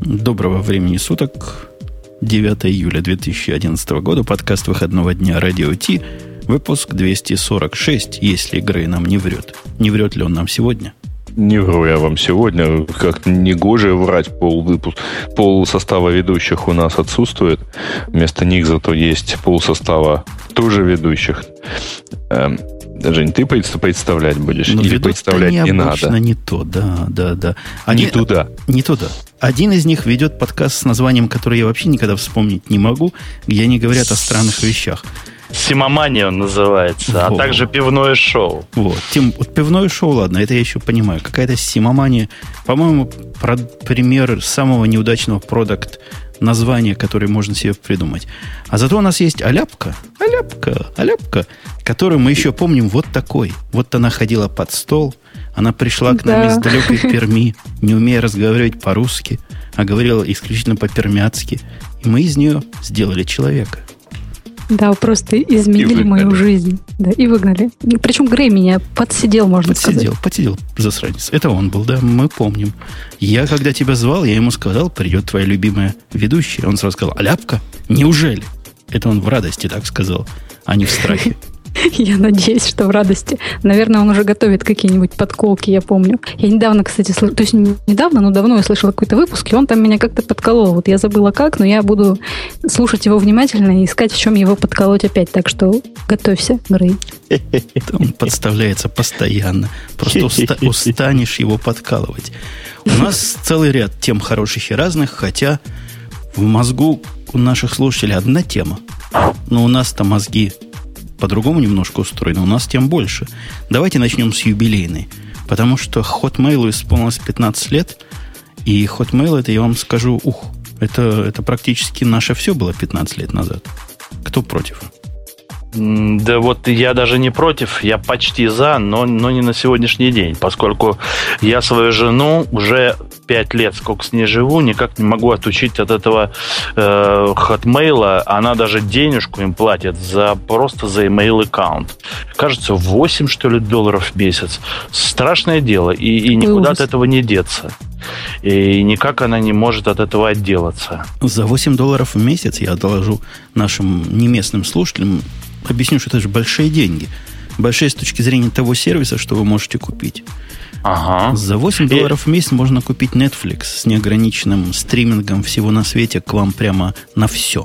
Доброго времени суток. 9 июля 2011 года. Подкаст выходного дня Радио Ти. Выпуск 246, если Грей нам не врет. Не врет ли он нам сегодня? Не вру я вам сегодня. Как-то негоже врать. Пол, выпуск, пол состава ведущих у нас отсутствует. Вместо них зато есть пол состава тоже ведущих. Жень, ты представлять будешь? Но Или представлять не надо? не то, да, да, да. Они, не туда. Не туда. Один из них ведет подкаст с названием, которое я вообще никогда вспомнить не могу, где они говорят о странных вещах. Симомания он называется, а вот. а также пивное шоу. Вот. Тем, вот пивное шоу, ладно, это я еще понимаю. Какая-то симомания. По-моему, про, пример самого неудачного продукт названия, которое можно себе придумать. А зато у нас есть Аляпка, Аляпка, Аляпка, которую мы еще помним вот такой. Вот она ходила под стол, она пришла к нам да. из далекой Перми, не умея разговаривать по-русски, а говорила исключительно по-пермяцки. И мы из нее сделали человека. Да, просто изменили мою жизнь. Да, и выгнали. Причем Грей меня подсидел, можно подсидел, сказать. Подсидел, засранец. Это он был, да, мы помним. Я, когда тебя звал, я ему сказал, придет твоя любимая ведущая. Он сразу сказал, аляпка? Неужели? Это он в радости так сказал, а не в страхе. Я надеюсь, что в радости. Наверное, он уже готовит какие-нибудь подколки, я помню. Я недавно, кстати, слышала, то есть не недавно, но давно я слышала какой-то выпуск, и он там меня как-то подколол. Вот я забыла как, но я буду слушать его внимательно и искать, в чем его подколоть опять. Так что готовься, Грей. Он подставляется постоянно. Просто уста- устанешь его подкалывать. У нас целый ряд тем хороших и разных, хотя в мозгу у наших слушателей одна тема. Но у нас-то мозги по-другому немножко устроено, у нас тем больше. Давайте начнем с юбилейной. Потому что Hotmail исполнилось 15 лет, и Hotmail, это я вам скажу, ух, это, это практически наше все было 15 лет назад. Кто против? Да вот я даже не против, я почти за, но, но не на сегодняшний день, поскольку я свою жену уже пять лет, сколько с ней живу, никак не могу отучить от этого э, хотмейла. Она даже денежку им платит за просто за email аккаунт. Кажется, 8, что ли, долларов в месяц. Страшное дело, и, и никуда от этого не деться. И никак она не может от этого отделаться. За 8 долларов в месяц я доложу нашим неместным слушателям объясню, что это же большие деньги. Большие с точки зрения того сервиса, что вы можете купить. Ага. За 8 долларов в месяц можно купить Netflix с неограниченным стримингом всего на свете к вам прямо на все.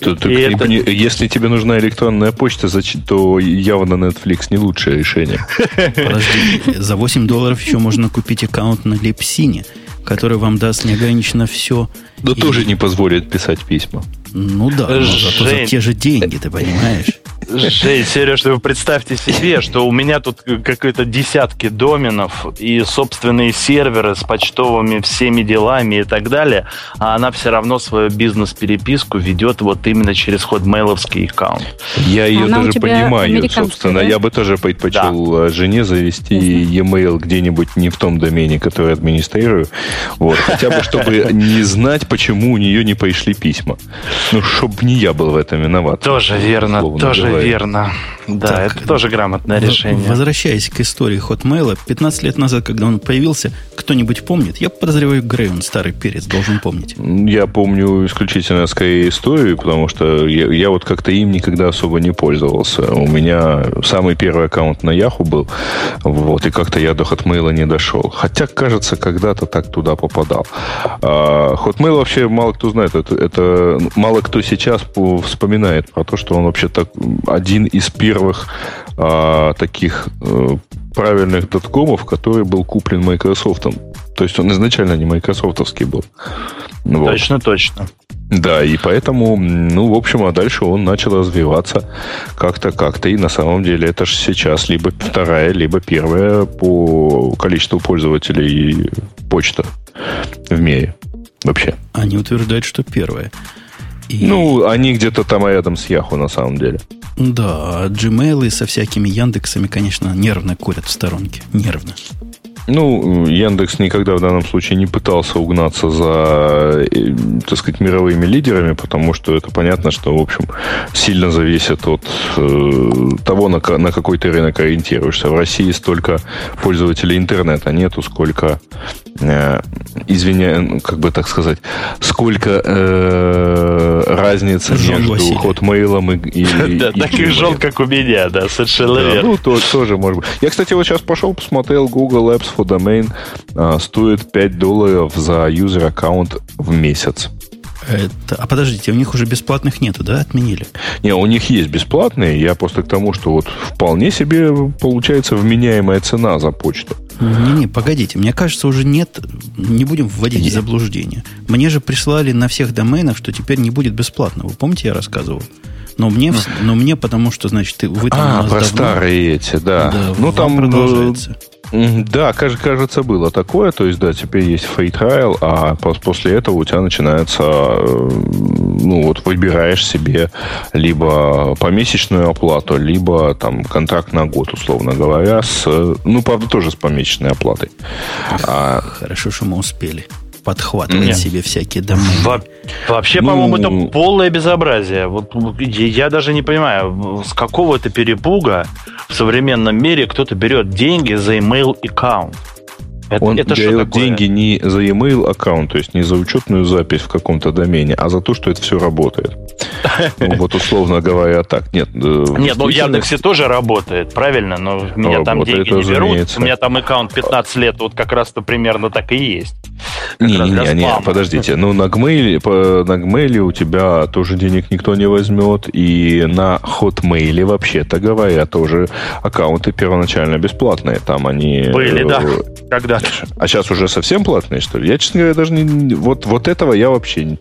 То, то, это... не, если тебе нужна электронная почта, то явно Netflix не лучшее решение. Подожди, за 8 долларов еще можно купить аккаунт на Лепсине, который вам даст неограниченно все. Но и... тоже не позволит писать письма. Ну да, но зато за те же деньги, ты понимаешь? Жень, Сереж, вы представьте себе, что у меня тут какие-то десятки доменов и собственные серверы с почтовыми всеми делами и так далее, а она все равно свою бизнес-переписку ведет вот именно через ход мейловский аккаунт. Я ее она тоже понимаю, собственно. Да? Я бы тоже предпочел да. Э, жене завести e-mail где-нибудь не в том домене, который администрирую. Вот. Хотя бы, чтобы не знать, почему у нее не пришли письма. Ну, чтобы не я был в этом виноват. Тоже верно, тоже говоря. верно. Да, так, это тоже грамотное решение. Возвращаясь к истории Hotmail, 15 лет назад, когда он появился, кто-нибудь помнит? Я подозреваю, Грей, он старый перец, должен помнить. Я помню исключительно скорее историю, потому что я, я вот как-то им никогда особо не пользовался. У меня самый первый аккаунт на Яху был, вот, и как-то я до Hotmail не дошел. Хотя, кажется, когда-то так туда попадал. А, Hotmail вообще мало кто знает. Это, это мало кто сейчас вспоминает про то, что он вообще так один из первых а, таких а, правильных доткомов, который был куплен Microsoft. То есть он изначально не майкрософтовский был. Вот. Точно, точно. Да, и поэтому, ну, в общем, а дальше он начал развиваться как-то, как-то. И на самом деле это же сейчас либо вторая, либо первая по количеству пользователей почта в мире. Вообще. Они утверждают, что первая. И... Ну, они где-то там рядом с Яху на самом деле. Да, Gmail со всякими Яндексами, конечно, нервно курят в сторонке. Нервно. Ну, Яндекс никогда в данном случае не пытался угнаться за, э, так сказать, мировыми лидерами, потому что это понятно, что, в общем, сильно зависит от э, того, на, на какой ты рынок ориентируешься. В России столько пользователей интернета нету, сколько, э, извиняю, как бы так сказать, сколько э, разницы между Hotmail и, и, да, таких жен, как у меня, да, совершенно верно. Ну, то, тоже может быть. Я, кстати, вот сейчас пошел, посмотрел Google Apps for Domain, а, стоит 5 долларов за юзер аккаунт в месяц. Это, а подождите, у них уже бесплатных нету, да? Отменили? Не, у них есть бесплатные. Я просто к тому, что вот вполне себе получается вменяемая цена за почту. Не-не, погодите, мне кажется, уже нет, не будем вводить в заблуждение. Мне же прислали на всех доменах, что теперь не будет бесплатно. Вы помните, я рассказывал? Но мне, но мне потому что, значит, ты, вы там а, про давно, старые эти, да. да ну, там э, продолжается. Да, кажется, было такое. То есть, да, теперь есть free trial, а после этого у тебя начинается, э, ну, вот выбираешь себе либо помесячную оплату, либо там контракт на год, условно говоря, с, ну, правда, тоже с помесячной оплатой. А, Хорошо, что мы успели подхватывать Нет. себе всякие домены. Во- вообще, ну, по-моему, это полное безобразие. Вот я даже не понимаю, с какого это перепуга в современном мире кто-то берет деньги за email аккаунт. Это, Он это дает деньги не за email аккаунт, то есть не за учетную запись в каком-то домене, а за то, что это все работает. Ну, вот условно говоря так. Нет, э, Нет ну в Яндексе тоже работает, правильно, но меня там деньги не берут. У меня там аккаунт 15 лет, вот как раз-то примерно так и есть. Не, не, не, подождите. Ну, на Gmail, на Gmail у тебя тоже денег никто не возьмет. И на Hotmail, вообще-то говоря, тоже аккаунты первоначально бесплатные. Там они... Были, да. Э, когда А сейчас уже совсем платные, что ли? Я, честно говоря, даже не... Вот, вот этого я вообще не,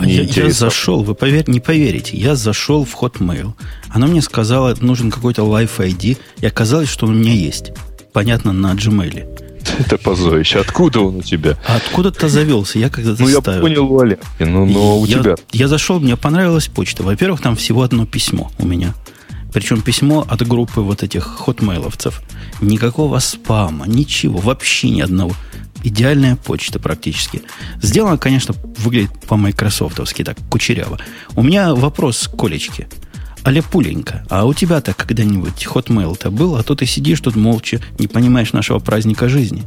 не я, я зашел, вы повер... не поверите, я зашел в Hotmail. Она мне сказала, нужен какой-то Life ID, и оказалось, что он у меня есть. Понятно, на Gmail. Это позорище. Откуда он у тебя? А откуда-то завелся. Я когда-то Ну, я понял, Валя. Ну, но у я, тебя... Я зашел, мне понравилась почта. Во-первых, там всего одно письмо у меня. Причем письмо от группы вот этих хотмейловцев. Никакого спама, ничего, вообще ни одного. Идеальная почта практически. Сделано, конечно, выглядит по-майкрософтовски, так, кучеряво. У меня вопрос к Колечке. Аля Пуленька, а у тебя-то когда-нибудь хотмейл-то был, а то ты сидишь тут молча, не понимаешь нашего праздника жизни.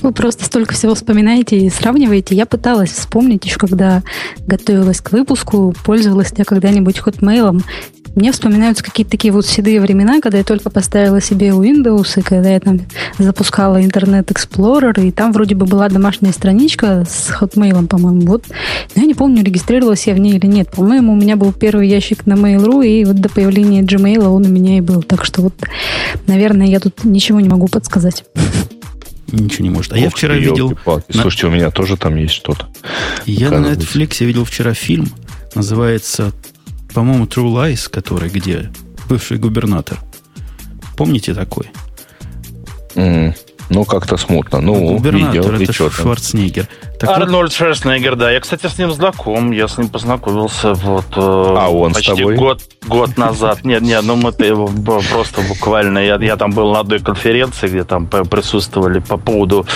Вы просто столько всего вспоминаете и сравниваете. Я пыталась вспомнить еще, когда готовилась к выпуску, пользовалась я когда-нибудь хотмейлом. Мне вспоминаются какие-то такие вот седые времена, когда я только поставила себе Windows, и когда я там запускала Internet Explorer, и там вроде бы была домашняя страничка с Hotmail, по-моему. Вот. Но я не помню, регистрировалась я в ней или нет. По-моему, у меня был первый ящик на Mail.ru, и вот до появления Gmail он у меня и был. Так что вот, наверное, я тут ничего не могу подсказать. Ничего не может. А Ох я вчера видел... На... Слушайте, у меня тоже там есть что-то. Я на Netflix видел вчера фильм, называется по-моему, True Lies, который где бывший губернатор. Помните такой? Mm. Ну, как-то смутно. Ну, Губернатор, видел, это Шварценеггер. Так Арнольд вот... Шварценеггер, да. Я, кстати, с ним знаком. Я с ним познакомился вот э, а он почти год, год назад. Нет, нет, ну мы просто буквально... Я, я там был на одной конференции, где там присутствовали по поводу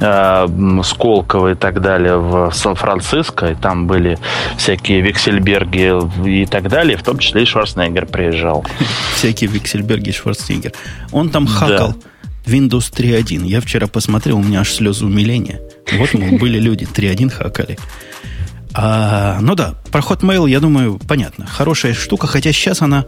э, Сколково и так далее в Сан-Франциско. И там были всякие Виксельберги и так далее. В том числе и Шварценеггер приезжал. Всякие Виксельберги и Шварценеггер. Он там хакал. Да Windows 3.1. Я вчера посмотрел, у меня аж слезы умиления. Вот, мы были люди, 3.1 хакали. А, ну да, про Hotmail, я думаю, понятно. Хорошая штука, хотя сейчас она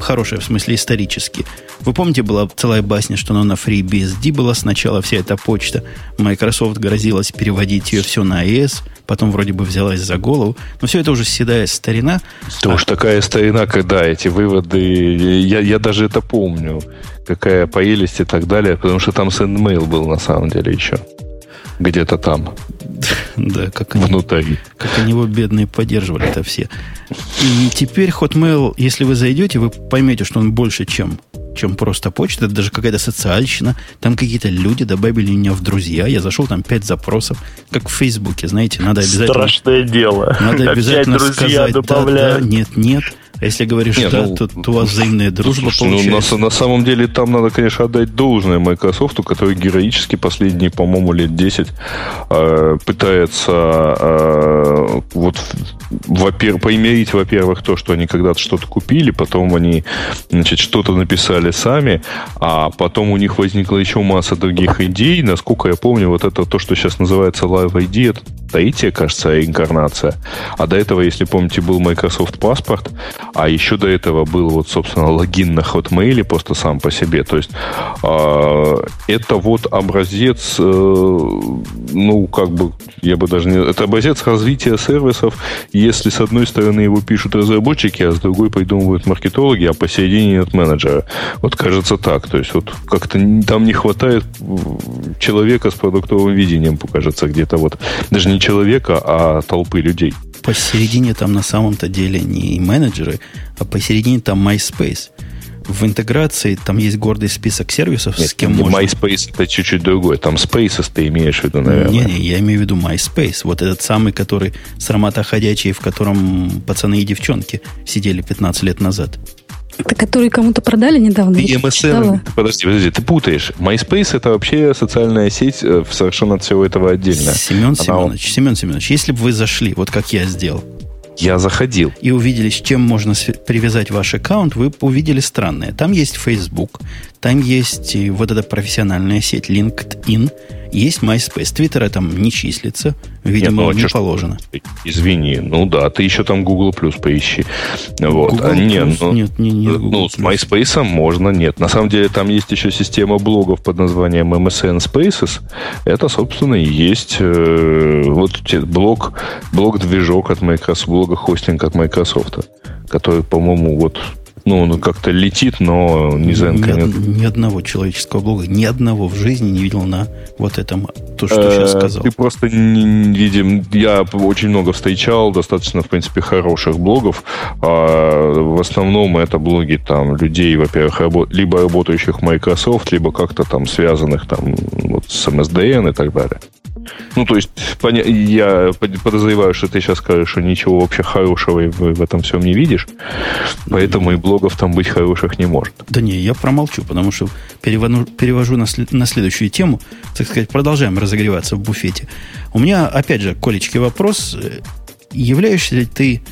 хорошая, в смысле исторически. Вы помните, была целая басня, что она на FreeBSD была сначала вся эта почта. Microsoft грозилась переводить ее все на AES, потом вроде бы взялась за голову. Но все это уже седая старина. Это а... уж такая старина, когда эти выводы... Я, я даже это помню какая поелись и так далее, потому что там SendMail был на самом деле еще. Где-то там. Да, как они, Внутри. Как они его бедные поддерживали это все. И теперь Hotmail, если вы зайдете, вы поймете, что он больше, чем, чем просто почта. Это даже какая-то социальщина. Там какие-то люди добавили меня в друзья. Я зашел, там пять запросов. Как в Фейсбуке, знаете, надо обязательно... Страшное дело. Надо обязательно друзья сказать, добавляют. да, да, нет, нет. А если говоришь Нет, да, ну, то, то у вас взаимная дружба слушай, получается. Ну, на, на самом деле там надо, конечно, отдать должное Microsoft, который героически последние, по-моему, лет 10 э, пытается э, вот во-первых, поимерить, во-первых, то, что они когда-то что-то купили, потом они, значит, что-то написали сами, а потом у них возникла еще масса других идей. Насколько я помню, вот это то, что сейчас называется Live ID, это Таития, кажется, инкарнация. А до этого, если помните, был Microsoft паспорт, а еще до этого был вот, собственно, логин на Hotmail просто сам по себе. То есть э, это вот образец, э, ну, как бы, я бы даже не... Это образец развития сервисов, если с одной стороны его пишут разработчики, а с другой придумывают маркетологи, а посередине нет менеджера. Вот кажется так. То есть вот как-то там не хватает человека с продуктовым видением, покажется, где-то вот. Даже не человека, а толпы людей. Посередине там на самом-то деле не менеджеры, а посередине там MySpace. В интеграции там есть гордый список сервисов, Нет, с кем можно... MySpace это чуть-чуть другое. Там Spaces ты имеешь в виду, наверное. Не-не, я имею в виду MySpace. Вот этот самый, который с аромата ходячий, в котором пацаны и девчонки сидели 15 лет назад. Это который кому-то продали недавно? И MSN, подожди, подожди, ты путаешь. MySpace это вообще социальная сеть э, совершенно от всего этого отдельно. Семен Она... Семенович, Семен Семенович, если бы вы зашли, вот как я сделал, я заходил. И увидели, с чем можно привязать ваш аккаунт, вы увидели странное. Там есть Facebook, там есть вот эта профессиональная сеть LinkedIn, есть MySpace. Твиттера там не числится. Видимо, нет, ну, а не положено. Извини, ну да, ты еще там Google Plus поищи. Вот. Google а, нет, ну, нет, не, не Google ну, с MySpace можно, нет. На самом деле там есть еще система блогов под названием MSN Spaces. Это, собственно, и есть э, вот блог, блог-движок от Microsoft, блога-хостинг от Microsoft, который, по-моему, вот ну, он как-то летит, но не занят. Ни, ни одного человеческого блога, ни одного в жизни не видел на вот этом, то, что сейчас э, сказал. Ты просто не видим. Я очень много встречал, достаточно, в принципе, хороших блогов. А в основном это блоги там людей, во-первых, либо работающих в Microsoft, либо как-то там связанных там вот с MSDN и так далее. Ну, то есть, я подозреваю, что ты сейчас скажешь, что ничего вообще хорошего в, этом всем не видишь, поэтому и блогов там быть хороших не может. Да не, я промолчу, потому что перевожу, перевожу на, на следующую тему, так сказать, продолжаем разогреваться в буфете. У меня, опять же, Колечки, вопрос. Являешься ли ты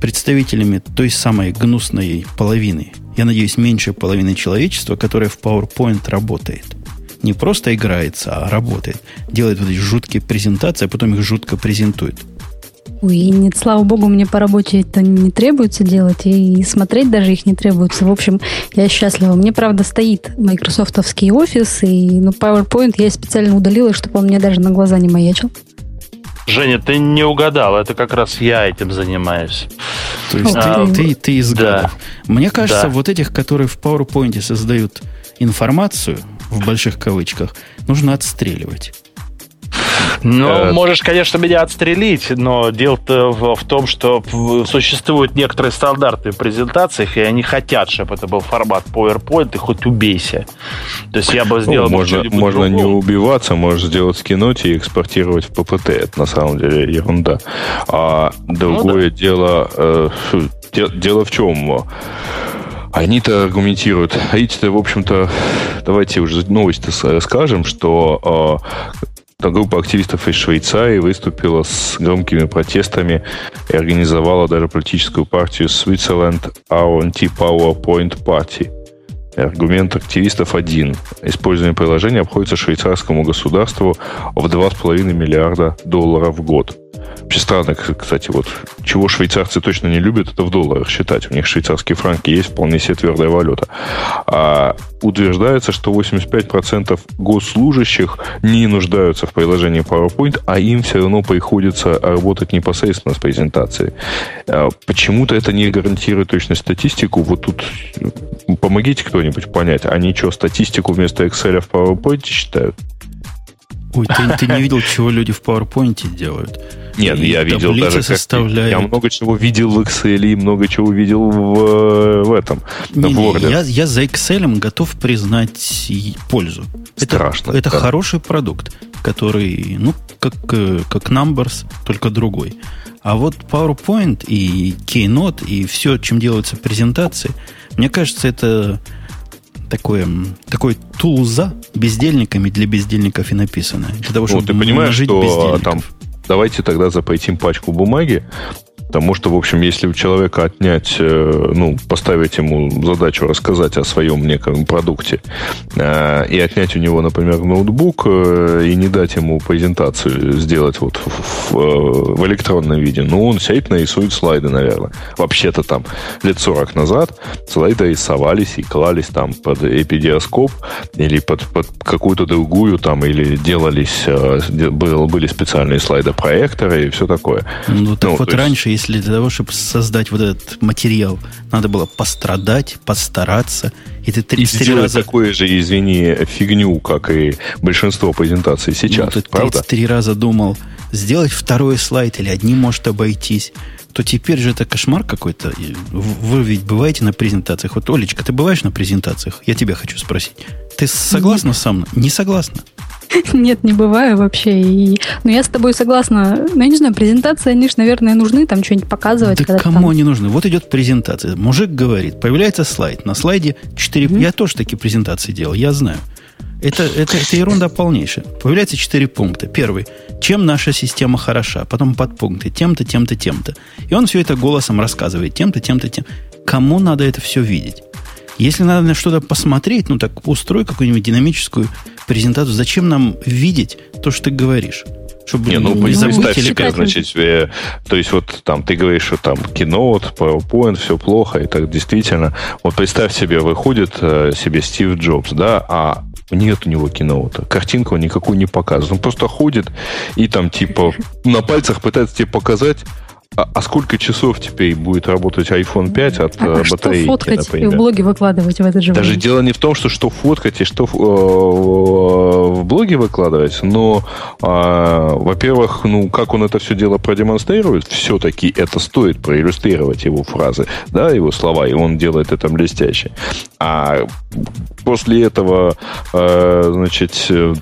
представителями той самой гнусной половины, я надеюсь, меньшей половины человечества, которая в PowerPoint работает – не просто играется, а работает. Делает вот эти жуткие презентации, а потом их жутко презентует. Ой, нет, слава богу, мне по работе это не требуется делать, и смотреть даже их не требуется. В общем, я счастлива. Мне, правда, стоит майкрософтовский офис, и ну, PowerPoint я специально удалила, чтобы он мне даже на глаза не маячил. Женя, ты не угадал, это как раз я этим занимаюсь. То есть а, ты, ты, ты из да. Мне кажется, да. вот этих, которые в PowerPoint создают информацию, в больших кавычках, нужно отстреливать. Ну, э, можешь, конечно, меня отстрелить, но дело-то в, в том, что существуют некоторые стандарты в презентациях, и они хотят, чтобы это был формат PowerPoint, и хоть убейся. То есть я бы сделал... Ну, можно можно не убиваться, можешь сделать скинуть и экспортировать в PPT. Это на самом деле ерунда. А другое ну, да. дело... Э, дело в чем? Они-то аргументируют. Эти-то, в общем-то, давайте уже новости скажем, что э, группа активистов из Швейцарии выступила с громкими протестами и организовала даже политическую партию Switzerland RNT PowerPoint Party. Аргумент активистов один. Использование приложения обходится швейцарскому государству в 2,5 миллиарда долларов в год. Вообще странно, кстати, вот чего швейцарцы точно не любят, это в долларах считать. У них швейцарские франки есть вполне себе твердая валюта. А утверждается, что 85% госслужащих не нуждаются в приложении PowerPoint, а им все равно приходится работать непосредственно с презентацией. А почему-то это не гарантирует точно статистику. Вот тут помогите кто-нибудь понять, они что, статистику вместо Excel в PowerPoint считают? Ой, ты, ты не видел, чего люди в PowerPoint делают. Нет, И я видел даже... как- составляет. я много чего видел в Excel и много чего видел в, в этом, Не, в Word. я, я за Excel готов признать пользу. Страшно, Это, это да. хороший продукт, который, ну, как, э, как Numbers, только другой. А вот PowerPoint и Keynote и все, чем делаются презентации, мне кажется, это такое, такой тулза бездельниками для бездельников и написано. Для того, чтобы Ну, ты понимаешь, что бездельников. там давайте тогда запойтим пачку бумаги, потому что, в общем, если у человека отнять, э, ну, поставить ему задачу рассказать о своем неком продукте э, и отнять у него, например, ноутбук э, и не дать ему презентацию сделать вот в, в, в электронном виде, ну, он сядет нарисует слайды, наверное. Вообще-то там лет 40 назад слайды рисовались и клались там под эпидиоскоп или под, под какую-то другую там, или делались, де- был- были специальные слайдопроекторы и все такое. Ну, так Ну, вот раньше, если для того, чтобы создать вот этот материал, надо было пострадать, постараться, и ты И 33 сделать раза... такое же, извини, фигню, как и большинство презентаций сейчас, ну, ты правда? 33 раза думал, сделать второй слайд или одним может обойтись, то теперь же это кошмар какой-то. И Вы ведь бываете на презентациях. Вот, Олечка, ты бываешь на презентациях? Я тебя хочу спросить. Ты согласна со мной? Не согласна? Нет, не бываю вообще. И... Но я с тобой согласна. Ну, я не знаю, презентации, они же, наверное, нужны там что-нибудь показывать. Да кому там- они нужны? Вот идет презентация. Мужик говорит, появляется слайд. На слайде 4... Я тоже такие презентации делал, я знаю. Это, это, это ерунда полнейшая. Появляется четыре пункта. Первый. Чем наша система хороша? Потом подпункты. Тем-то, тем-то, тем-то. И он все это голосом рассказывает. Тем-то, тем-то, тем. Кому надо это все видеть? Если надо на что-то посмотреть, ну так устрой какую-нибудь динамическую презентацию. Зачем нам видеть то, что ты говоришь? Чтобы Не, ну, Ну, представь себе, значит, э, то есть вот там ты говоришь, что там Keynote, PowerPoint, все плохо, и так действительно. Вот представь себе, выходит э, себе Стив Джобс, да, а нет у него киноута. Картинку он никакую не показывает. Он просто ходит и там типа на пальцах пытается тебе показать, а, а сколько часов теперь будет работать iPhone 5 от А, э, а что фоткать и в например. блоге выкладывать в это же Даже время? дело не в том, что что фоткать и что э, в блоге выкладывать, но, а, во-первых, ну, как он это все дело продемонстрирует, все-таки это стоит проиллюстрировать его фразы, да, его слова, и он делает это блестяще. А после этого, э, значит, э,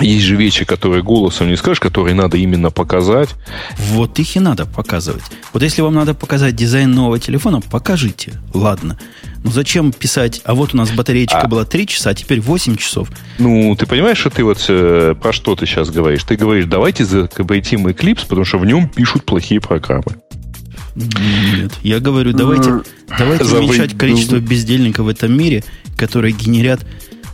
есть же вещи, которые голосом не скажешь, которые надо именно показать. Вот их и надо показывать. Вот если вам надо показать дизайн нового телефона, покажите. Ладно. Но зачем писать, а вот у нас батареечка А. была 3 часа, а теперь 8 часов. Ну, ты понимаешь, что ты вот э, про что ты сейчас говоришь? Ты говоришь, давайте закабайтим Eclipse, потому что в нем пишут плохие программы. Нет. Я говорю, давайте, давайте Забыть. уменьшать количество бездельников в этом мире, которые генерят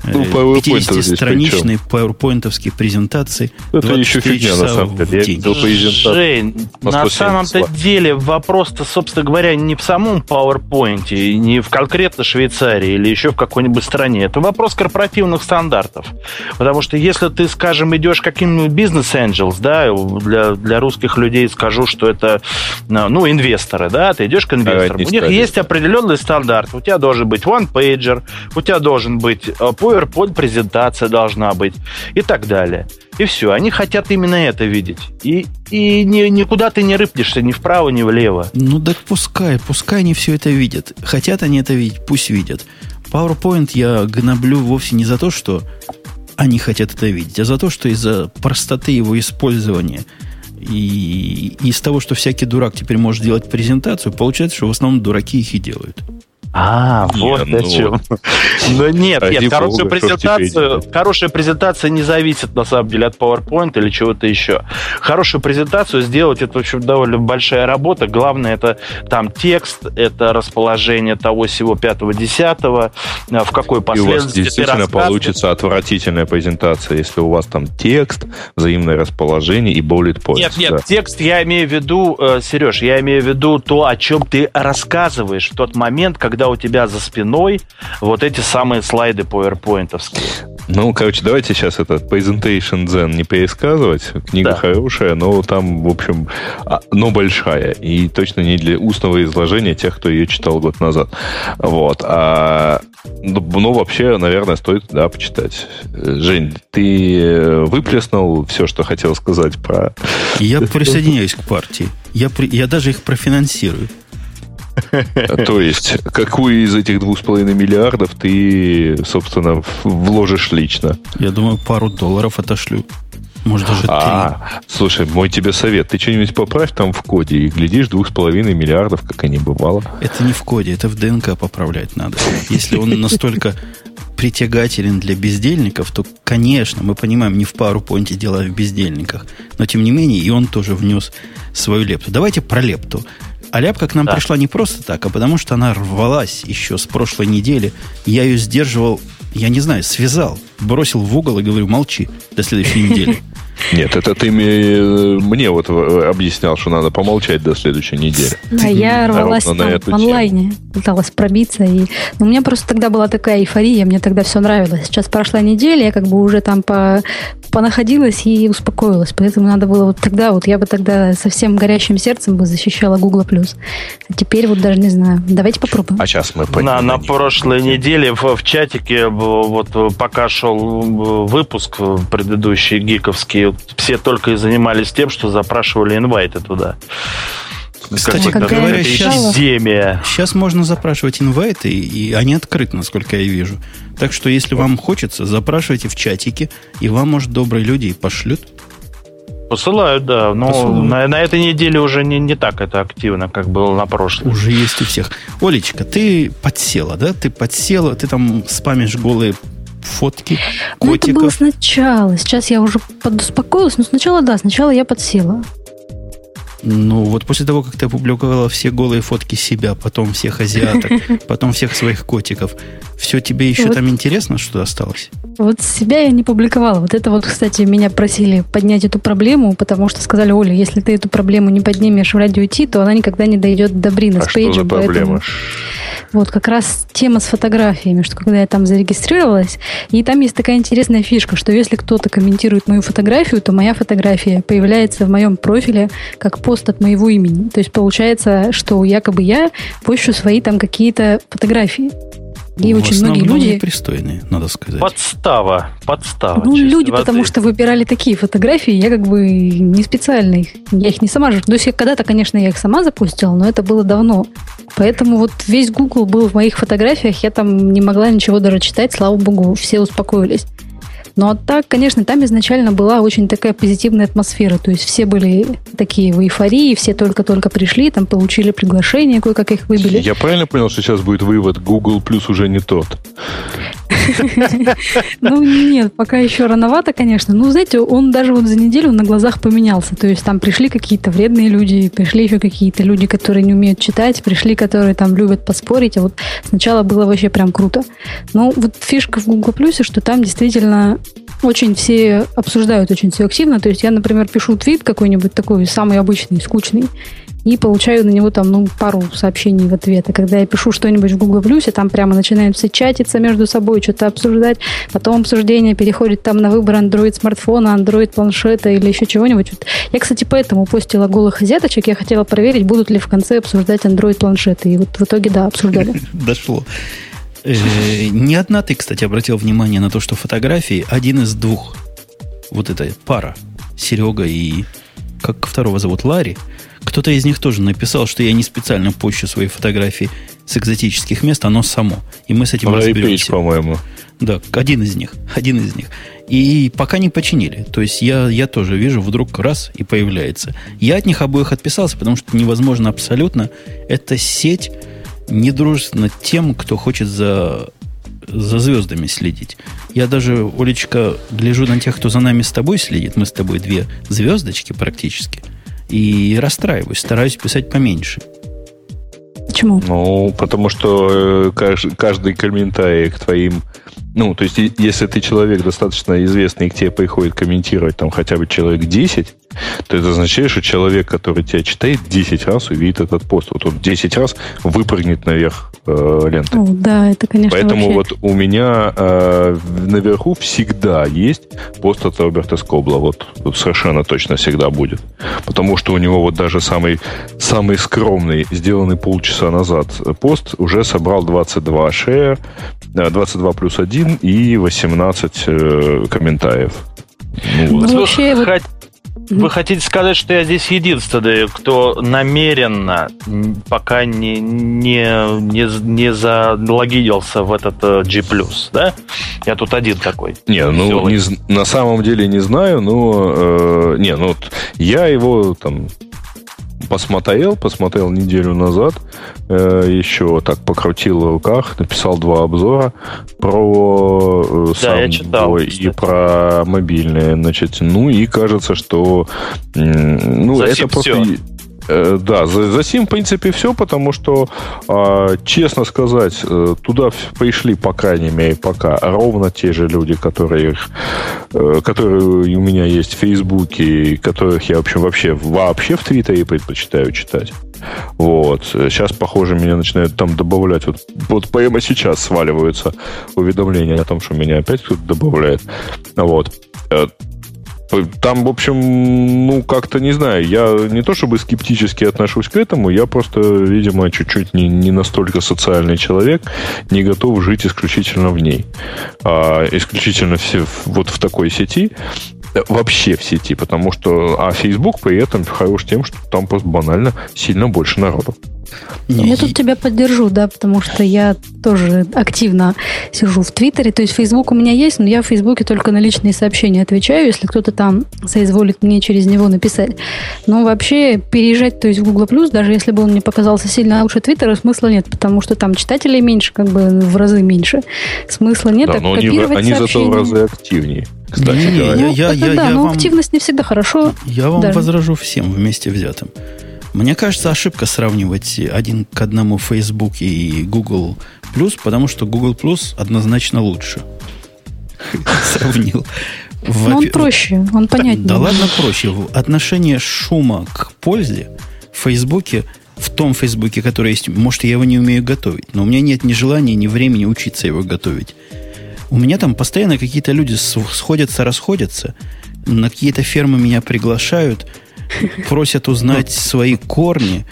Ну, PowerPoint здесь 50-страничные PowerPoint презентации. Это 24 еще фигня, на самом деле. Я видел презентацию. Жень, на на 170 самом-то деле вопрос-то, собственно говоря, не в самом PowerPoint, не в конкретно Швейцарии или еще в какой-нибудь стране. Это вопрос корпоративных стандартов. Потому что если ты, скажем, идешь каким-нибудь бизнес angels, да, для, для русских людей скажу, что это, ну, инвесторы, да, ты идешь к инвесторам. не У них есть определенный стандарт. У тебя должен быть one-pager, у тебя должен быть э, PowerPoint презентация должна быть и так далее. И все, они хотят именно это видеть. И, и ни- никуда ты не рыпнешься ни вправо, ни влево. Ну так пускай, пускай они все это видят. Хотят они это видеть, пусть видят. PowerPoint я гноблю вовсе не за то, что они хотят это видеть, а за то, что из-за простоты его использования и из того, что всякий дурак теперь может делать презентацию, получается, что в основном дураки их и делают. А, Не, вот ну, о чем. Но нет, ради нет, хорошая бога, делать? хорошая презентация не зависит на самом деле от PowerPoint или чего-то еще. Хорошую презентацию сделать это, в общем, довольно большая работа. Главное это там текст, это расположение того всего пятого, десятого, а, в какой И у вас последовательности действительно получится отвратительная презентация, если у вас там текст, взаимное расположение и bullet points. Нет, нет, да. текст я имею в виду, э, Сереж, я имею в виду то, о чем ты рассказываешь в тот момент, когда у тебя за спиной вот эти самые слайды PowerPointовские. Ну, короче, давайте сейчас этот Presentation Zen не пересказывать. Книга да. хорошая, но там, в общем, а, но большая. И точно не для устного изложения тех, кто ее читал год назад. Вот. А, ну, ну вообще, наверное, стоит, да, почитать. Жень, ты э, выплеснул все, что хотел сказать про... Я присоединяюсь к партии. Я, при... я даже их профинансирую. То есть, какую из этих двух с половиной миллиардов ты, собственно, вложишь лично? Я думаю, пару долларов отошлю. Может, даже а, три. Слушай, мой тебе совет. Ты что-нибудь поправь там в коде и глядишь двух с половиной миллиардов, как они бывало. Это не в коде, это в ДНК поправлять надо. Если он настолько притягателен для бездельников, то, конечно, мы понимаем, не в пару понте дело в бездельниках. Но, тем не менее, и он тоже внес свою лепту. Давайте про лепту. А ляпка к нам да. пришла не просто так, а потому что она рвалась еще с прошлой недели. Я ее сдерживал, я не знаю, связал, бросил в угол и говорю, молчи до следующей недели. Нет, это ты мне вот объяснял, что надо помолчать до следующей недели. А я рвалась там в онлайне, пыталась пробиться. И... Но ну, у меня просто тогда была такая эйфория, мне тогда все нравилось. Сейчас прошла неделя, я как бы уже там по... понаходилась и успокоилась. Поэтому надо было вот тогда, вот я бы тогда совсем горящим сердцем бы защищала Google+. А теперь вот даже не знаю. Давайте попробуем. А сейчас мы На, на прошлой неделе в, в чатике вот пока шел выпуск предыдущий гиковский, все только и занимались тем, что запрашивали инвайты туда. Кстати как говоря, сейчас, сейчас можно запрашивать инвайты, и они открыты, насколько я вижу. Так что, если вам хочется, запрашивайте в чатике, и вам, может, добрые люди и пошлют. Посылают, да. Но на, на этой неделе уже не, не так это активно, как было на прошлой. Уже есть у всех. Олечка, ты подсела, да? Ты подсела, ты там спамишь голые фотки котиков. Ну, это было сначала. Сейчас я уже подуспокоилась. Но сначала, да, сначала я подсела. Ну, вот после того, как ты опубликовала все голые фотки себя, потом всех азиаток, потом всех своих котиков, все тебе еще вот. там интересно, что осталось? Вот себя я не публиковала. Вот это вот, кстати, меня просили поднять эту проблему, потому что сказали, Оля, если ты эту проблему не поднимешь в радио Ти, то она никогда не дойдет до Брина а с пейджем. Что за проблема? Вот как раз тема с фотографиями, что когда я там зарегистрировалась, и там есть такая интересная фишка, что если кто-то комментирует мою фотографию, то моя фотография появляется в моем профиле как пост от моего имени. То есть получается, что якобы я пощу свои там какие-то фотографии. И в очень многие люди... непристойные, надо сказать. Подстава, подстава. Ну, люди, воды. потому что выбирали такие фотографии, я как бы не специально их, я их не сама же. То есть когда-то, конечно, я их сама запустила, но это было давно. Поэтому вот весь Google был в моих фотографиях, я там не могла ничего даже читать, слава богу, все успокоились. Но так, конечно, там изначально была очень такая позитивная атмосфера. То есть все были такие в эйфории, все только-только пришли, там получили приглашение, кое-как их выбили. Я правильно понял, что сейчас будет вывод, Google Plus уже не тот? Ну, нет, пока еще рановато, конечно. Ну, знаете, он даже вот за неделю на глазах поменялся. То есть там пришли какие-то вредные люди, пришли еще какие-то люди, которые не умеют читать, пришли, которые там любят поспорить. А вот сначала было вообще прям круто. Но вот фишка в Google Plus, что там действительно очень все обсуждают очень все активно. То есть я, например, пишу твит какой-нибудь такой самый обычный, скучный, и получаю на него там, ну, пару сообщений в ответ. А когда я пишу что-нибудь в Google Plus, там прямо начинают все чатиться между собой, что-то обсуждать. Потом обсуждение переходит там на выбор Android смартфона, Android планшета или еще чего-нибудь. Вот. Я, кстати, поэтому постила голых азиаточек. Я хотела проверить, будут ли в конце обсуждать Android планшеты. И вот в итоге, да, обсуждали. Дошло. Э, не одна ты, кстати, обратил внимание на то, что фотографии один из двух. Вот эта пара. Серега и... Как второго зовут? Ларри. Кто-то из них тоже написал, что я не специально пощу свои фотографии с экзотических мест, оно само. И мы с этим Ларри разберемся. по-моему. Да, один из них. Один из них. И пока не починили. То есть я, я тоже вижу, вдруг раз и появляется. Я от них обоих отписался, потому что невозможно абсолютно. Это сеть недружественна тем, кто хочет за, за звездами следить. Я даже, Олечка, гляжу на тех, кто за нами с тобой следит. Мы с тобой две звездочки практически. И расстраиваюсь, стараюсь писать поменьше. Почему? Ну, потому что э, каждый комментарий к твоим Ну, то есть, если ты человек достаточно известный, и к тебе приходит комментировать там хотя бы человек 10, то это означает, что человек, который тебя читает, 10 раз увидит этот пост. Вот он 10 раз выпрыгнет наверх э, ленты. О, да, это, конечно, Поэтому вообще... вот у меня э, наверху всегда есть пост от Роберта Скобла. Вот, вот совершенно точно всегда будет. Потому что у него вот даже самый, самый скромный, сделанный полчаса назад пост уже собрал 22 шея, 22 плюс 1 и 18 э, комментариев. Ну, ну, вообще, вот... Вы хотите сказать, что я здесь единственный, кто намеренно пока не, не, не, не залогинился в этот э, G+, да? Я тут один такой. Не, ну, не, на самом деле не знаю, но... Э, не, ну, я его там посмотрел, посмотрел неделю назад, э, еще так покрутил в руках, написал два обзора про э, да, сам я читал, и про мобильные, значит, ну и кажется, что ну это просто все. Э, да, за, за сим, в принципе, все, потому что, э, честно сказать, э, туда пришли, по крайней мере, пока ровно те же люди, которые, э, которые у меня есть в Фейсбуке, которых я, в общем, вообще, вообще в Твиттере предпочитаю читать. Вот. Сейчас, похоже, меня начинают там добавлять. Вот, вот прямо сейчас сваливаются уведомления о том, что меня опять кто-то добавляет. Вот. Э, там, в общем, ну, как-то не знаю, я не то чтобы скептически отношусь к этому, я просто, видимо, чуть-чуть не, не настолько социальный человек, не готов жить исключительно в ней. А, исключительно все вот в такой сети вообще в сети, потому что а Facebook при этом хорош тем, что там просто банально сильно больше народу. Не, я тут тебя поддержу, да, потому что я тоже активно сижу в Твиттере. То есть Facebook у меня есть, но я в Фейсбуке только на личные сообщения отвечаю, если кто-то там соизволит мне через него написать. Но вообще переезжать, то есть в Google Plus, даже если бы он мне показался сильно лучше Твиттера, смысла нет, потому что там читателей меньше, как бы в разы меньше. Смысла нет, да, а но они, они зато в разы активнее. Кстати не, говоря. Я, я, ну, я, да, я но вам, активность не всегда хорошо. Я вам даже. возражу всем вместе взятым. Мне кажется, ошибка сравнивать один к одному Facebook и Google Plus, потому что Google Plus однозначно лучше. Сравнил. Но он проще, он понятнее. Да ладно проще. Отношение шума к пользе в Фейсбуке, в том Фейсбуке, который есть, может, я его не умею готовить, но у меня нет ни желания, ни времени учиться его готовить. У меня там постоянно какие-то люди сходятся, расходятся, на какие-то фермы меня приглашают – просят узнать свои корни,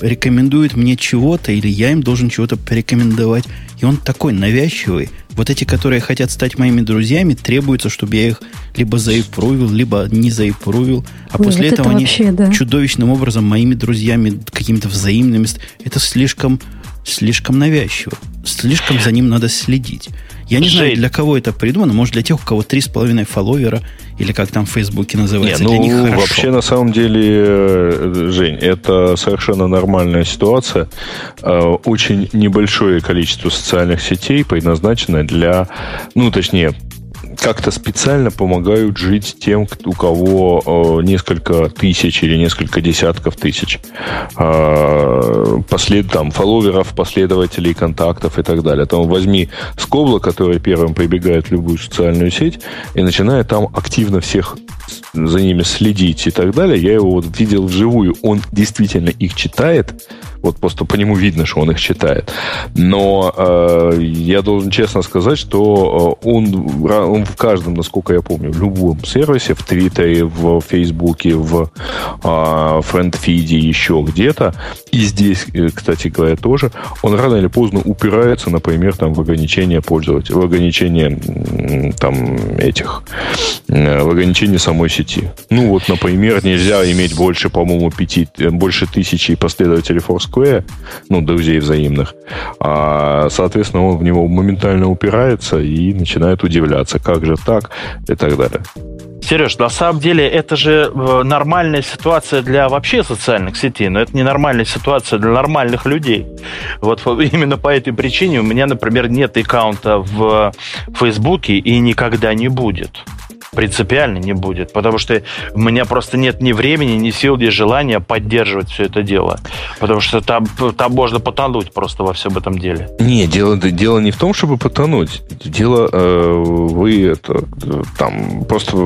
рекомендуют мне чего-то, или я им должен чего-то порекомендовать. И он такой навязчивый. Вот эти, которые хотят стать моими друзьями, требуется, чтобы я их либо заипрувил, либо не заипрувил. А Ой, после вот этого они вообще, да. чудовищным образом моими друзьями, какими-то взаимными... Это слишком, слишком навязчиво. Слишком за ним надо следить. Я не Жень. знаю, для кого это придумано. Может, для тех, у кого 3,5 фолловера, или как там в Фейсбуке называется. Не, ну, для них хорошо. вообще, на самом деле, э, Жень, это совершенно нормальная ситуация. Э, очень небольшое количество социальных сетей предназначено для, ну, точнее, как-то специально помогают жить тем, у кого э, несколько тысяч или несколько десятков тысяч э, послед, там, фолловеров, последователей, контактов и так далее. Там возьми Скобла, который первым прибегает в любую социальную сеть и начинает там активно всех за ними следить и так далее. Я его вот видел вживую. Он действительно их читает, вот просто по нему видно, что он их читает. Но э, я должен честно сказать, что э, он, он в каждом, насколько я помню, в любом сервисе, в Твиттере, в Фейсбуке, в э, френдфиде, еще где-то, и здесь, э, кстати говоря, тоже, он рано или поздно упирается, например, там, в ограничение пользователей, в ограничение там, этих, э, в ограничение самой сети. Ну вот, например, нельзя иметь больше, по-моему, пяти, больше тысячи последователей Force Square, ну, друзей взаимных, а, соответственно, он в него моментально упирается и начинает удивляться, как же так и так далее. Сереж, на самом деле это же э, нормальная ситуация для вообще социальных сетей, но это не нормальная ситуация для нормальных людей. Вот именно по этой причине у меня, например, нет аккаунта в Фейсбуке и никогда не будет. Принципиально не будет, потому что у меня просто нет ни времени, ни сил, ни желания поддерживать все это дело, потому что там, там можно потонуть просто во всем этом деле. Не, дело, дело не в том, чтобы потонуть. Дело, э, вы это, там, просто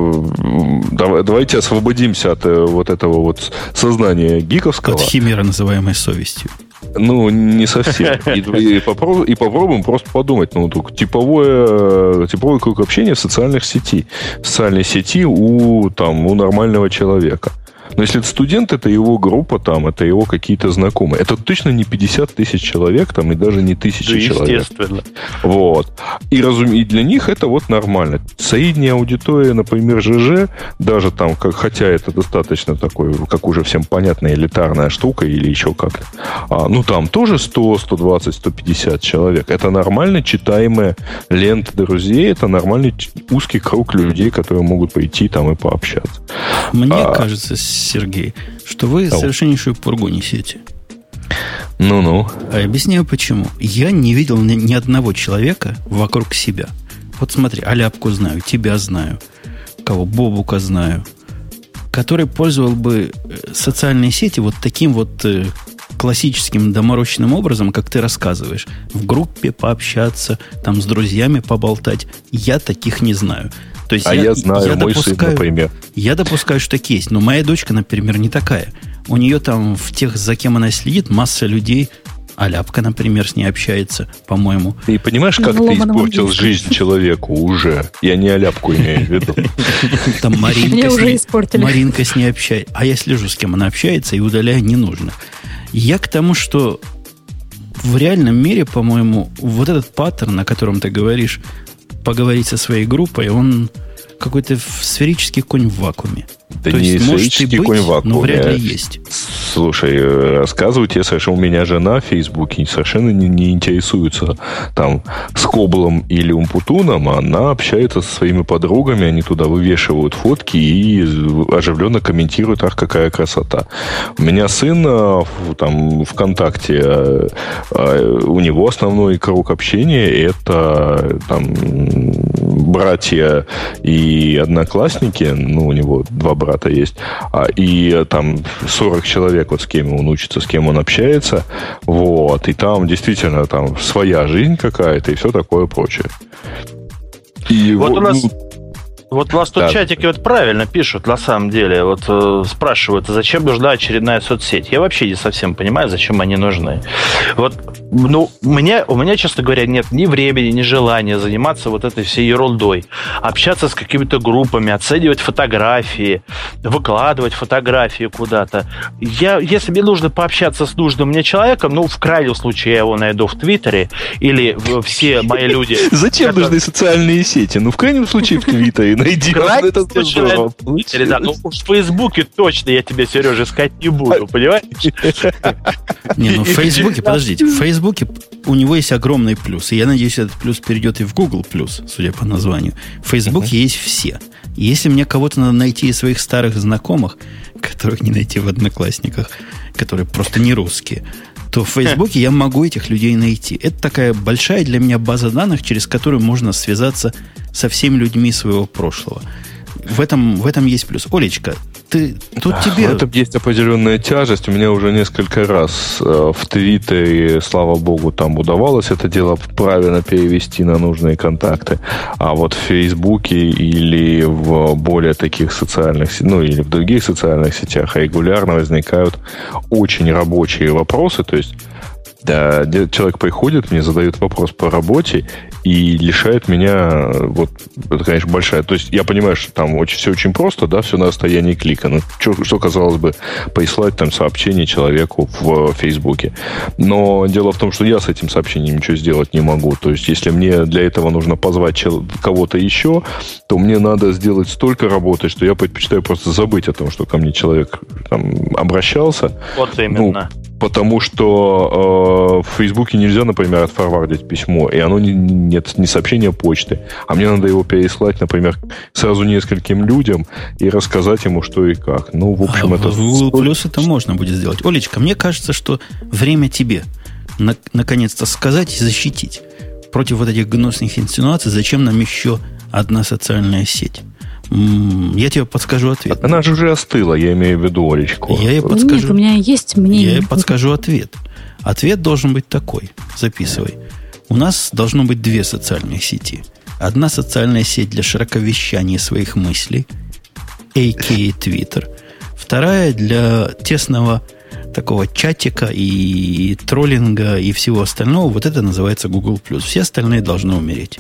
давай, давайте освободимся от э, вот этого вот сознания гиковского. От химеры, называемой совестью. Ну, не совсем. И, и, попробуем, и попробуем просто подумать. Ну, типовое, типовой круг общения в социальных сети. В социальной сети у, там, у нормального человека. Но если это студент, это его группа там, это его какие-то знакомые. Это точно не 50 тысяч человек там и даже не тысячи да, человек. Естественно. Вот. И, разум... и для них это вот нормально. Средняя аудитория, например, ЖЖ, даже там, как, хотя это достаточно такой, как уже всем понятная элитарная штука или еще как-то, а, ну там тоже 100, 120, 150 человек. Это нормально читаемая лента друзей, это нормальный узкий круг людей, которые могут пойти там и пообщаться. Мне а, кажется, Сергей, что вы Ау. совершеннейшую пургу несете. Ну-ну. А объясняю почему. Я не видел ни, ни одного человека вокруг себя. Вот смотри, Аляпку знаю, тебя знаю, кого Бобука знаю, который пользовал бы э, социальные сети вот таким вот э, классическим доморощенным образом, как ты рассказываешь. В группе пообщаться, там с друзьями поболтать. Я таких не знаю. То есть а я, я знаю, я мой допускаю, сын, например. Я допускаю, что так есть. Но моя дочка, например, не такая. У нее там в тех, за кем она следит, масса людей. А Ляпка, например, с ней общается, по-моему. Ты понимаешь, как ты испортил жизнь человеку уже? Я не Аляпку имею в виду. Там Маринка, с ней, Маринка с ней общается. А я слежу, с кем она общается, и удаляю ненужных. Я к тому, что в реальном мире, по-моему, вот этот паттерн, о котором ты говоришь, поговорить со своей группой, он какой-то сферический конь в вакууме. Да То не есть, может и быть, конь в вакууме. но вряд ли есть. Слушай, э, рассказываю тебе совершенно, у меня жена в Фейсбуке совершенно не, не интересуется там с Коблом или Умпутуном, она общается со своими подругами, они туда вывешивают фотки и оживленно комментируют, ах, какая красота. У меня сын э, там ВКонтакте, э, у него основной круг общения это там братья и одноклассники, ну, у него два брата есть, а, и там 40 человек, вот с кем он учится, с кем он общается, вот, и там действительно там своя жизнь какая-то и все такое прочее. И вот, вот у нас... Ну, вот у вас тут да. чатики вот правильно пишут, на самом деле. Вот э, спрашивают, зачем нужна очередная соцсеть? Я вообще не совсем понимаю, зачем они нужны. Вот, ну, мне, у меня, честно говоря, нет ни времени, ни желания заниматься вот этой всей ерундой. Общаться с какими-то группами, оценивать фотографии, выкладывать фотографии куда-то. Я, если мне нужно пообщаться с нужным мне человеком, ну, в крайнем случае я его найду в Твиттере или все мои люди... Зачем нужны социальные сети? Ну, в крайнем случае в Твиттере найди. Это да, ну в Фейсбуке точно я тебя, Сережа, искать не буду, понимаешь? Не, ну в Фейсбуке, подождите, в Фейсбуке у него есть огромный плюс. И я надеюсь, этот плюс перейдет и в Google плюс, судя по названию. В Фейсбуке есть все. Если мне кого-то надо найти из своих старых знакомых, которых не найти в Одноклассниках, которые просто не русские, то в Фейсбуке я могу этих людей найти. Это такая большая для меня база данных, через которую можно связаться со всеми людьми своего прошлого. В этом, в этом есть плюс. Олечка, ты тут тебе... В этом есть определенная тяжесть. У меня уже несколько раз э, в Твиттере, слава богу, там удавалось это дело правильно перевести на нужные контакты. А вот в Фейсбуке или в более таких социальных, ну или в других социальных сетях регулярно возникают очень рабочие вопросы. То есть да, человек приходит, мне задает вопрос по работе и лишает меня, вот, это, конечно, большая. То есть я понимаю, что там очень, все очень просто, да, все на расстоянии клика. Ну, что, что казалось бы, прислать там сообщение человеку в Фейсбуке. Но дело в том, что я с этим сообщением ничего сделать не могу. То есть если мне для этого нужно позвать кого-то еще, то мне надо сделать столько работы, что я предпочитаю просто забыть о том, что ко мне человек там обращался. Вот именно. Ну, потому что э, в Фейсбуке нельзя, например, отфорвардить письмо, и оно не, нет не сообщение почты, а мне надо его переслать, например, сразу нескольким людям и рассказать ему, что и как. Ну, в общем, а это... В Google Plus это можно будет сделать. Олечка, мне кажется, что время тебе на, наконец-то сказать и защитить против вот этих гнусных инсинуаций, зачем нам еще одна социальная сеть. Я тебе подскажу ответ. Она же уже остыла, я имею в виду Олечку. Я ей подскажу, Нет, у меня есть мнение. Я ей подскажу ответ. Ответ должен быть такой. Записывай. У нас должно быть две социальные сети. Одна социальная сеть для широковещания своих мыслей, a.k.a. Twitter. Вторая для тесного такого чатика и троллинга и всего остального. Вот это называется Google+. Все остальные должны умереть.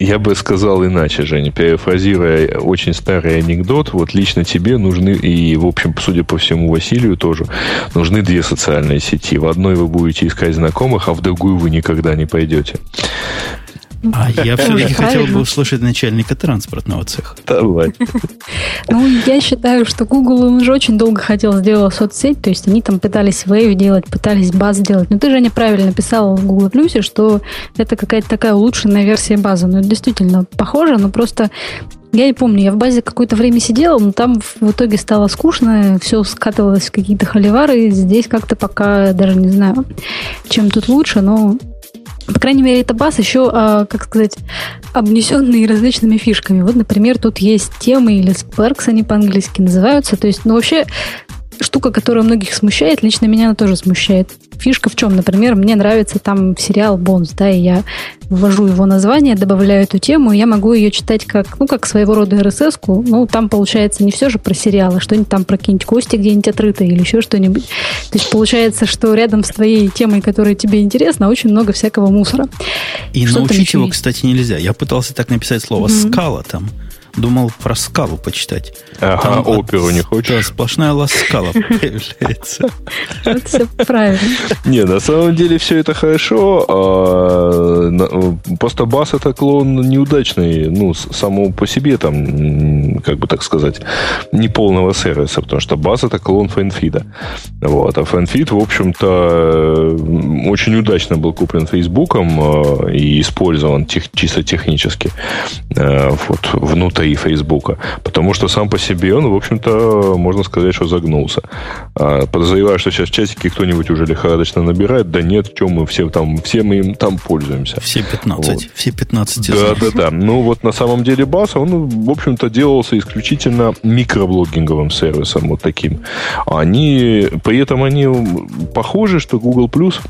Я бы сказал иначе, Женя, перефразируя очень старый анекдот, вот лично тебе нужны, и, в общем, судя по всему, Василию тоже, нужны две социальные сети. В одной вы будете искать знакомых, а в другую вы никогда не пойдете. А я все-таки хотел бы услышать начальника транспортного цеха. Давай. Ну, я считаю, что Google он уже очень долго хотел сделать соцсеть, то есть они там пытались Wave делать, пытались баз делать. Но ты же неправильно писал в Google Plus, что это какая-то такая улучшенная версия базы. Ну, это действительно похоже, но просто я не помню, я в базе какое-то время сидела, но там в итоге стало скучно, все скатывалось в какие-то холивары. Здесь как-то пока даже не знаю, чем тут лучше, но по крайней мере, это бас еще, а, как сказать, обнесенный различными фишками. Вот, например, тут есть темы или sparks, они по-английски называются. То есть, ну, вообще, штука, которая многих смущает, лично меня она тоже смущает. Фишка в чем? Например, мне нравится там сериал Бонс, да, и я ввожу его название, добавляю эту тему, и я могу ее читать как, ну, как своего рода RSS-ку. Ну, там получается не все же про сериал, а что-нибудь там про какие-нибудь кости где-нибудь отрыто или еще что-нибудь. То есть получается, что рядом с твоей темой, которая тебе интересна, очень много всякого мусора. И что научить его, есть? кстати, нельзя. Я пытался так написать слово mm-hmm. «скала» там. Думал про скалу почитать. Ага, Там оперу не хочешь? Да, сплошная ласкала появляется. Это все правильно. Не, на самом деле все это хорошо. А, просто бас это клон неудачный, ну, само по себе там, как бы так сказать, не полного сервиса, потому что бас это клон фэнфида. Вот. А фэнфид, в общем-то, очень удачно был куплен Фейсбуком а, и использован чисто технически а, вот, внутри и Фейсбука. Потому что сам по себе он, в общем-то, можно сказать, что загнулся. А, подозреваю, что сейчас чатики кто-нибудь уже лихорадочно набирает. Да нет, чем мы все там, все мы им там пользуемся. Все 15. Вот. Все 15 Да, да, да. Ну вот на самом деле Бас, он, в общем-то, делался исключительно микроблогинговым сервисом вот таким. Они, при этом они похожи, что Google Plus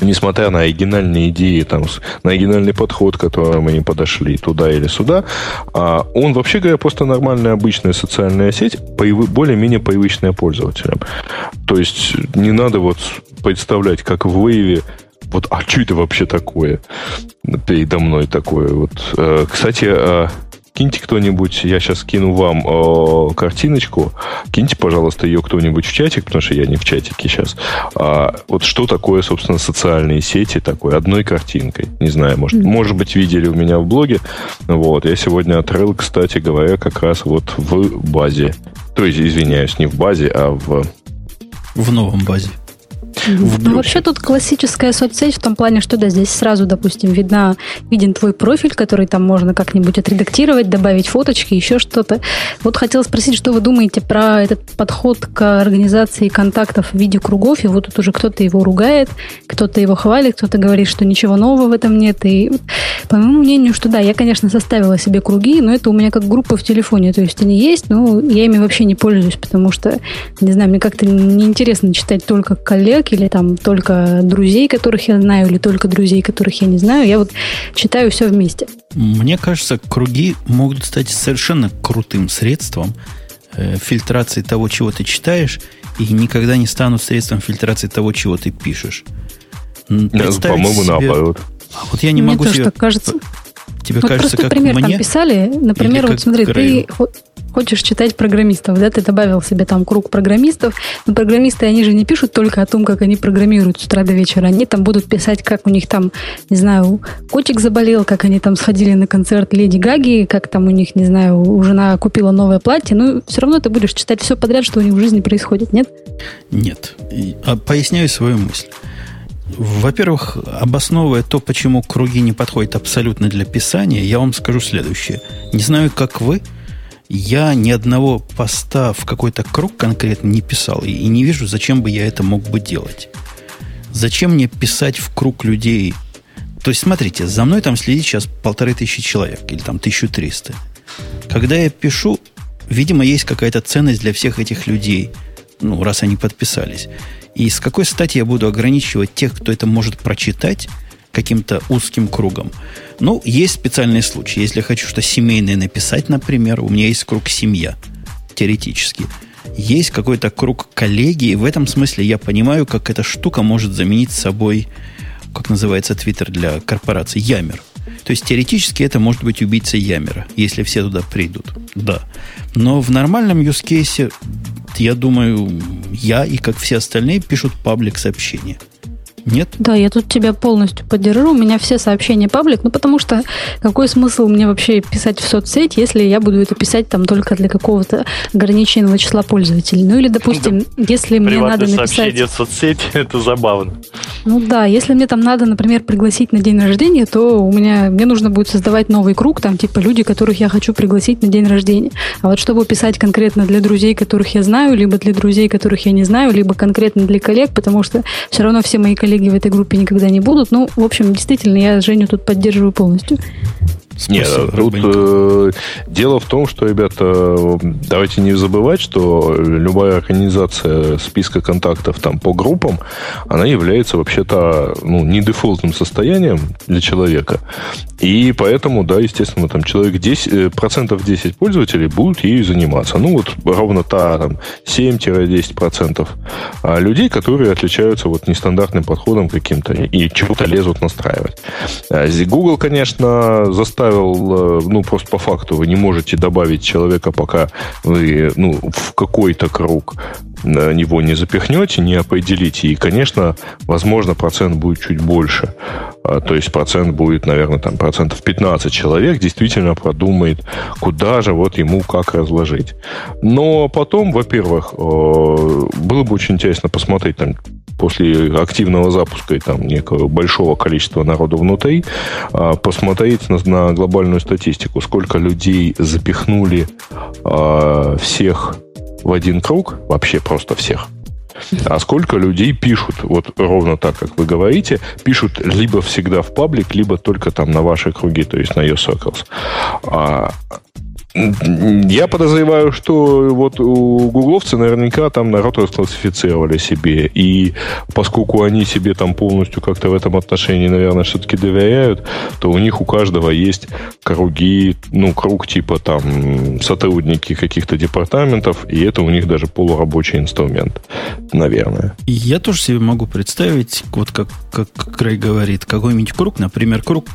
несмотря на оригинальные идеи, там, на оригинальный подход, к которому они подошли туда или сюда, а он, вообще говоря, просто нормальная обычная социальная сеть, более-менее привычная пользователям. То есть не надо вот представлять, как в Wave вот, а что это вообще такое? Передо мной такое. Вот. Э, кстати, а киньте кто-нибудь, я сейчас кину вам э, картиночку, киньте, пожалуйста, ее кто-нибудь в чатик, потому что я не в чатике сейчас. А, вот что такое, собственно, социальные сети такой, одной картинкой. Не знаю, может, mm-hmm. может быть, видели у меня в блоге. Вот, я сегодня отрыл, кстати говоря, как раз вот в базе. То есть, извиняюсь, не в базе, а в... В новом базе. Ну, вообще тут классическая соцсеть в том плане, что да, здесь сразу, допустим, видна, виден твой профиль, который там можно как-нибудь отредактировать, добавить фоточки, еще что-то. Вот хотела спросить, что вы думаете про этот подход к организации контактов в виде кругов, и вот тут уже кто-то его ругает, кто-то его хвалит, кто-то говорит, что ничего нового в этом нет, и по моему мнению, что да, я, конечно, составила себе круги, но это у меня как группа в телефоне, то есть они есть, но я ими вообще не пользуюсь, потому что, не знаю, мне как-то неинтересно читать только коллег или там только друзей, которых я знаю, или только друзей, которых я не знаю. Я вот читаю все вместе. Мне кажется, круги могут стать совершенно крутым средством э, фильтрации того, чего ты читаешь, и никогда не станут средством фильтрации того, чего ты пишешь. По-моему, себе... наоборот. А вот я не Мне могу тоже себе... так кажется. Тебе вот кажется, просто как пример мне? там писали. Например, вот смотри, ты хочешь читать программистов, да, ты добавил себе там круг программистов, но программисты, они же не пишут только о том, как они программируют с утра до вечера, они там будут писать, как у них там, не знаю, котик заболел, как они там сходили на концерт Леди Гаги, как там у них, не знаю, у жена купила новое платье, ну, все равно ты будешь читать все подряд, что у них в жизни происходит, нет? Нет. А поясняю свою мысль. Во-первых, обосновывая то, почему круги не подходят абсолютно для писания, я вам скажу следующее. Не знаю, как вы, я ни одного поста в какой-то круг конкретно не писал, и не вижу, зачем бы я это мог бы делать. Зачем мне писать в круг людей? То есть, смотрите, за мной там следит сейчас полторы тысячи человек, или там 1300. Когда я пишу, видимо, есть какая-то ценность для всех этих людей, ну, раз они подписались. И с какой стати я буду ограничивать тех, кто это может прочитать, каким-то узким кругом? Ну, есть специальные случаи. Если я хочу что семейное написать, например, у меня есть круг семья, теоретически. Есть какой-то круг коллеги, и в этом смысле я понимаю, как эта штука может заменить собой, как называется Твиттер для корпораций, Ямер. То есть теоретически это может быть убийца Ямера, если все туда придут. Да. Но в нормальном case, я думаю, я и как все остальные пишут паблик сообщения – нет? Да, я тут тебя полностью поддержу. У меня все сообщения паблик, ну потому что какой смысл мне вообще писать в соцсеть, если я буду это писать там только для какого-то ограниченного числа пользователей? Ну или, допустим, да, если мне надо написать... сообщение в соцсети, это забавно. Ну да, если мне там надо, например, пригласить на день рождения, то у меня, мне нужно будет создавать новый круг, там типа люди, которых я хочу пригласить на день рождения. А вот чтобы писать конкретно для друзей, которых я знаю, либо для друзей, которых я не знаю, либо конкретно для коллег, потому что все равно все мои коллеги коллеги в этой группе никогда не будут. Ну, в общем, действительно, я Женю тут поддерживаю полностью. Нет, тут э, дело в том, что, ребята, давайте не забывать, что любая организация списка контактов там по группам, она является вообще-то ну, не дефолтным состоянием для человека. И поэтому, да, естественно, там человек 10, э, процентов 10 пользователей будут ею заниматься. Ну, вот ровно та там 7-10% а людей, которые отличаются вот нестандартным подходом каким-то и чего-то лезут настраивать. А Google, конечно, заставил оставил, э, ну, просто по факту вы не можете добавить человека, пока вы, ну, в какой-то круг на него не запихнете, не определите. И, конечно, возможно, процент будет чуть больше. А, то есть процент будет, наверное, там процентов 15 человек действительно продумает, куда же вот ему как разложить. Но потом, во-первых, э, было бы очень интересно посмотреть там после активного запуска и там некого большого количества народу внутри, а, посмотреть на, на глобальную статистику, сколько людей запихнули а, всех в один круг, вообще просто всех, а сколько людей пишут, вот ровно так, как вы говорите, пишут либо всегда в паблик, либо только там на ваши круги, то есть на ее circles. А, я подозреваю, что вот у гугловцы наверняка там народ расклассифицировали себе. И поскольку они себе там полностью как-то в этом отношении, наверное, все-таки доверяют, то у них у каждого есть круги, ну, круг типа там сотрудники каких-то департаментов, и это у них даже полурабочий инструмент, наверное. Я тоже себе могу представить, вот как, как Крей говорит, какой-нибудь круг, например, круг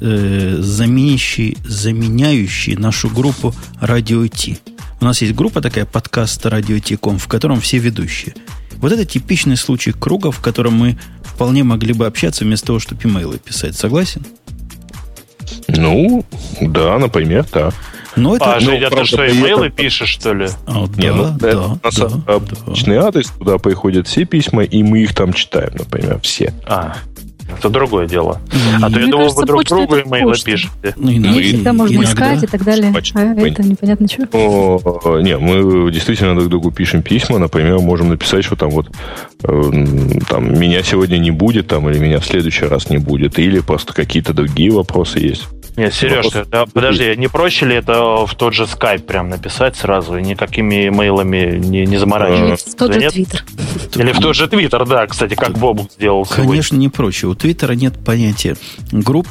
э, заменяющий, заменяющий нашу группу Радио Ти. У нас есть группа такая, подкаст Радио Ти.ком, в котором все ведущие. Вот это типичный случай круга, в котором мы вполне могли бы общаться вместо того, чтобы имейлы писать. Согласен? Ну, да, например, да. Но это, а, ну, Женя, ты что, имейлы это... пишешь, что ли? А, да, Не, ну, да, это да, обычный да. адрес, туда приходят все письма, и мы их там читаем, например, все. А, это другое дело. А то я думал, вы друг другу имейлы пишете. Ну, иногда, всегда можно искать и так далее. А это непонятно что. Не, мы действительно друг другу пишем письма. Например, можем написать, что там вот э, там меня сегодня не будет, там, или меня в следующий раз не будет, или просто какие-то другие вопросы есть. Нет, Сереж, Вопрос... это, подожди, не проще ли это в тот же Skype прям написать сразу и никакими имейлами не, не заморачиваться? Или в тот же Твиттер. Или в тот же Твиттер, да, кстати, как Бобук сделал Конечно, не проще. У Твиттера нет понятия групп,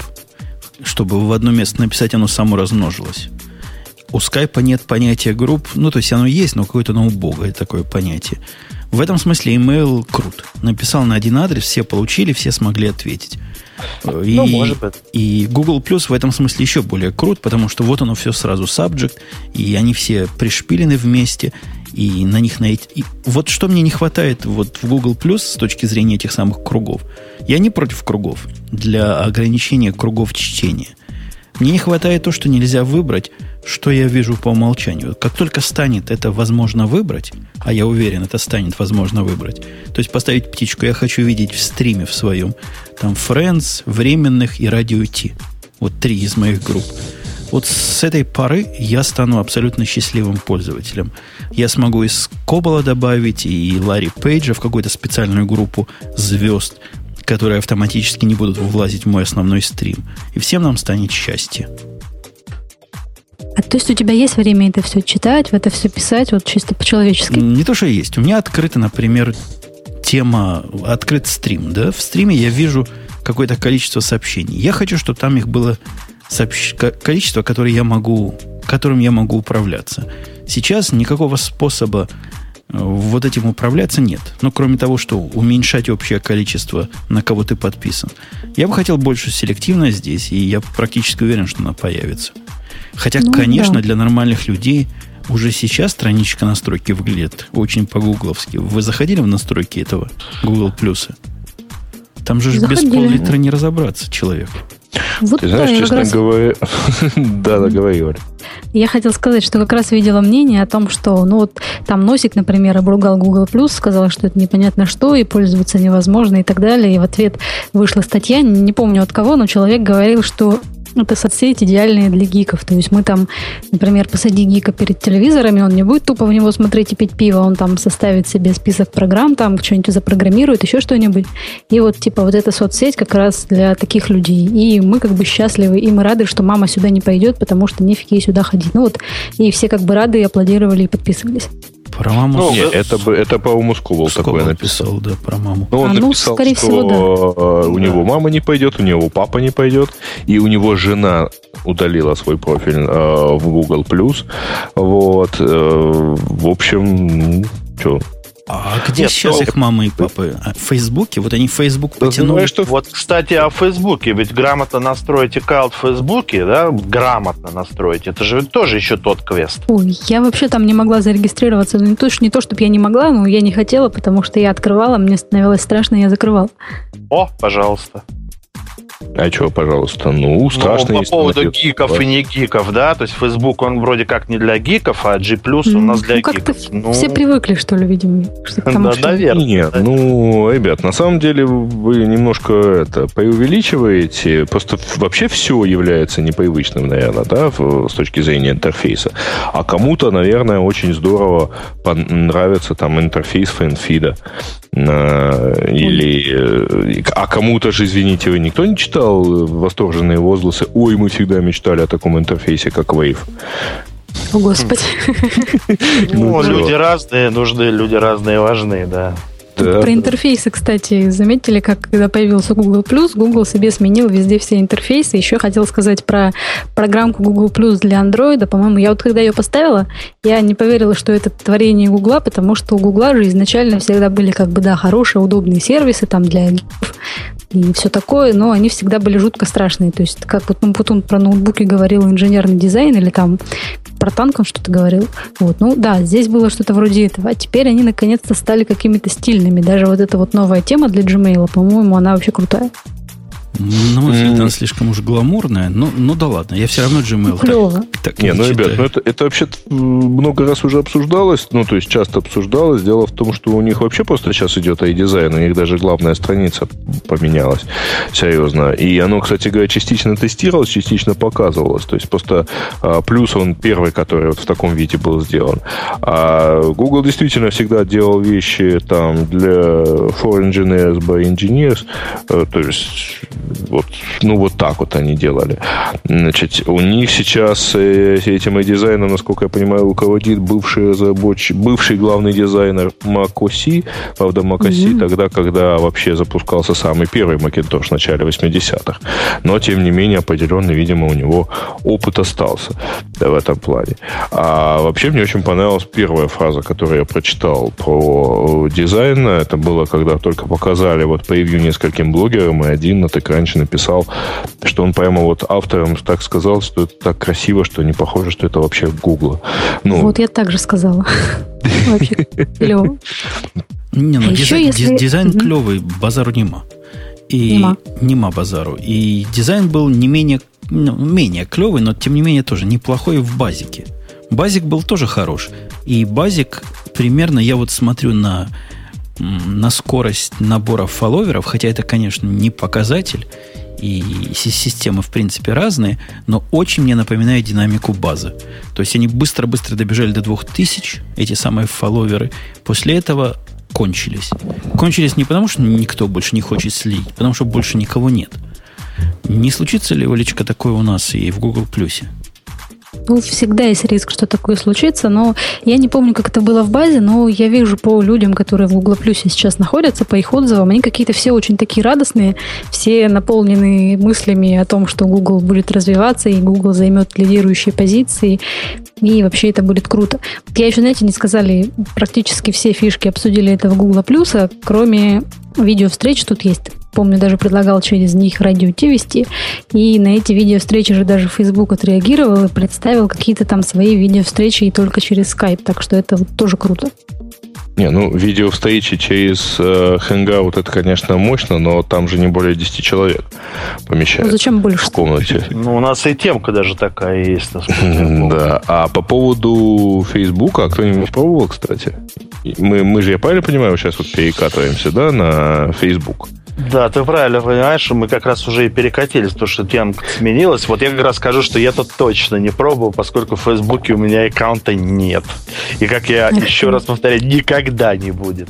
чтобы в одно место написать, оно само размножилось. У Скайпа нет понятия групп, ну, то есть оно есть, но какое-то на убогое такое понятие. В этом смысле email крут. Написал на один адрес, все получили, все смогли ответить. И, ну, может быть. И Google Plus в этом смысле еще более крут, потому что вот оно все сразу subject, и они все пришпилены вместе, и на них найти. И вот что мне не хватает вот в Google Plus с точки зрения этих самых кругов. Я не против кругов для ограничения кругов чтения. Мне не хватает то, что нельзя выбрать, что я вижу по умолчанию. Как только станет это возможно выбрать, а я уверен, это станет возможно выбрать, то есть поставить птичку, я хочу видеть в стриме в своем, там Friends, Временных и Радио Ти. Вот три из моих групп. Вот с этой поры я стану абсолютно счастливым пользователем. Я смогу из Кобола добавить и Ларри Пейджа в какую-то специальную группу звезд, которые автоматически не будут влазить в мой основной стрим. И всем нам станет счастье. А то есть у тебя есть время это все читать, в это все писать, вот чисто по-человечески? Не то, что есть. У меня открыто, например, тема, открыт стрим, да? В стриме я вижу какое-то количество сообщений. Я хочу, чтобы там их было сообщ... количество, которое я могу, которым я могу управляться. Сейчас никакого способа э, вот этим управляться нет. Ну, кроме того, что уменьшать общее количество, на кого ты подписан. Я бы хотел больше селективность здесь, и я практически уверен, что она появится. Хотя, ну, конечно, да. для нормальных людей уже сейчас страничка настройки выглядит очень по-гугловски. Вы заходили в настройки этого Google Плюса? Там же Заходили. без пол-литра не разобраться человек. Вот Ты знаешь, да, честно раз... говоря... да, Оля. Я хотела сказать, что как раз видела мнение о том, что, ну вот, там Носик, например, обругал Google+, сказал, что это непонятно что, и пользоваться невозможно, и так далее. И в ответ вышла статья, не помню от кого, но человек говорил, что это соцсеть идеальные для гиков. То есть мы там, например, посади гика перед телевизорами, он не будет тупо в него смотреть и пить пиво, он там составит себе список программ, там что-нибудь запрограммирует, еще что-нибудь. И вот типа вот эта соцсеть как раз для таких людей. И мы как бы счастливы, и мы рады, что мама сюда не пойдет, потому что нефиг ей сюда ходить. Ну вот, и все как бы рады и аплодировали и подписывались. Про маму. Ну, нет, это, это по-моему Скобл такое написал. да, про маму. Ну, он а, ну, написал, скорее что всего, да. у него мама не пойдет, у него папа не пойдет, и у него жена удалила свой профиль э, в Google+. Вот. Э, в общем, что, а где Нет, сейчас то... их мамы и папы? А в Фейсбуке? Вот они в Фейсбук потянули. Ну, что... Вот, кстати, о Фейсбуке. Ведь грамотно настроить аккаунт в Фейсбуке, да, грамотно настроить, это же тоже еще тот квест. Ой, я вообще там не могла зарегистрироваться. Ну, не то, не то чтобы я не могла, но я не хотела, потому что я открывала, мне становилось страшно, я закрывала. О, пожалуйста. А что, пожалуйста? Ну, страшно. Ну, по поводу гиков и не гиков, да? То есть Facebook, он вроде как не для гиков, а G+, у нас для ну, гиков. Ну, все привыкли, что ли, видимо. Что да, наверное. Нет, да. ну, ребят, на самом деле вы немножко это преувеличиваете. Просто вообще все является непривычным, наверное, да, с точки зрения интерфейса. А кому-то, наверное, очень здорово нравится там интерфейс фэнфида. Или... Э, а кому-то же, извините, вы никто не читал слышал восторженные возгласы «Ой, мы всегда мечтали о таком интерфейсе, как Wave». О, Господи. Ну, люди разные, нужны, люди разные, важны, да. Да. Про интерфейсы, кстати, заметили, как когда появился Google Google себе сменил везде все интерфейсы. Еще хотел сказать про программку Google для Android. По-моему, я вот когда ее поставила, я не поверила, что это творение Google, потому что у Google же изначально всегда были как бы, да, хорошие, удобные сервисы там для и все такое, но они всегда были жутко страшные. То есть, как вот Путун про ноутбуки говорил инженерный дизайн или там про танк он что-то говорил. Вот, ну да, здесь было что-то вроде этого. А теперь они наконец-то стали какими-то стильными. Даже вот эта вот новая тема для Gmail, по-моему, она вообще крутая. На мой взгляд, она слишком уж гламурная, но ну да ладно, я все равно Gmail так, так не, ну, ребят, ну это, это вообще много раз уже обсуждалось, ну, то есть часто обсуждалось. Дело в том, что у них вообще просто сейчас идет i-дизайн, у них даже главная страница поменялась, серьезно. И оно, кстати говоря, частично тестировалось, частично показывалось. То есть просто а, плюс он первый, который вот в таком виде был сделан. А Google действительно всегда делал вещи там для for engineers by engineers, э, то есть вот, ну, вот так вот они делали. Значит, у них сейчас э, этим и дизайном, насколько я понимаю, руководит бывший разработчик, бывший главный дизайнер macOS. Правда, macOS mm-hmm. тогда, когда вообще запускался самый первый Macintosh в начале 80-х. Но, тем не менее, определенный, видимо, у него опыт остался да, в этом плане. А вообще мне очень понравилась первая фраза, которую я прочитал про дизайн. Это было, когда только показали вот превью нескольким блогерам, и один на так раньше написал, что он прямо вот автором так сказал, что это так красиво, что не похоже, что это вообще Гугла. Ну, вот я так же сказала. Не, ну а дизайн, клевый, базару нема. И нема. нема базару. И дизайн был не менее, ну, менее клевый, но тем не менее тоже неплохой в базике. Базик был тоже хорош. И базик примерно, я вот смотрю на на скорость набора фолловеров, хотя это, конечно, не показатель, и системы, в принципе, разные, но очень мне напоминает динамику базы. То есть они быстро-быстро добежали до 2000, эти самые фолловеры. После этого кончились. Кончились не потому, что никто больше не хочет слить, потому что больше никого нет. Не случится ли, Олечка, такое у нас и в Google Плюсе? Ну, всегда есть риск, что такое случится, но я не помню, как это было в базе, но я вижу по людям, которые в Google Plus сейчас находятся, по их отзывам, они какие-то все очень такие радостные, все наполнены мыслями о том, что Google будет развиваться, и Google займет лидирующие позиции, и вообще это будет круто. Я еще, знаете, не сказали, практически все фишки обсудили это в Google Plus, кроме видео встреч тут есть помню, даже предлагал через них радио Ти вести, и на эти видео встречи же даже Facebook отреагировал и представил какие-то там свои видео встречи и только через Skype, так что это вот тоже круто. Не, ну, видео встречи через э, Hangout это, конечно, мощно, но там же не более 10 человек помещается. Ну, зачем больше? В комнате. Ну, у нас и темка даже такая есть. Да. А по поводу Фейсбука, а кто-нибудь пробовал, кстати? Мы, мы же, я правильно понимаю, сейчас вот перекатываемся, да, на Facebook? Да, ты правильно понимаешь, что мы как раз уже и перекатились, потому что тема сменилась. Вот я как раз скажу, что я тут точно не пробовал, поскольку в Фейсбуке у меня аккаунта нет. И как я еще раз повторяю, никогда не будет.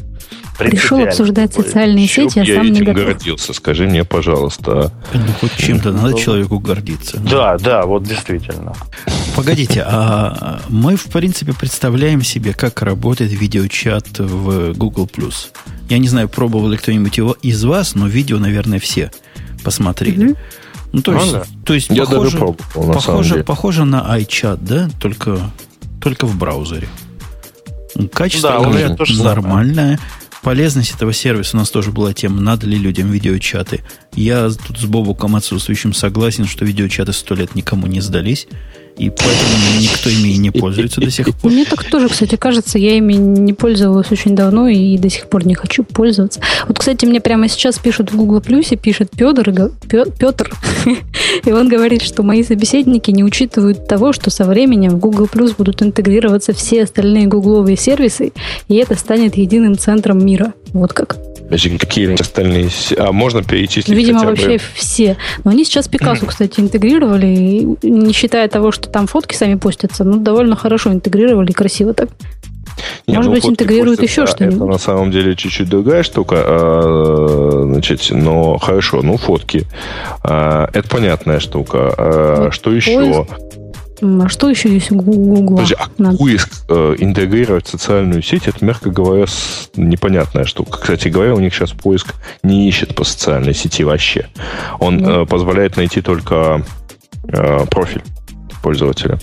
Пришел обсуждать социальные Еще сети, а сам не готов. гордился, скажи мне, пожалуйста. Ну, хоть чем-то надо ну, человеку гордиться. Да, да, вот действительно. Погодите, а мы, в принципе, представляем себе, как работает видеочат в Google+. Я не знаю, пробовал ли кто-нибудь его из вас, но видео, наверное, все посмотрели. Mm-hmm. Ну, то есть, ну, да. то есть Я похоже, даже пробовал, на похоже, похоже на iChat, да? Только, только в браузере. Качество, да, говорят, нормальное. Полезность этого сервиса у нас тоже была тема, надо ли людям видеочаты. Я тут с Бобуком отсутствующим согласен, что видеочаты сто лет никому не сдались. И поэтому никто ими не пользуется до сих пор. Мне так тоже, кстати, кажется, я ими не пользовалась очень давно и до сих пор не хочу пользоваться. Вот, кстати, мне прямо сейчас пишут в Google Плюсе, пишет Петр, Петр, и он говорит, что мои собеседники не учитывают того, что со временем в Google Plus будут интегрироваться все остальные гугловые сервисы, и это станет единым центром мира. Вот как. Значит, какие остальные? А можно перечислить? Видимо, вообще бы? все. Но они сейчас Пикассу, кстати, интегрировали, не считая того, что там фотки сами постятся, ну, довольно хорошо интегрировали, красиво так. Не, Может ну, быть, интегрируют еще что-нибудь. Это на самом деле чуть-чуть другая штука. А, значит, но хорошо, ну, фотки. А, это понятная штука. А, вот что еще? Что еще есть у Google? Подожди, а Надо. поиск э, интегрировать в социальную сеть, это, мягко говоря, с... непонятная штука. Кстати говоря, у них сейчас поиск не ищет по социальной сети вообще. Он mm. э, позволяет найти только э, профиль пользователя.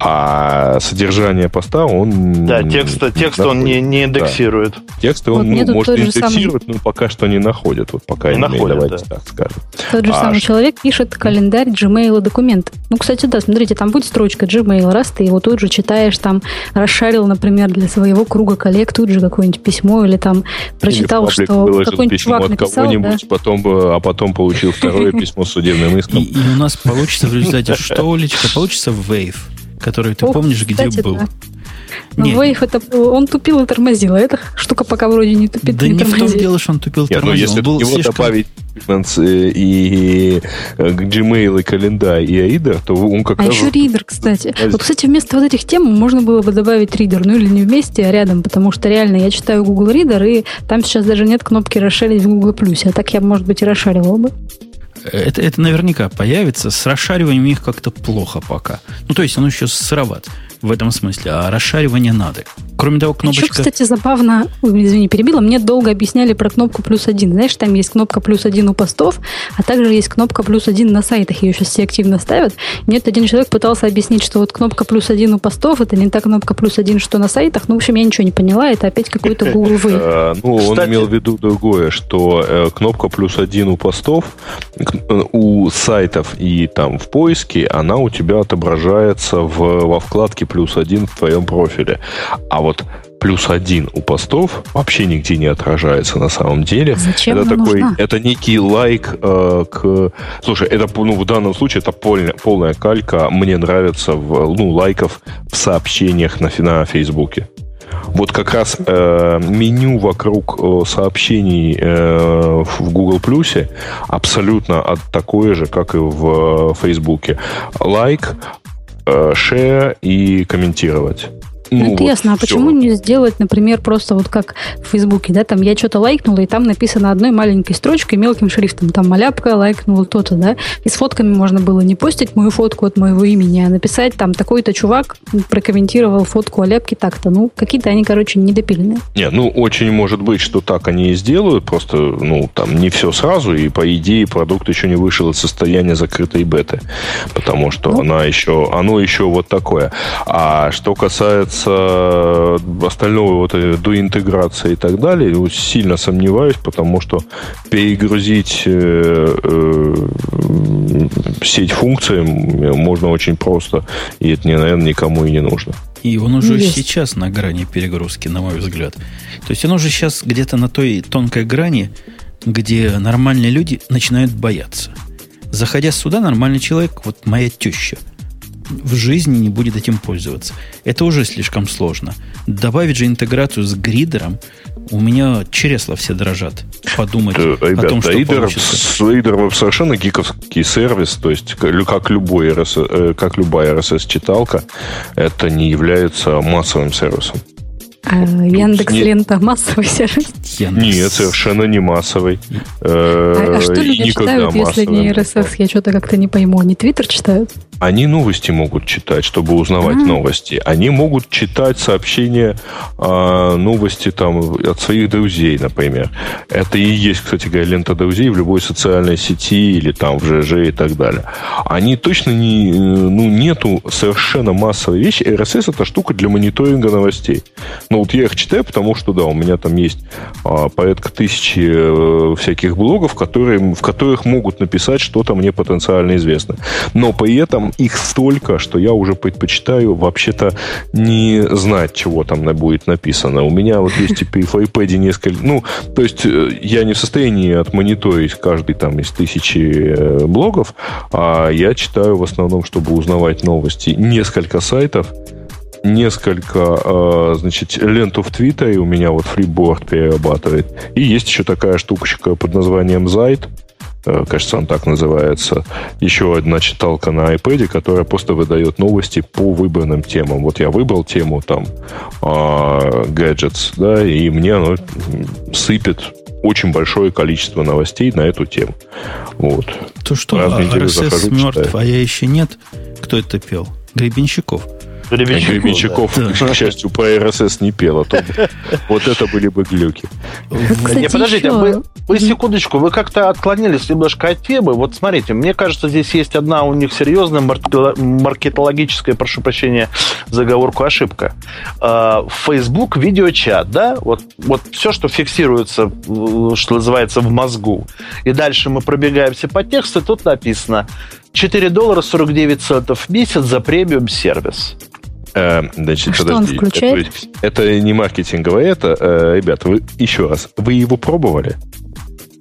А содержание поста он... Да, текст, текст он не, не индексирует. Да. Тексты он вот ну, может индексировать, самый... но пока что не находит. Вот пока не находит, давайте да. так скажем. Тот же а самый ш... человек пишет календарь Gmail документ. Ну, кстати, да, смотрите, там будет строчка Gmail, раз ты его тут же читаешь, там расшарил, например, для своего круга коллег тут же какое-нибудь письмо или там прочитал, или что какой-нибудь чувак написал. Да? Потом, а потом получил второе письмо с судебным иском. И, и у нас получится в результате что, Олечка? Получится Wave который ты Ох, помнишь, кстати, где был. Да. Но ну, Wave это он тупил и тормозил, а эта штука пока вроде не тупит. Да не, не в том дело, что он тупил и тормозил. Нет, ну, если он был его слишком... добавить э, и э, Gmail, и календарь, и Аида, то он как а раз... еще Reader, кстати. Вот, кстати, вместо вот этих тем можно было бы добавить Reader, ну или не вместе, а рядом, потому что реально я читаю Google Reader, и там сейчас даже нет кнопки расширить в Google а так я, может быть, и расшаривал бы это, это наверняка появится. С расшариванием у них как-то плохо пока. Ну, то есть оно еще сыроват в этом смысле, а расшаривание надо. Кроме того, кнопочка... Еще, кстати, забавно, извини, перебила, мне долго объясняли про кнопку плюс один. Знаешь, там есть кнопка плюс один у постов, а также есть кнопка плюс один на сайтах, ее сейчас все активно ставят. Мне один человек пытался объяснить, что вот кнопка плюс один у постов, это не та кнопка плюс один, что на сайтах. Ну, в общем, я ничего не поняла, это опять какой-то Google вы. Э, ну, он имел в виду другое, что э, кнопка плюс один у постов, э, у сайтов и там в поиске, она у тебя отображается в, во вкладке плюс один в твоем профиле. А вот плюс один у постов вообще нигде не отражается на самом деле. Зачем это такой, нужна? это некий лайк э, к. Слушай, это ну в данном случае это полная, полная калька. Мне нравится в, ну лайков в сообщениях на на Фейсбуке. Вот как раз э, меню вокруг э, сообщений э, в Google Плюсе абсолютно от такое же, как и в э. Лайк, э, share и комментировать. Ну, ну это вот ясно. А почему не сделать, например, просто вот как в Фейсбуке, да, там я что-то лайкнула, и там написано одной маленькой строчкой мелким шрифтом, там маляпка лайкнула то-то, да, и с фотками можно было не постить мою фотку от моего имени, а написать там такой-то чувак прокомментировал фотку Аляпки так-то. Ну, какие-то они, короче, недопиленные. Не, ну, очень может быть, что так они и сделают, просто, ну, там, не все сразу, и, по идее, продукт еще не вышел из состояния закрытой беты, потому что ну, она еще, оно еще вот такое. А что касается касается остального вот э, до интеграции и так далее, сильно сомневаюсь, потому что перегрузить э, э, сеть функций можно очень просто, и это, наверное, никому и не нужно. И он уже Есть. сейчас на грани перегрузки, на мой взгляд. То есть он уже сейчас где-то на той тонкой грани, где нормальные люди начинают бояться. Заходя сюда, нормальный человек, вот моя теща – в жизни не будет этим пользоваться. Это уже слишком сложно. Добавить же интеграцию с GReader ом, у меня чресла все дрожат. Подумать да, о ребят, том, что Reader, получится. Reader совершенно гиковский сервис, то есть как, любой RSS, э, как любая RSS-читалка, это не является массовым сервисом. А Яндекс. Лента массовый сервис? Нет, совершенно не массовый. А, а что люди читают, если не RSS? Я что-то как-то не пойму. Они Твиттер читают? Они новости могут читать, чтобы узнавать а. новости. Они могут читать сообщения, э, новости там от своих друзей, например. Это и есть, кстати говоря, лента друзей в любой социальной сети или там в ЖЖ и так далее. Они точно не, ну, нету совершенно массовой вещи. RSS это штука для мониторинга новостей. Ну, вот я их читаю, потому что, да, у меня там есть а, порядка тысячи э, всяких блогов, которые, в которых могут написать что-то мне потенциально известно. Но при этом их столько, что я уже предпочитаю вообще-то не знать, чего там будет написано. У меня вот есть типа в iPad несколько... Ну, то есть э, я не в состоянии отмониторить каждый там из тысячи э, блогов, а я читаю в основном, чтобы узнавать новости, несколько сайтов, несколько, э, значит, ленту в Твиттере у меня вот фриборд перерабатывает. И есть еще такая штучка под названием Зайт. Э, кажется, он так называется. Еще одна читалка на iPad, которая просто выдает новости по выбранным темам. Вот я выбрал тему там э, gadgets, да, и мне оно сыпет очень большое количество новостей на эту тему. Вот. То что, Раз а, RSS мертв, читаю. а я еще нет? Кто это пел? Гребенщиков. Гребенщиков, Гребенщиков да. к счастью, по RSS не пел, а то вот это были бы глюки. Не, подождите, вы, вы секундочку, вы как-то отклонились немножко от темы. Вот смотрите, мне кажется, здесь есть одна у них серьезная маркетологическая, прошу прощения, заговорку ошибка. А, Facebook видеочат, да, вот, вот все, что фиксируется, что называется, в мозгу. И дальше мы пробегаемся по тексту, тут написано 4 доллара 49 центов в месяц за премиум сервис. Э, значит, а что он включает? Это, это не маркетинговое, это, э, ребята, вы еще раз, вы его пробовали?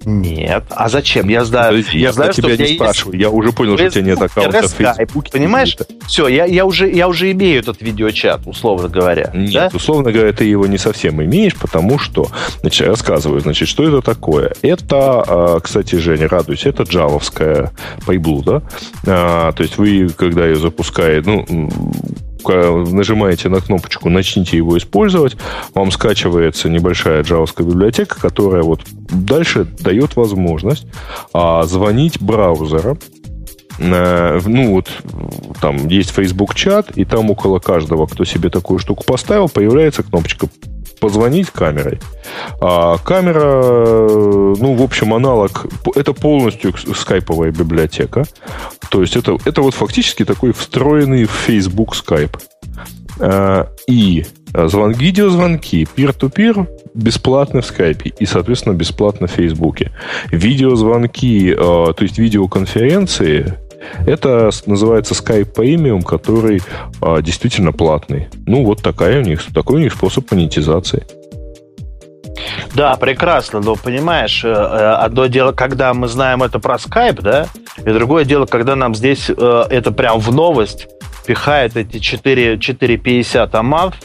Нет. А зачем? Я знаю, Подожди, я, я знаю, тебя что не спрашиваю. Есть... Я уже понял, что у тебя нет аккаунта в Фейсбуке. Понимаешь? Все, я, я, уже, я уже имею этот видеочат, условно говоря. Нет, да? условно говоря, ты его не совсем имеешь, потому что, значит, я рассказываю, значит, что это такое. Это, а, кстати, Женя, радуйся, это джавовская приблуда. То есть вы, когда ее запускаете, ну, нажимаете на кнопочку «Начните его использовать», вам скачивается небольшая джавовская библиотека, которая вот дальше дает возможность а, звонить браузером, ну вот там есть Facebook чат, и там около каждого, кто себе такую штуку поставил, появляется кнопочка позвонить камерой. А камера, ну, в общем, аналог, это полностью скайповая библиотека. То есть это, это вот фактически такой встроенный в Facebook Skype. А, и звон, видеозвонки peer-to-peer бесплатно в скайпе и, соответственно, бесплатно в Фейсбуке. Видеозвонки, а, то есть видеоконференции, это называется Skype Premium, который а, действительно платный. Ну, вот такая у них, такой у них способ монетизации. Да, прекрасно, но понимаешь, э, э, одно дело, когда мы знаем это про Skype, да, и другое дело, когда нам здесь э, это прям в новость пихает эти 4, 4,50 АМАВ,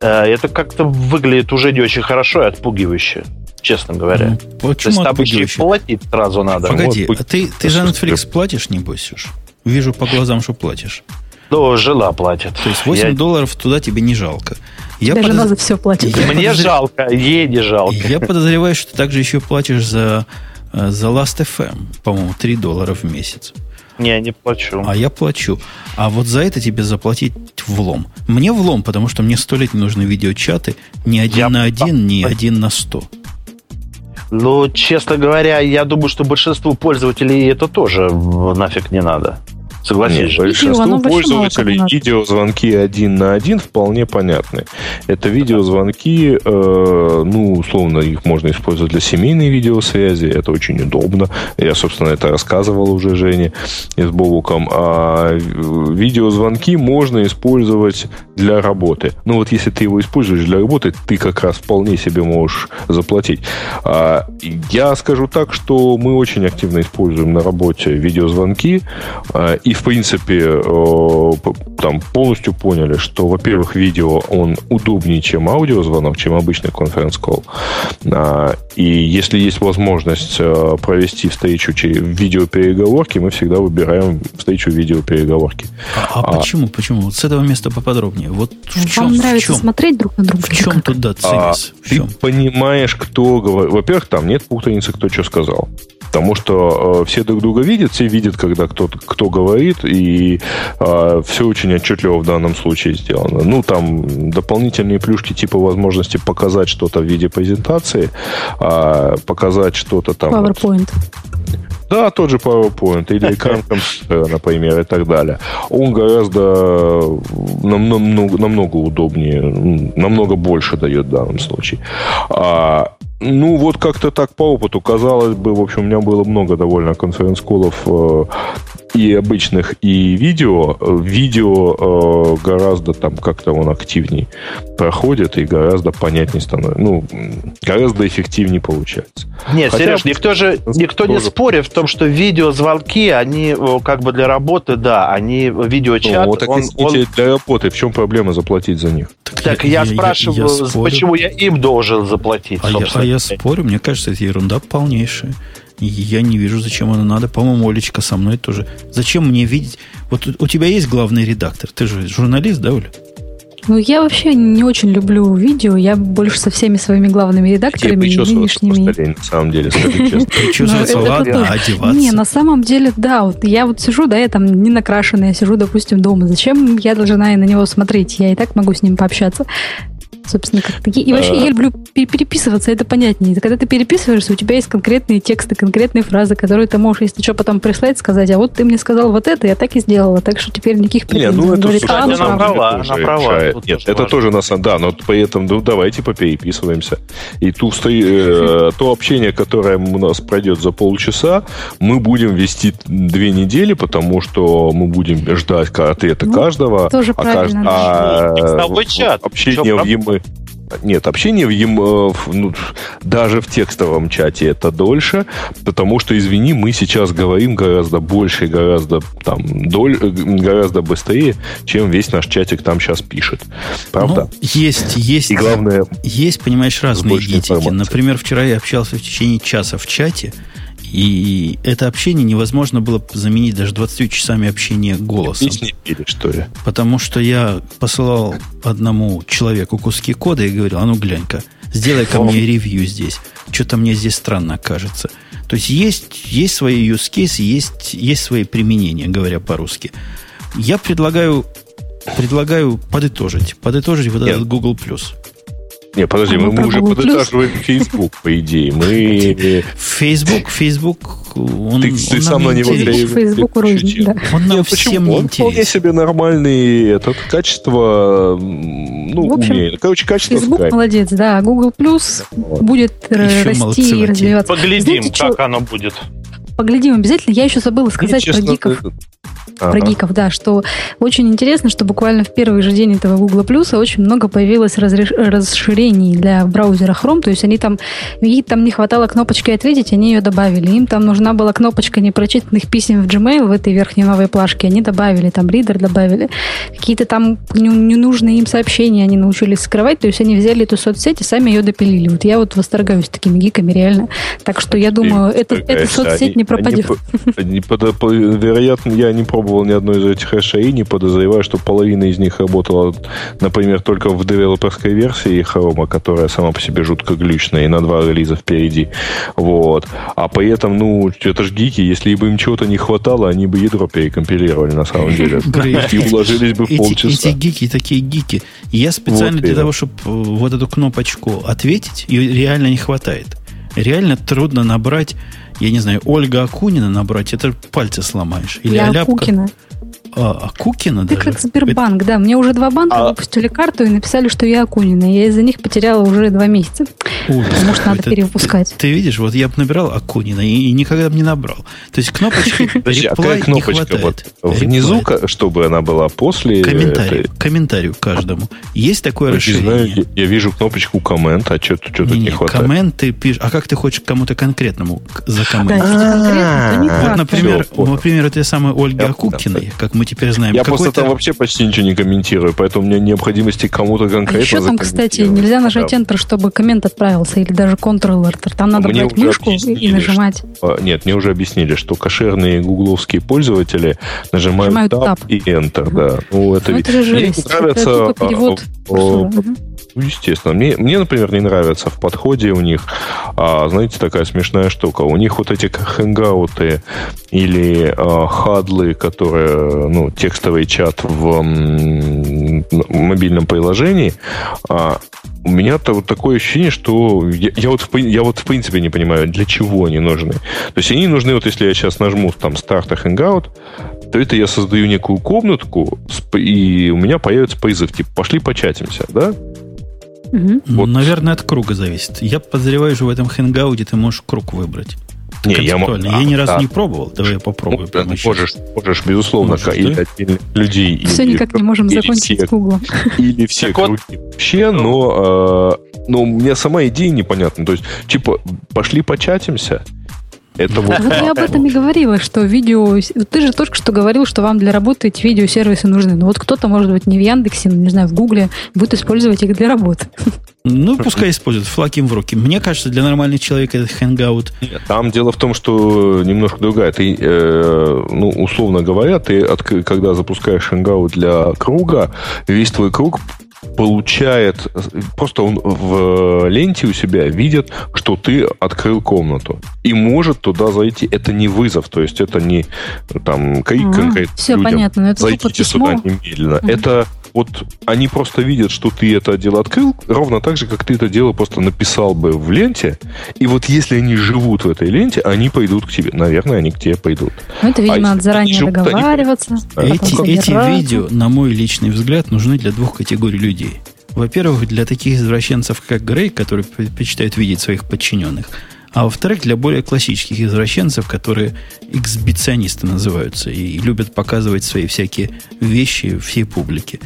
это как-то выглядит уже не очень хорошо и отпугивающе честно говоря. Ну, почему То есть там платить сразу надо. Погоди, вот, а ты, ты за Netflix платишь, небось, уж? Вижу по глазам, что платишь. Ну, жена платит. То есть 8 я... долларов туда тебе не жалко. Я Даже подоз... за все платит. Я Мне подозр... жалко, ей не жалко. Я подозреваю, что ты также еще платишь за, э, за Last.fm, по-моему, 3 доллара в месяц. Не, не плачу. А я плачу. А вот за это тебе заплатить влом. Мне влом, потому что мне сто лет не нужны видеочаты. Ни один я... на один, ни один на сто. Ну, честно говоря, я думаю, что большинству пользователей это тоже нафиг не надо. Согласись Нет, же. Большинству пользователей видеозвонки один на один вполне понятны. Это видеозвонки, э, ну, условно, их можно использовать для семейной видеосвязи. Это очень удобно. Я, собственно, это рассказывал уже Жене с Бобуком. А видеозвонки можно использовать для работы. Ну, вот если ты его используешь для работы, ты как раз вполне себе можешь заплатить. А, я скажу так, что мы очень активно используем на работе видеозвонки. А, и в принципе, э, там полностью поняли, что, во-первых, видео, он удобнее, чем аудиозвонок, чем обычный конференц-колл. А, и если есть возможность э, провести встречу через видеопереговорки, мы всегда выбираем встречу видеопереговорки. А, а, а почему? Почему? Вот с этого места поподробнее. Вот в чем, Вам нравится в чем? смотреть друг на друга? В чем туда цимис? А, ты понимаешь, кто говорит. Во-первых, там нет путаницы, кто что сказал. Потому что э, все друг друга видят, все видят, когда кто, кто говорит, и э, все очень отчетливо в данном случае сделано. Ну, там дополнительные плюшки типа возможности показать что-то в виде презентации, э, показать что-то там... PowerPoint. Да, тот же PowerPoint или экран компьютера, например, и так далее. Он гораздо намного, намного удобнее, намного больше дает в данном случае. А, ну, вот как-то так по опыту. Казалось бы, в общем, у меня было много довольно конференц-колов э, и обычных, и видео. Видео э, гораздо там как-то он активней проходит и гораздо понятнее становится. Ну, гораздо эффективнее получается. Нет, Хотя, Сереж, никто же никто тоже... не спорит в том, что видеозвонки, они как бы для работы, да, они видеочат. Ну, вот так он, он... для работы. В чем проблема заплатить за них? Так, так я, я, я спрашиваю, я почему я им должен заплатить? А я, а я спорю, мне кажется, это ерунда полнейшая. Я не вижу, зачем оно надо. По-моему, Олечка со мной тоже. Зачем мне видеть? Вот у тебя есть главный редактор. Ты же журналист, да, Оля? Ну, я вообще не очень люблю видео. Я больше со всеми своими главными редакторами нынешними. Столе, на самом деле, скажи честно. Причесываться, ну, ладно, одеваться. Не, на самом деле, да. Вот я вот сижу, да, я там не накрашенная, сижу, допустим, дома. Зачем я должна на него смотреть? Я и так могу с ним пообщаться. Собственно, как-то. И вообще я люблю переписываться, это понятнее. Когда ты переписываешься, у тебя есть конкретные тексты, конкретные фразы, которые ты можешь, если что, потом прислать, сказать, а вот ты мне сказал вот это, я так и сделала, так что теперь никаких претензий. Нет, ну это, говорит, слушай, а, она права, она права. Нет, это тоже на самом да, но поэтому ну, давайте попереписываемся. И ту, э, то общение, которое у нас пройдет за полчаса, мы будем вести две недели, потому что мы будем ждать ответа ну, каждого. Тоже а правильно. А, а, чат. общение в e нет, общение в, ем, ну, даже в текстовом чате это дольше, потому что, извини, мы сейчас говорим гораздо больше, гораздо там доль, гораздо быстрее, чем весь наш чатик там сейчас пишет. Правда? Ну, есть, есть. И главное, есть, понимаешь, разные гитики. Например, вчера я общался в течение часа в чате, и это общение невозможно было заменить даже 20 часами общения голосом. Песни пили, что ли? Потому что я посылал одному человеку куски кода и говорил, а ну глянь-ка, сделай ко мне ревью здесь. Что-то мне здесь странно кажется. То есть есть, есть свои use case, есть, есть свои применения, говоря по-русски. Я предлагаю, предлагаю подытожить. Подытожить вот этот Google+. Не, подожди, а мы, мы уже подытаживаем Facebook, по идее. Мы... Facebook, Facebook, он, ты, ты сам на него Facebook рознь, да. Он нам Нет, всем не Он вполне себе нормальный, этот, качество, ну, в общем, умеет. Короче, качество Facebook Skype. молодец, да. Google Plus вот. будет Еще расти и развиваться. Поглядим, Знаете, как что? оно будет. Поглядим обязательно. Я еще забыла сказать честно, про гиков. Ага. Про гиков, да, что очень интересно, что буквально в первый же день этого Google Plus очень много появилось разреш... расширений для браузера Chrome, то есть они там, ей там не хватало кнопочки ответить, они ее добавили. Им там нужна была кнопочка непрочитанных писем в Gmail в этой верхней новой плашке, они добавили, там ридер добавили. Какие-то там ненужные им сообщения они научились скрывать, то есть они взяли эту соцсеть и сами ее допилили. Вот я вот восторгаюсь такими гиками, реально. Так что я думаю, это, эта соцсеть не не пропадет. Не, под, по, вероятно, я не пробовал ни одной из этих HAI, не подозреваю, что половина из них работала, например, только в девелоперской версии Chrome, которая сама по себе жутко глючная и на два релиза впереди. Вот. А при этом, ну, это ж гики, если бы им чего-то не хватало, они бы ядро перекомпилировали на самом деле. И уложились бы в полчаса. Эти гики такие гики. Я специально для того, чтобы э, вот эту кнопочку ответить, ее реально не хватает. Реально трудно набрать, я не знаю, Ольга Акунина набрать, это пальцы сломаешь. Или Я Аляпка. Акукина. А, Акукина Ты даже? как Сбербанк, это... да. Мне уже два банка а... выпустили карту и написали, что я Акунина. Я из-за них потеряла уже два месяца. Ужас. Потому что надо это, перевыпускать. Ты, ты видишь, вот я бы набирал Акунина и, и никогда бы не набрал. То есть кнопочки Подожди, а какая кнопочка? Вот внизу, чтобы она была после... Комментарию, комментарию каждому. Есть такое расширение? Я, вижу кнопочку коммент, а что тут не, хватает? Коммент ты пишешь. А как ты хочешь кому-то конкретному закомментить? Да, вот, например, например, это самая Ольга Акукина, как мы теперь знаем. Я просто там вообще почти ничего не комментирую, поэтому у меня необходимости кому-то конкретно. А еще там, кстати, нельзя нажать Enter, чтобы коммент отправился, или даже Ctrl-Enter. Там надо мне брать мышку и нажимать. Что, нет, мне уже объяснили, что кошерные гугловские пользователи нажимают, нажимают Tab, tab и Enter, да. Ну, это, ну, это же жесть. Мне нравится... Это перевод ну, естественно. Мне, мне, например, не нравится в подходе у них, а, знаете, такая смешная штука. У них вот эти хэнгауты или а, хадлы, которые, ну, текстовый чат в м, мобильном приложении, а, у меня-то вот такое ощущение, что я, я, вот, я вот в принципе не понимаю, для чего они нужны. То есть они нужны, вот если я сейчас нажму там старт Hangout, то это я создаю некую комнатку, и у меня появится призыв, типа, пошли початимся, да? Угу. Вот. Наверное, от круга зависит. Я подозреваю, что в этом хэнгауте ты можешь круг выбрать. Не, я, мог, я а, ни разу да. не пробовал. Давай я попробую. Ну, можешь, можешь, безусловно, можешь, или да? людей. Все или, никак не можем закончить все, с Google. Или все круги вообще, но, э, но мне сама идея непонятна. То есть, типа, пошли початимся, это вот... вот я об этом и говорила, что видео... Ты же только что говорил, что вам для работы эти видеосервисы нужны. Но вот кто-то, может быть, не в Яндексе, не знаю, в Гугле, будет использовать их для работы. Ну, пускай используют, флаг им в руки. Мне кажется, для нормального человека это Hangout. Там дело в том, что немножко другая. Ты, э, ну, условно говоря, ты, от, когда запускаешь Hangout для круга, весь твой круг получает, просто он в ленте у себя видит, что ты открыл комнату. И может туда зайти. Это не вызов, то есть это не там крик ага, конкретно Все людям. понятно, но это Зайдите сюда немедленно. Ага. Это вот они просто видят, что ты это дело открыл, ровно так же, как ты это дело просто написал бы в ленте. И вот если они живут в этой ленте, они пойдут к тебе. Наверное, они к тебе пойдут. Ну, это, видимо, а надо заранее живут, договариваться. Эти, эти видео, на мой личный взгляд, нужны для двух категорий людей. Во-первых, для таких извращенцев, как Грей, которые предпочитают видеть своих подчиненных. А во-вторых, для более классических извращенцев, которые эксбиционисты называются и любят показывать свои всякие вещи всей публике.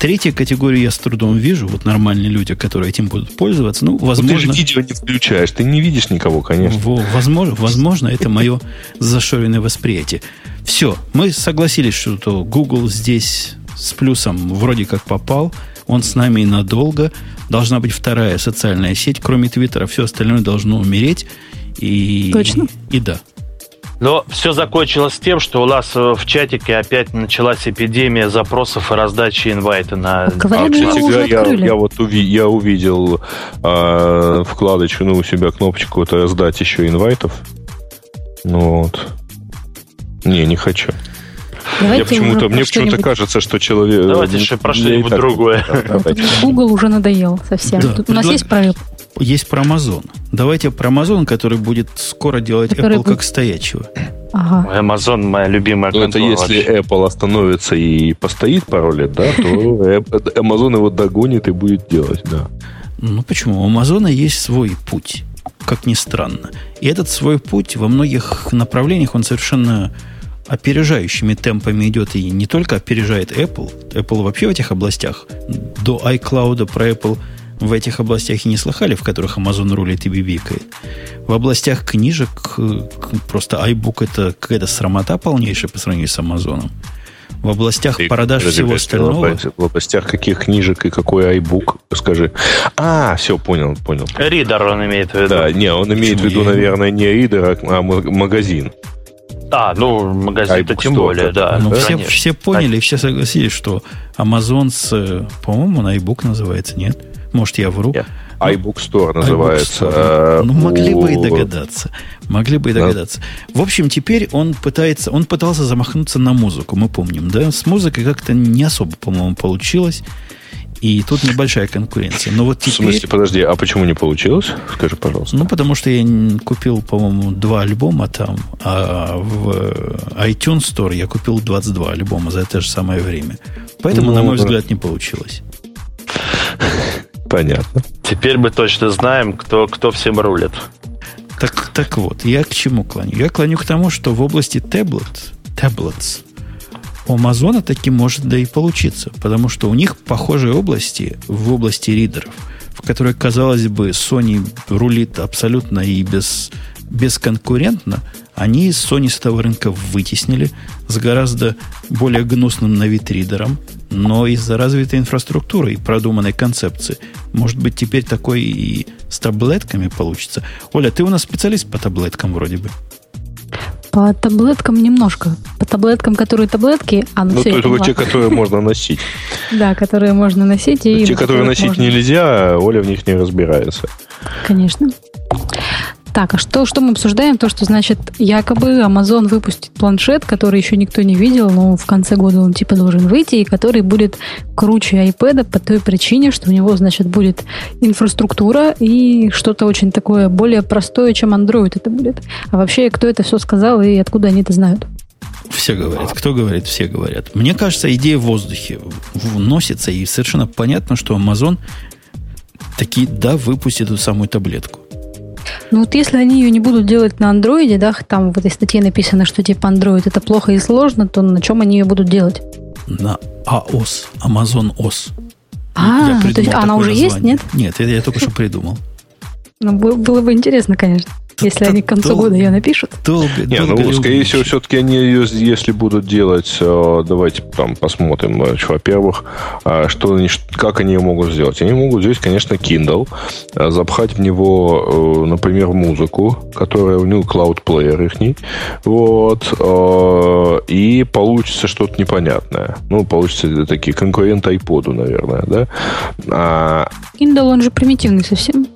Третья категория я с трудом вижу. Вот нормальные люди, которые этим будут пользоваться. Ну, возможно... Но ты же видео не включаешь, ты не видишь никого, конечно. Во, возможно, возможно, это мое зашоренное восприятие. Все, мы согласились, что Google здесь с плюсом вроде как попал – он с нами надолго. Должна быть вторая социальная сеть, кроме Твиттера, все остальное должно умереть. И, Точно? И да. Но все закончилось тем, что у нас э, в чатике опять началась эпидемия запросов и раздачи инвайта на... А, кстати говоря, я, я вот уви, я увидел э, вкладочку, ну, у себя кнопочку вот раздать еще инвайтов. Ну вот. Не, не хочу. Давайте я почему-то, мне почему-то кажется, что человек... Давайте же про что-нибудь другое. Google уже надоел совсем. Да. у нас есть про есть про Amazon. Давайте про Amazon, который будет скоро делать который Apple будет... как стоячего. Ага. Amazon моя любимая ну, Это если Apple остановится и постоит пару лет, да, то Amazon его догонит и будет делать, да. Ну почему? У Amazon есть свой путь, как ни странно. И этот свой путь во многих направлениях он совершенно опережающими темпами идет и не только опережает Apple. Apple вообще в этих областях, до iCloud про Apple в этих областях и не слыхали, в которых Amazon рулит и бибикает. В областях книжек просто iBook это какая-то срамота полнейшая по сравнению с Amazon. В областях и, продаж всего остального... В областях каких книжек и какой iBook? Скажи. А, все, понял, понял. Ридер он имеет в виду. Да, не, он имеет Почему? в виду, Я- наверное, не ридер, а магазин. А, ну, магазин-то iBook тем более, да. Ну, все, конечно. все поняли, все согласились, что Amazon с, э, по-моему, на iBook называется, нет? Может, я вру? Нет. iBook Store iBook называется. Store. э, Ну, могли бы и догадаться. Могли бы и догадаться. В общем, теперь он пытается, он пытался замахнуться на музыку, мы помним, да? С музыкой как-то не особо, по-моему, получилось. И тут небольшая конкуренция. Но вот В теперь... смысле, подожди, а почему не получилось? Скажи, пожалуйста. Ну, потому что я купил, по-моему, два альбома там, а в iTunes Store я купил 22 альбома за это же самое время. Поэтому, Ну, на мой да. взгляд, не получилось. Понятно. Теперь мы точно знаем, кто, кто всем рулит. Так, так вот, я к чему клоню? Я клоню к тому, что в области таблет, таблетс у Амазона таки может да и получиться, потому что у них похожие области в области ридеров, в которой, казалось бы, Sony рулит абсолютно и без, бесконкурентно, они Sony с этого рынка вытеснили с гораздо более гнусным на вид ридером, но из-за развитой инфраструктуры и продуманной концепции. Может быть, теперь такой и с таблетками получится. Оля, ты у нас специалист по таблеткам вроде бы. По таблеткам немножко. По таблеткам, которые таблетки, а ну, я только поняла. те, которые можно носить. Да, которые можно носить. И Те, которые носить нельзя, Оля в них не разбирается. Конечно. Так, а что, что мы обсуждаем? То, что, значит, якобы Amazon выпустит планшет, который еще никто не видел, но в конце года он типа должен выйти, и который будет круче iPad по той причине, что у него, значит, будет инфраструктура и что-то очень такое более простое, чем Android это будет. А вообще, кто это все сказал и откуда они это знают? Все говорят. Кто говорит, все говорят. Мне кажется, идея в воздухе вносится, и совершенно понятно, что Amazon таки, да, выпустит эту самую таблетку. Ну вот если они ее не будут делать на андроиде, да, там в этой статье написано, что типа Android это плохо и сложно, то на чем они ее будут делать? На AOS, Amazon OS. А, Я то есть она уже есть, название. нет? Нет, это я только что придумал. Ну, бы- было бы интересно, конечно, если они к концу долго. года ее напишут. Долго, Не, долго ну, скорее всего, все-таки они ее, если будут делать, э, давайте там посмотрим, э, во-первых, а, что они, как они ее могут сделать. Они могут взять, конечно, Kindle, э, запхать в него, э, например, музыку, которая у него cloud-плеер их, вот, э, и получится что-то непонятное. Ну, получится такие конкуренты iPod, наверное, да? А, Kindle, он же примитивный совсем.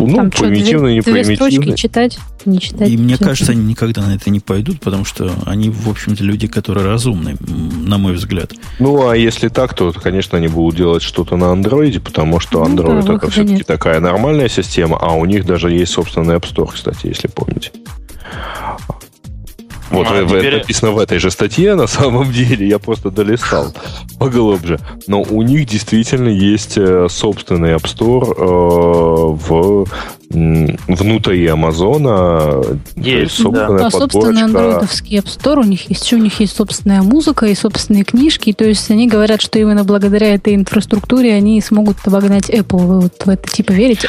Ну, Там что, примитивный, не две, две строчки читать, не читать. И мне кажется, они никогда на это не пойдут, потому что они, в общем-то, люди, которые разумные, м, на мой взгляд. Ну, а если так, то, конечно, они будут делать что-то на андроиде, потому что Ну да, Android это все-таки нет. такая нормальная система, а у них даже есть собственный App Store, кстати, если помните. Вот А в- теперь- написано в этой же статье, на самом деле, я просто долистал поглубже. Но у них действительно есть э, собственный App Store э, в, внутри Амазона. Есть, собственная Да, собственный подборочка. андроидовский App Store, у них есть, еще у них есть собственная музыка и собственные книжки, то есть они говорят, что именно благодаря этой инфраструктуре они смогут обогнать Apple. Вы вот в это типа верите?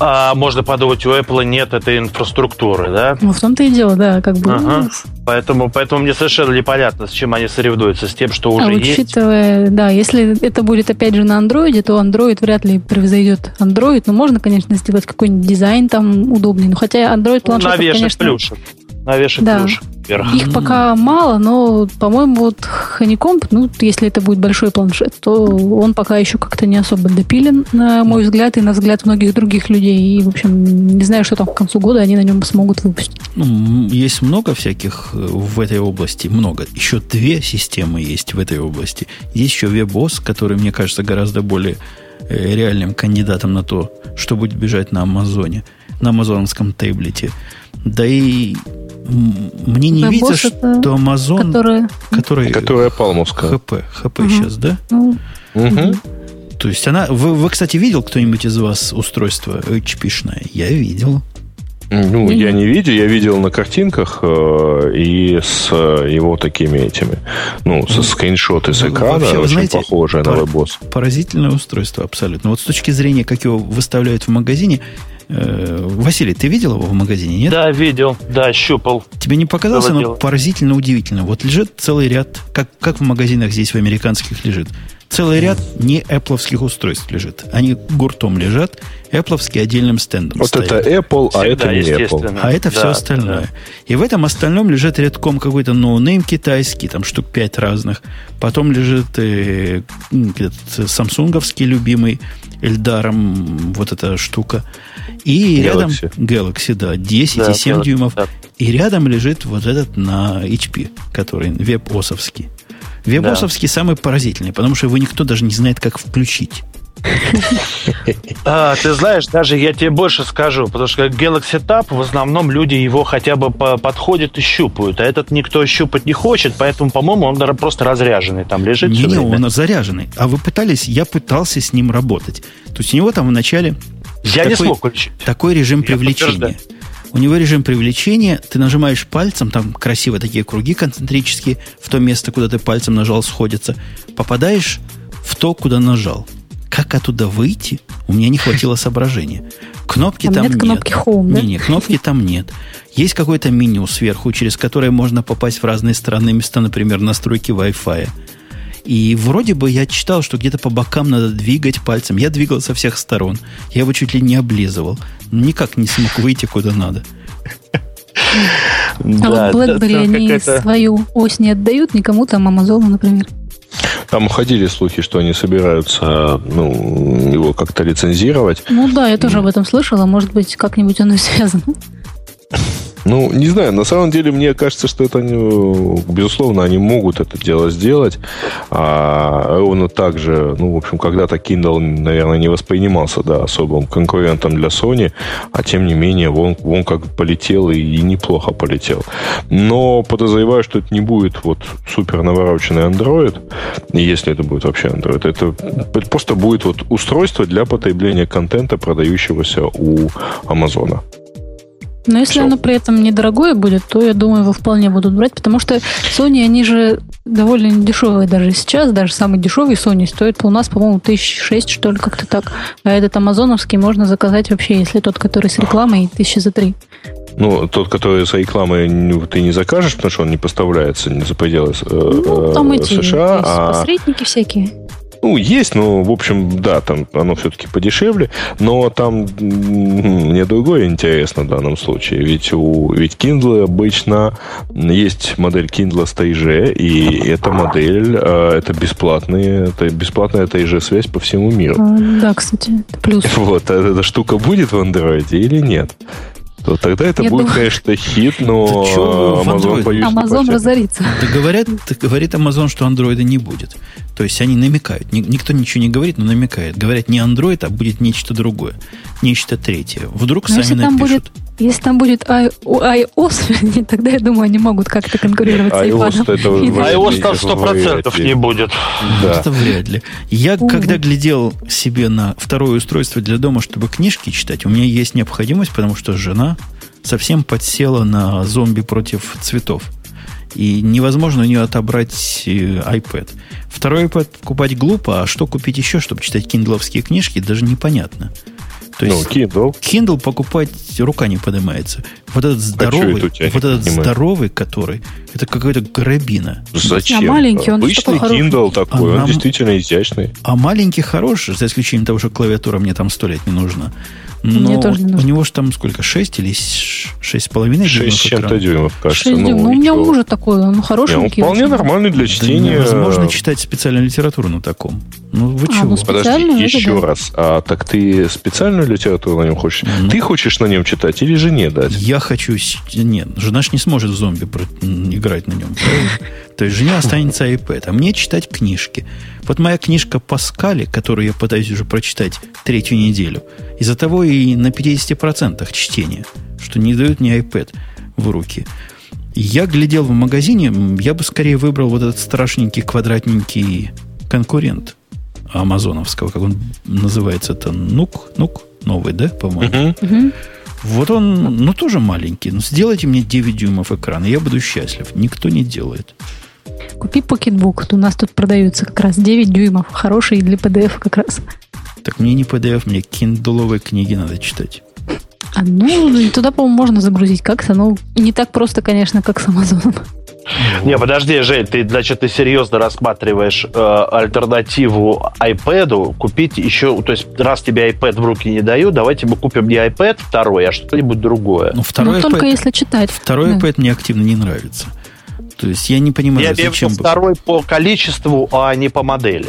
А можно подумать, у Apple нет этой инфраструктуры, да? Ну, в том-то и дело, да, как бы. Ага. ну, Поэтому, поэтому мне совершенно непонятно, с чем они соревнуются, с тем, что уже а есть. учитывая, да, если это будет опять же на андроиде, то Android вряд ли превзойдет Android. Ну, можно, конечно, сделать какой-нибудь дизайн там удобный. Ну, хотя Android Ну, планшетов, навешать конечно, плюшек. Навешать Да. плюшек вверх. их пока мало, но, по-моему, вот Honeycomb, ну, если это будет большой планшет, то он пока еще как-то не особо допилен, на мой взгляд, и на взгляд многих других людей. И, в общем, не знаю, что там к концу года они на нем смогут выпустить. Ну, есть много всяких э, в этой области, много. Еще две системы есть в этой области. Есть еще WebOS, который, мне кажется, гораздо более э, реальным кандидатом на то, что будет бежать на Амазоне, на амазоновском таблете. Да и мне не это что Amazon, Которые, который... Которая палмовская. ХП, ХП Мгм. сейчас, да? ну, Мгм. То есть она... Вы, вы, кстати, видел кто-нибудь из вас устройство HP-шное? Я видел. Ну, Я я не- видел, я видел на картинках э, и с э, его такими этими, ну, со скриншоты с Ну, экрана, вообще, очень знаете, похожее на пар- WebOS. Поразительное устройство, абсолютно. Вот с точки зрения, как его выставляют в магазине... э, Василий, ты видел его в магазине, нет? Да, видел, да, щупал. Тебе не показалось Было оно дело. поразительно удивительно? Вот лежит целый ряд, как, как в магазинах здесь, в американских лежит. целый ряд не Apple устройств лежит. Они гуртом лежат, Apple отдельным стендом Вот стоят. это Apple, а это не Apple. А это все остальное. Да. И в этом остальном лежит рядком какой-то no-name китайский, там штук пять разных. Потом лежит э, самсунговский любимый Эльдаром вот эта штука. И Galaxy. рядом Galaxy, да, 10,7 да, дюймов. Да. И рядом лежит вот этот на HP, который веб-осовский. Веб-осовский да. самый поразительный, потому что его никто даже не знает, как включить. А, ты знаешь, даже я тебе больше скажу, потому что Galaxy Tab в основном люди его хотя бы подходят и щупают, а этот никто щупать не хочет, поэтому, по-моему, он просто разряженный там лежит. Не, не, он заряженный. А вы пытались, я пытался с ним работать. То есть у него там вначале я такой, не смог включить. Такой режим я привлечения. У него режим привлечения, ты нажимаешь пальцем, там красиво такие круги концентрические, в то место, куда ты пальцем нажал, сходятся. Попадаешь в то, куда нажал. Как оттуда выйти? У меня не хватило соображения. Кнопки там, там нет. кнопки Home, да? Не, не, кнопки там нет. Есть какое-то меню сверху, через которое можно попасть в разные странные места, например, настройки Wi-Fi. И вроде бы я читал, что где-то по бокам надо двигать пальцем. Я двигал со всех сторон. Я его чуть ли не облизывал. Никак не смог выйти куда надо. А вот BlackBerry они свою ось не отдают никому, там Амазону, например. Там уходили слухи, что они собираются ну, его как-то лицензировать. Ну да, я тоже об этом слышала. Может быть, как-нибудь оно связано. Ну, не знаю, на самом деле мне кажется, что это, безусловно, они могут это дело сделать. А он также, ну, в общем, когда-то Kindle, наверное, не воспринимался, да, особым конкурентом для Sony, а тем не менее, он, он как полетел и, и неплохо полетел. Но подозреваю, что это не будет вот супер навороченный Android, если это будет вообще Android. Это, это просто будет вот устройство для потребления контента, продающегося у Амазона. Но если Все. оно при этом недорогое будет, то я думаю, его вполне будут брать, потому что Sony, они же довольно дешевые даже сейчас, даже самый дешевый Sony стоит у нас, по-моему, тысяч шесть, что ли, как-то так. А этот амазоновский можно заказать вообще, если тот, который с рекламой, тысячи за три. Ну, тот, который с рекламой ты не закажешь, потому что он не поставляется не за пределы э, ну, там эти, США. А... Посредники всякие. Ну, есть, но, в общем, да, там оно все-таки подешевле, но там мне другое интересно в данном случае. Ведь у ведь Kindle обычно есть модель Kindle с 3G, и эта модель, э, это бесплатные, это бесплатная 3G-связь по всему миру. А, да, кстати, это плюс. Вот, а эта штука будет в Android или нет? То тогда это Я будет, думаю... конечно, хит, но Amazon, боюсь, Amazon разорится. Да говорят, говорит Amazon, что андроида не будет. То есть они намекают. Никто ничего не говорит, но намекает. Говорят, не Android, а будет нечто другое. Нечто третье. Вдруг но сами напишут. Будет, если там будет iOS, тогда, я думаю, они могут как-то конкурировать с iPhone. iOS там 100% не будет. Да. Это вряд ли. Я, когда глядел себе на второе устройство для дома, чтобы книжки читать, у меня есть необходимость, потому что жена совсем подсела на зомби против цветов. И невозможно у нее отобрать э, iPad. Второй iPad покупать глупо, а что купить еще, чтобы читать киндловские книжки, даже непонятно. То ну, есть Kindle. Kindle покупать рука не поднимается. Вот этот здоровый, а это вот этот здоровый, который, это какая-то грабина. Зачем? А маленький, он Обычный такой Kindle такой, а он действительно изящный. А маленький хороший, за исключением того, что клавиатура мне там сто лет не нужна. Но Мне тоже не у него же там сколько, 6 или 6,5 дюймов 6 с чем-то дюймов, кажется. 6 дюймов. Ну, у меня мужа такой, он хорошенький. Не, он вполне нормальный для чтения. Да невозможно читать специальную литературу на таком. Ну, вы а, чего? Ну, Подожди, еще да. раз. А так ты специальную литературу на нем хочешь? Ну, ты хочешь на нем читать или жене дать? Я хочу... Нет, жена ж не сможет в зомби играть на нем. То есть жене останется iPad, а мне читать книжки. Вот моя книжка по скале, которую я пытаюсь уже прочитать третью неделю, из-за того и на 50% чтения, что не дают мне iPad в руки. Я глядел в магазине, я бы скорее выбрал вот этот страшненький квадратненький конкурент амазоновского, как он называется, это Нук, Нук, новый, да, по-моему? Uh-huh. Uh-huh. Вот он, ну, тоже маленький. Ну, сделайте мне 9 дюймов экрана, я буду счастлив. Никто не делает. Купи покетбук. У нас тут продаются как раз 9 дюймов. Хорошие для PDF как раз. Так мне не PDF, мне киндуловые книги надо читать. А, ну, туда, по-моему, можно загрузить как-то. Ну, не так просто, конечно, как с Амазоном. Не, подожди, Жень, ты, значит, ты серьезно рассматриваешь э, альтернативу iPad, купить еще, то есть, раз тебе iPad в руки не дают, давайте мы купим не iPad второй, а что-нибудь другое. Ну, второй ну, iPad, только если читать. Второй да. iPad мне активно не нравится. То есть я не понимаю, я зачем... Я второй по количеству, а не по модели.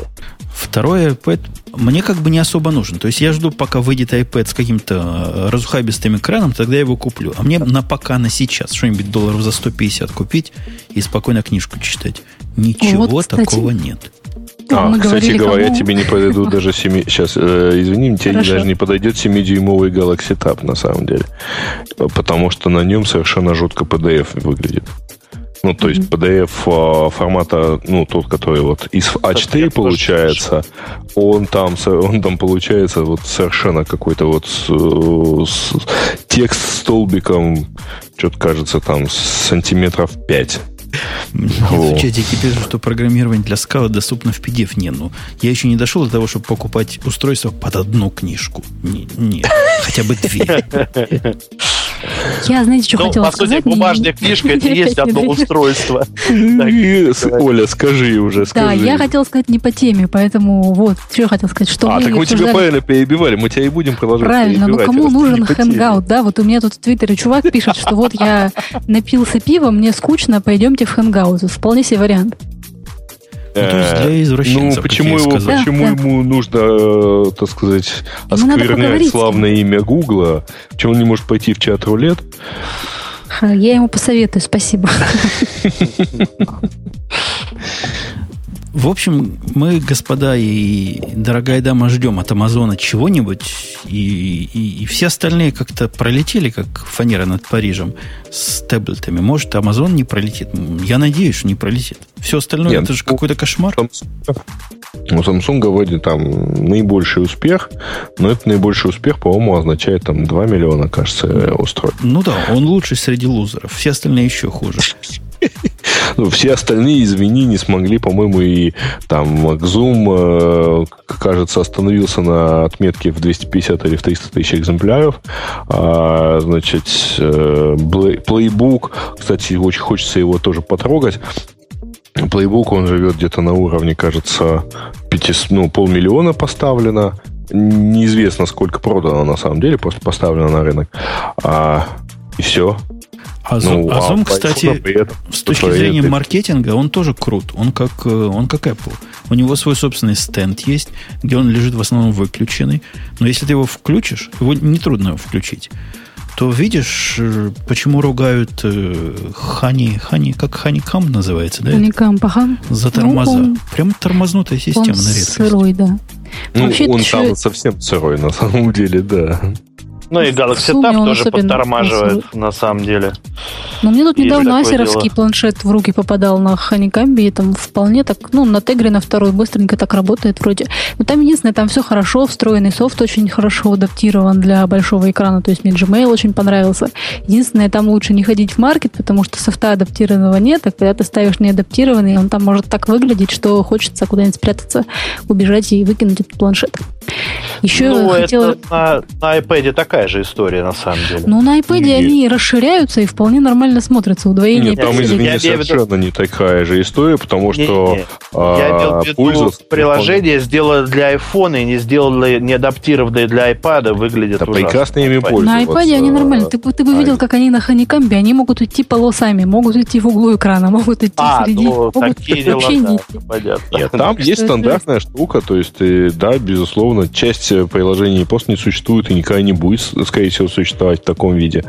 Второй iPad мне как бы не особо нужен. То есть я жду, пока выйдет iPad с каким-то э, разухабистым экраном, тогда я его куплю. А мне на пока на сейчас что-нибудь долларов за 150 купить и спокойно книжку читать. Ничего вот, такого нет. А, Мы кстати говоря, кому? тебе не подойдут даже 7... Сейчас, э, извини, тебе Хорошо. даже не подойдет 7-дюймовый Galaxy Tab, на самом деле. Потому что на нем совершенно жутко PDF выглядит. Ну, то есть PDF а, формата, ну, тот, который вот из А4 получается, он там, он там получается вот совершенно какой-то вот с, с, текст столбиком, что-то кажется там сантиметров 5. Мне в чате пишут, что программирование для скала доступно в PDF. Не, ну, я еще не дошел до того, чтобы покупать устройство под одну книжку. Не, не хотя бы две. Я, знаете, что ну, хотела по сказать? По сути, бумажная книжка это есть одно устройство. Оля, скажи уже, скажи. Да, я хотела сказать не по теме, поэтому вот, что я хотела сказать, что А, так мы тебя правильно перебивали, мы тебя и будем продолжать Правильно, но кому нужен hangout, да? Вот у меня тут в Твиттере чувак пишет, что вот я напился пива, мне скучно, пойдемте в hangout. Вполне себе вариант. Ну, то есть для извращенцев, ну, почему, его, почему да, ему нужно, э, так сказать, осквернять славное имя Гугла? Почему он не может пойти в чат рулет? Я ему посоветую, спасибо. В общем, мы, господа и дорогая дама, ждем от Амазона чего-нибудь, и, и, и все остальные как-то пролетели, как фанера над Парижем, с таблетами. Может, Амазон не пролетит. Я надеюсь, что не пролетит. Все остальное Нет, это же ну, какой-то кошмар. У Samsung вроде там наибольший успех, но это наибольший успех, по-моему, означает там 2 миллиона, кажется, устроить. Ну да, он лучший среди лузеров. Все остальные еще хуже. Ну, все остальные, извини, не смогли, по-моему, и там Zoom, э, кажется, остановился на отметке в 250 или в 300 тысяч экземпляров. А, значит, э, Playbook, кстати, очень хочется его тоже потрогать. Playbook, он живет где-то на уровне, кажется, 500, ну, полмиллиона поставлено. Неизвестно, сколько продано на самом деле, просто поставлено на рынок. А, и все. А Zoom, ну, а Zoom кстати, этом, с точки зрения это... маркетинга, он тоже крут. Он как, э, он как Apple. У него свой собственный стенд есть, где он лежит в основном выключенный. Но если ты его включишь, его нетрудно включить, то видишь, э, почему ругают э, Хани, Хани, как Ханикам называется, да? Ханикам, пахам. За тормоза. Ну, он, Прям тормознутая система он на редкость. сырой, да. Ну, Вообще, он там совсем сырой, на самом деле, да. Ну и Galaxy Tab тоже подтормаживает, на самом деле. Но мне тут Есть недавно асеровский планшет в руки попадал на Ханикамбе, и там вполне так, ну, на Тегре на второй быстренько так работает вроде. Но там единственное, там все хорошо, встроенный софт очень хорошо адаптирован для большого экрана, то есть мне Gmail очень понравился. Единственное, там лучше не ходить в маркет, потому что софта адаптированного нет, а когда ты ставишь неадаптированный, он там может так выглядеть, что хочется куда-нибудь спрятаться, убежать и выкинуть этот планшет. Еще ну, хотела... это на, на iPad такая же история, на самом деле. Ну, на iPad и... они расширяются и вполне нормально смотрятся. Удвоение Нет, там, извини, я совершенно виду... не такая же история, потому что не, не. А, я имел в виду, пользоваться... приложение сделано для iPhone и не сделано, не адаптированное для iPad, выглядит да, прекрасно ими. На iPad они нормально. Ты, ты бы видел, как они на Honeycomb, они могут идти полосами, могут идти в углу экрана, могут идти а, среди... Ну, могут такие дела, да, понятно. Нет, там есть стандартная штука, то есть, да, безусловно, часть приложений просто не существует и никогда не будет, скорее всего, существовать в таком виде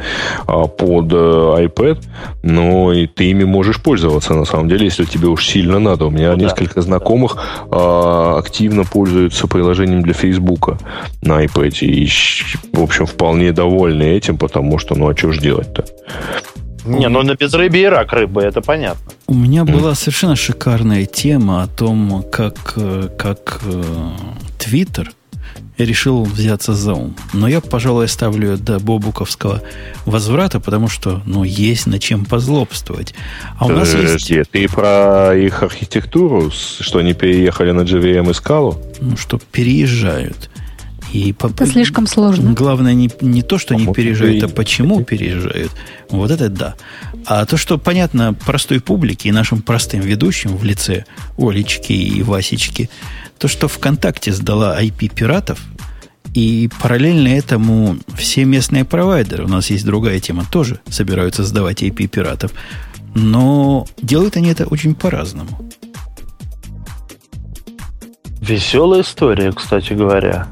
а, под э, iPad, но и ты ими можешь пользоваться, на самом деле, если тебе уж сильно надо. У меня ну, несколько да. знакомых а, активно пользуются приложением для Facebook на iPad и, в общем, вполне довольны этим, потому что, ну, а что же делать-то? Не, ну на безрыбье и рак рыбы, это понятно. У меня была совершенно шикарная тема о том, как, э, как э, Twitter решил взяться за ум. Но я, пожалуй, ставлю до бобуковского возврата, потому что, ну, есть над чем позлобствовать. А у нас есть... Ты про их архитектуру, что они переехали на JVM и скалу? Ну, что переезжают. И это по, слишком сложно. Главное не, не то, что а они переезжают, а почему переезжают. Вот это да. А то, что понятно простой публике и нашим простым ведущим в лице Олечки и Васечки, то, что ВКонтакте сдала IP пиратов, и параллельно этому все местные провайдеры, у нас есть другая тема, тоже собираются сдавать IP пиратов. Но делают они это очень по-разному. Веселая история, кстати говоря.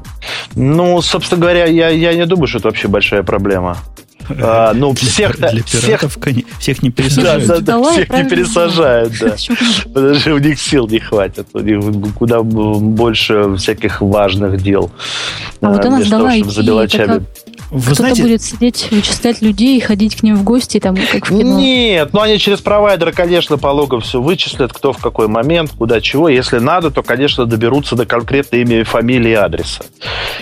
Ну, собственно говоря, я, я не думаю, что это вообще большая проблема. А, ну, для, всех, для пиратов всех, всех не пересажают. Да, да, да, всех не пересажают, да. Потому что у них сил не хватит. У них куда больше всяких важных дел. А вот у нас давай забивать вы Кто-то знаете... будет сидеть, вычислять людей и ходить к ним в гости, там, как в кино. Нет, ну они через провайдера, конечно, по логам все вычислят, кто в какой момент, куда чего. Если надо, то, конечно, доберутся до конкретной имени, фамилии и адреса.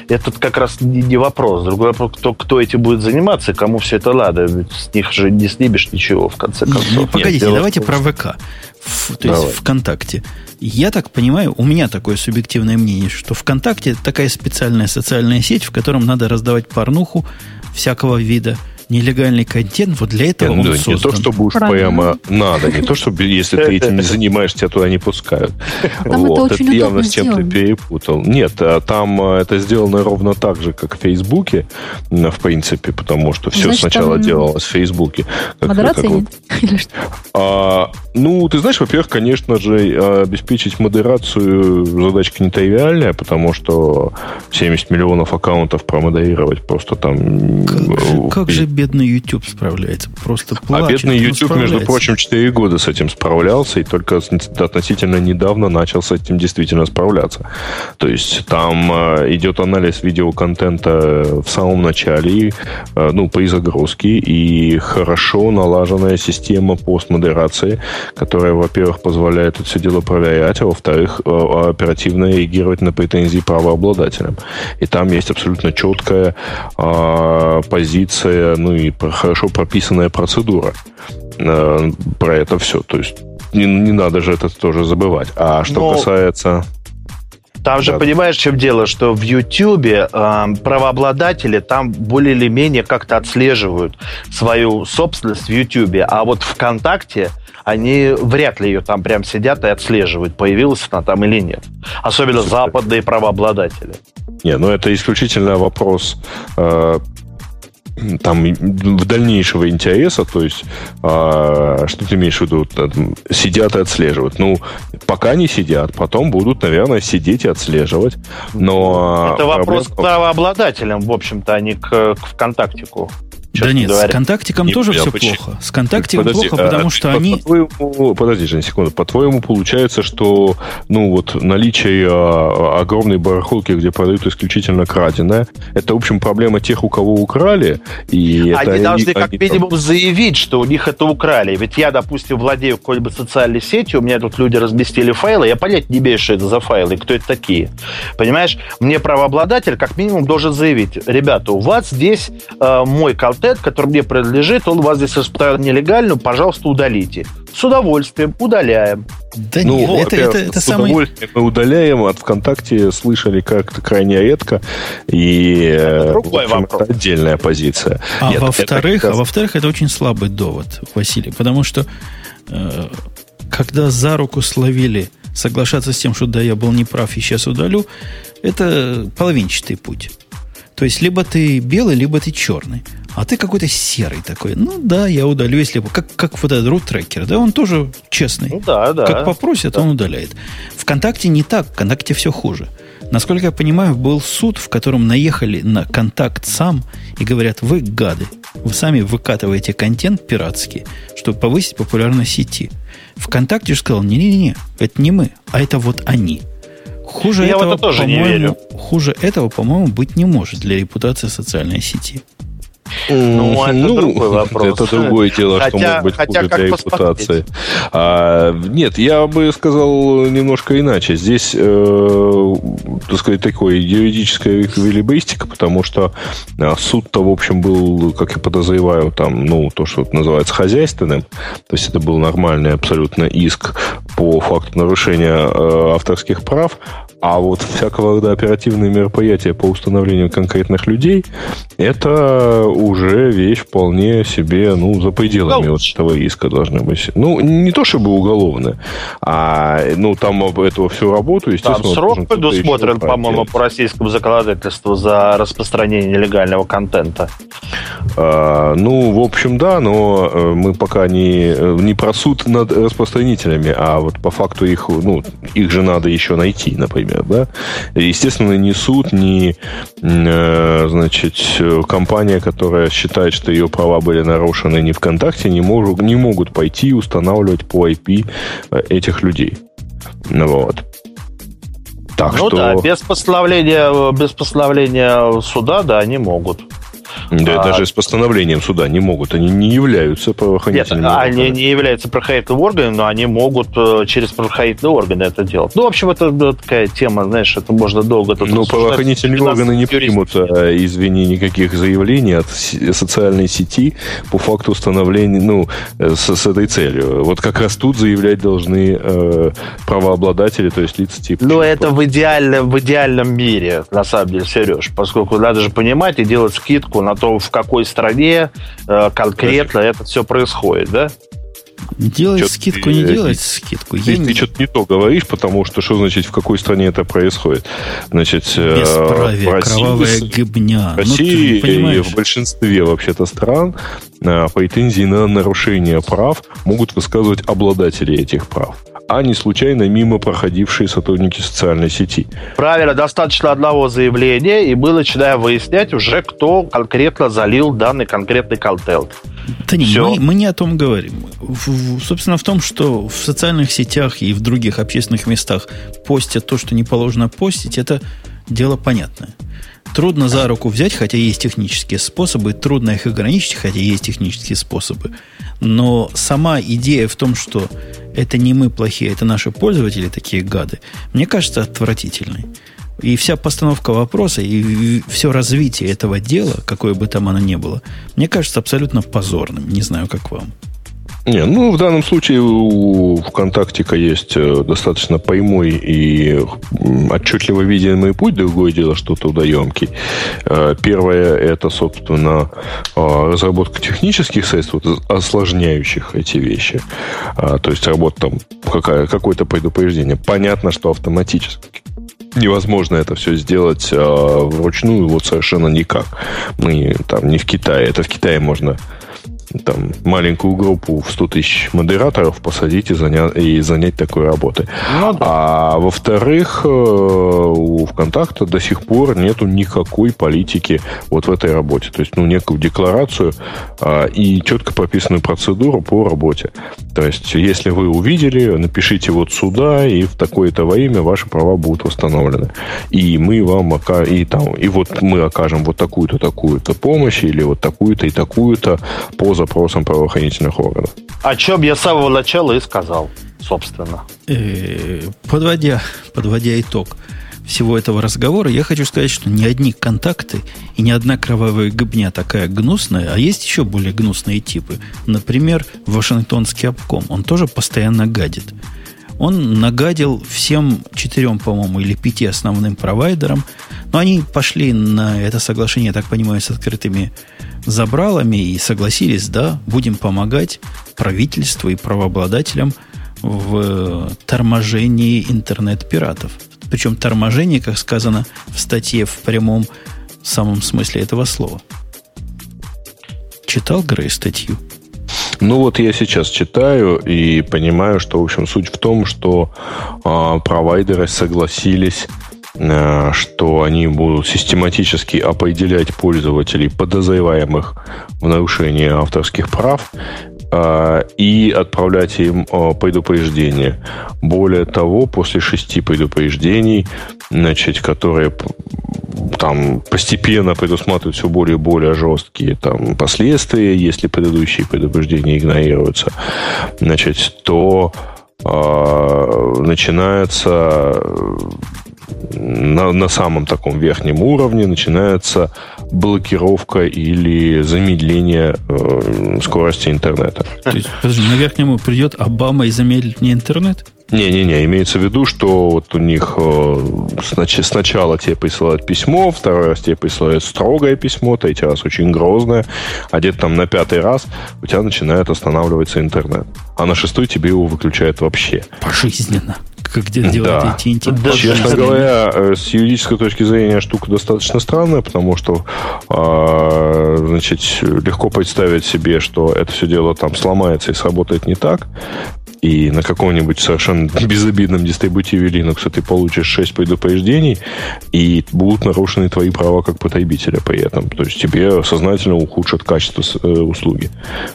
Это как раз не, не вопрос. Другой вопрос, кто, кто этим будет заниматься, кому все это надо. С них же не снимешь ничего, в конце концов. Ну, погодите, Нет, давайте про ВК. В, то Давай. есть ВКонтакте. Я так понимаю, у меня такое субъективное мнение, что ВКонтакте такая специальная социальная сеть, в котором надо раздавать порнуху всякого вида – нелегальный контент, вот для этого не, он ну, создан. Не то, чтобы уж прямо надо, не то, чтобы если ты этим не занимаешься, тебя туда не пускают. Там вот, это, это явно с чем ты перепутал. Нет, а там а, это сделано ровно так же, как в Фейсбуке, в принципе, потому что все Значит, сначала там... делалось в Фейсбуке. Как, Модерация нет? А, ну, ты знаешь, во-первых, конечно же, обеспечить модерацию задачка нетривиальная, потому что 70 миллионов аккаунтов промодерировать просто там... Как, как же бедный YouTube справляется. Просто а плачет, А бедный YouTube, между прочим, 4 года с этим справлялся, и только относительно недавно начал с этим действительно справляться. То есть там э, идет анализ видеоконтента в самом начале, э, ну, при загрузке, и хорошо налаженная система постмодерации, которая, во-первых, позволяет это все дело проверять, а во-вторых, э, оперативно реагировать на претензии правообладателям. И там есть абсолютно четкая э, позиция ну и хорошо прописанная процедура э, про это все. То есть не, не надо же это тоже забывать. А что Но... касается... Там же, да. понимаешь, в чем дело, что в YouTube э, правообладатели там более или менее как-то отслеживают свою собственность в YouTube, а вот ВКонтакте они вряд ли ее там прям сидят и отслеживают, появилась она там или нет. Особенно западные правообладатели. Не, ну это исключительно вопрос э, там в дальнейшего интереса, то есть а, что ты имеешь в виду, там, сидят и отслеживают. Ну, пока не сидят, потом будут, наверное, сидеть и отслеживать. Но это вопрос проблема... к правообладателям, в общем-то, а не к, к ВКонтактику. Да нет, говоря. с контактиком не, тоже все почему? плохо. С контактиком подожди, плохо, потому а, что по, они... По подожди, Жень, секунду. По-твоему, получается, что ну вот наличие а, огромной барахолки, где продают исключительно краденое, это, в общем, проблема тех, у кого украли. И они это, должны они, как они, минимум там... заявить, что у них это украли. Ведь я, допустим, владею какой-нибудь социальной сетью, у меня тут люди разместили файлы, я понять не имею, что это за файлы, кто это такие. Понимаешь? Мне правообладатель как минимум должен заявить, ребята, у вас здесь э, мой контент контент, который мне принадлежит, он вас здесь распространен нелегально, пожалуйста, удалите. С удовольствием удаляем. Да ну, нет, это, это, это с самый... удовольствием мы удаляем. От ВКонтакте слышали как-то крайне редко. И это, другой общем, это отдельная позиция. А во-вторых, раз... а во-вторых, это очень слабый довод, Василий, потому что э, когда за руку словили соглашаться с тем, что да, я был неправ и сейчас удалю, это половинчатый путь. То есть, либо ты белый, либо ты черный. А ты какой-то серый такой. Ну да, я удалю, если. Как, как вот этот рут-трекер, да, он тоже честный. Ну да, да. Как попросят, да. он удаляет. Вконтакте не так, ВКонтакте все хуже. Насколько я понимаю, был суд, в котором наехали на контакт сам и говорят, вы гады, вы сами выкатываете контент пиратский, чтобы повысить популярность сети. ВКонтакте же сказал, не-не-не, это не мы, а это вот они. Хуже я этого, тоже не верю. Хуже этого, по-моему, быть не может для репутации социальной сети. Ну, это ну, другой вопрос. Это другое дело, хотя, что может быть хотя хуже для репутации. А, нет, я бы сказал немножко иначе. Здесь, э, так сказать, такой юридическая эквилибристика, потому что а, суд-то, в общем, был, как я подозреваю, там, ну, то, что называется хозяйственным. То есть это был нормальный абсолютно иск по факту нарушения э, авторских прав. А вот всякого рода оперативные мероприятия по установлению конкретных людей, это уже вещь вполне себе, ну, за пределами вот этого иска должны быть. Ну, не то чтобы уголовная, а, ну, там об этого всю работу, естественно... Там срок предусмотрен, по-моему, по российскому законодательству за распространение нелегального контента. А, ну, в общем, да, но э, мы пока не, э, не про суд над распространителями, а вот по факту их, ну, их же надо еще найти, например, да. Естественно, ни суд, ни, э, значит, компания, которая считает, что ее права были нарушены не ВКонтакте, не, могут, не могут пойти и устанавливать по IP этих людей. Вот. Так ну что... да, без постановления, без постановления суда, да, они могут. Да, а, даже с постановлением суда не могут. Они не являются правоохранительными Нет, органами. они не являются правоохранительными органами, но они могут э, через правоохранительные органы это делать. Ну, в общем, это такая тема, знаешь, это можно долго тут Ну, правоохранительные органы не примут, э, извини, никаких заявлений от социальной сети по факту установления, ну, э, с, с этой целью. Вот как раз тут заявлять должны э, правообладатели, то есть лица типа. Ну, это в идеальном, в идеальном мире, на самом деле, Сереж, поскольку надо же понимать и делать скидку на то, в какой стране э, конкретно это все происходит, да? Делать что скидку, ты, не делать скидку. Ты, ты что-то не то говоришь, потому что что значит, в какой стране это происходит? Значит, э, Бесправие, в России, кровавая гибня. В России ну, и в большинстве вообще-то стран э, претензии на нарушение прав могут высказывать обладатели этих прав а не случайно мимо проходившие сотрудники социальной сети. Правильно, достаточно одного заявления, и мы начинаем выяснять уже, кто конкретно залил данный конкретный контент. Да не, мы, мы не о том говорим. В, в, собственно, в том, что в социальных сетях и в других общественных местах постят то, что не положено постить, это дело понятное. Трудно за руку взять, хотя есть технические способы, трудно их ограничить, хотя есть технические способы. Но сама идея в том, что это не мы плохие, это наши пользователи такие гады, мне кажется отвратительной. И вся постановка вопроса, и все развитие этого дела, какое бы там оно ни было, мне кажется абсолютно позорным. Не знаю, как вам. Не, ну, в данном случае у ВКонтактика есть э, достаточно поймой и отчетливо видимый путь. Другое дело, что трудоемкий. Э, первое, это, собственно, э, разработка технических средств, осложняющих эти вещи. То есть работа там, какое-то предупреждение. Понятно, что автоматически невозможно это все сделать вручную вот совершенно никак. Мы там не в Китае. Это в Китае можно там, маленькую группу в 100 тысяч модераторов посадить и занять, и занять такой работой. Ну, да. А во-вторых, э, у ВКонтакта до сих пор нету никакой политики вот в этой работе. То есть, ну, некую декларацию а, и четко прописанную процедуру по работе. То есть, если вы увидели, напишите вот сюда, и в такое-то во имя ваши права будут восстановлены. И мы вам ока... и там, и вот мы окажем вот такую-то, такую-то помощь, или вот такую-то и такую-то по запросам правоохранительных органов. О чем я с самого начала и сказал, собственно. Э, подводя, подводя итог всего этого разговора, я хочу сказать, что ни одни контакты и ни одна кровавая гыбня такая гнусная, а есть еще более гнусные типы. Например, Вашингтонский обком. Он тоже постоянно гадит. Он нагадил всем четырем, по-моему, или пяти основным провайдерам. Но они пошли на это соглашение, я так понимаю, с открытыми забралами и согласились, да, будем помогать правительству и правообладателям в торможении интернет-пиратов. Причем торможение, как сказано в статье в прямом самом смысле этого слова. Читал Грей статью? Ну вот я сейчас читаю и понимаю, что, в общем, суть в том, что э, провайдеры согласились Э, что они будут систематически определять пользователей, подозреваемых в нарушении авторских прав, э, и отправлять им э, предупреждения. Более того, после шести предупреждений, значит, которые там постепенно предусматривают все более и более жесткие там, последствия, если предыдущие предупреждения игнорируются, значит, то э, начинается на, на самом таком верхнем уровне начинается блокировка или замедление э, скорости интернета. То есть, подожди, на верхнем придет Обама и замедлит мне интернет? Не-не-не, имеется в виду, что вот у них э, сначала тебе присылают письмо, второй раз тебе присылают строгое письмо, третий раз очень грозное, а где-то там на пятый раз у тебя начинает останавливаться интернет. А на шестой тебе его выключают вообще. Пожизненно. Как где делают да. AT&T. Да, Честно говоря, э, с юридической точки зрения штука достаточно странная, потому что э, значит, легко представить себе, что это все дело там сломается и сработает не так и на каком-нибудь совершенно безобидном дистрибутиве Linux ты получишь 6 предупреждений, и будут нарушены твои права как потребителя при этом. То есть тебе сознательно ухудшат качество э, услуги.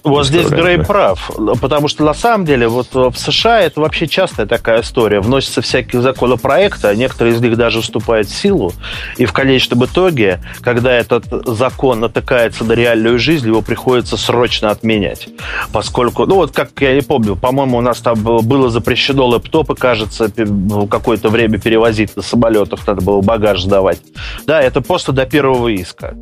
Вот здесь Грей прав, потому что на самом деле вот в США это вообще частая такая история. Вносятся всякие законопроекты, а некоторые из них даже вступают в силу, и в конечном итоге, когда этот закон натыкается на реальную жизнь, его приходится срочно отменять. Поскольку, ну вот как я не помню, по-моему, у нас там было запрещено лэптопы, кажется, какое-то время перевозить на самолетах, надо было багаж сдавать. Да, это просто до первого иска.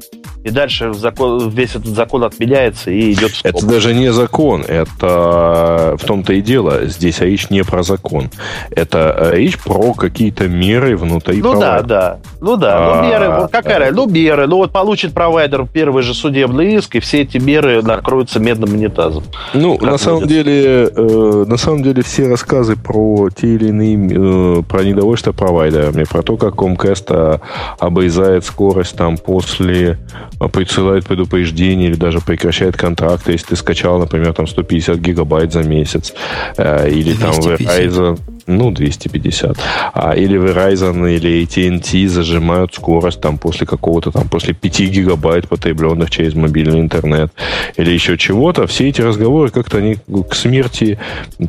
И дальше закон, весь этот закон отменяется и идет в Это даже не закон, это в том-то и дело. Здесь речь не про закон. Это речь про какие-то меры внутри Ну провайдера. да, да. Ну да, ну меры, вот какая ну меры. Ну вот получит провайдер первый же судебный иск, и все эти меры накроются медным монетазом. Ну, на самом деле, э, на самом деле все рассказы про те или иные, э, про недовольство провайдерами, про то, как Comcast обрезает скорость там после а, присылает предупреждение или даже прекращает контракты, если ты скачал, например, там 150 гигабайт за месяц, э, или 250. там Verizon, ну, 250, а, или Verizon или AT&T зажимают скорость там после какого-то там, после 5 гигабайт потребленных через мобильный интернет, или еще чего-то. Все эти разговоры как-то они к смерти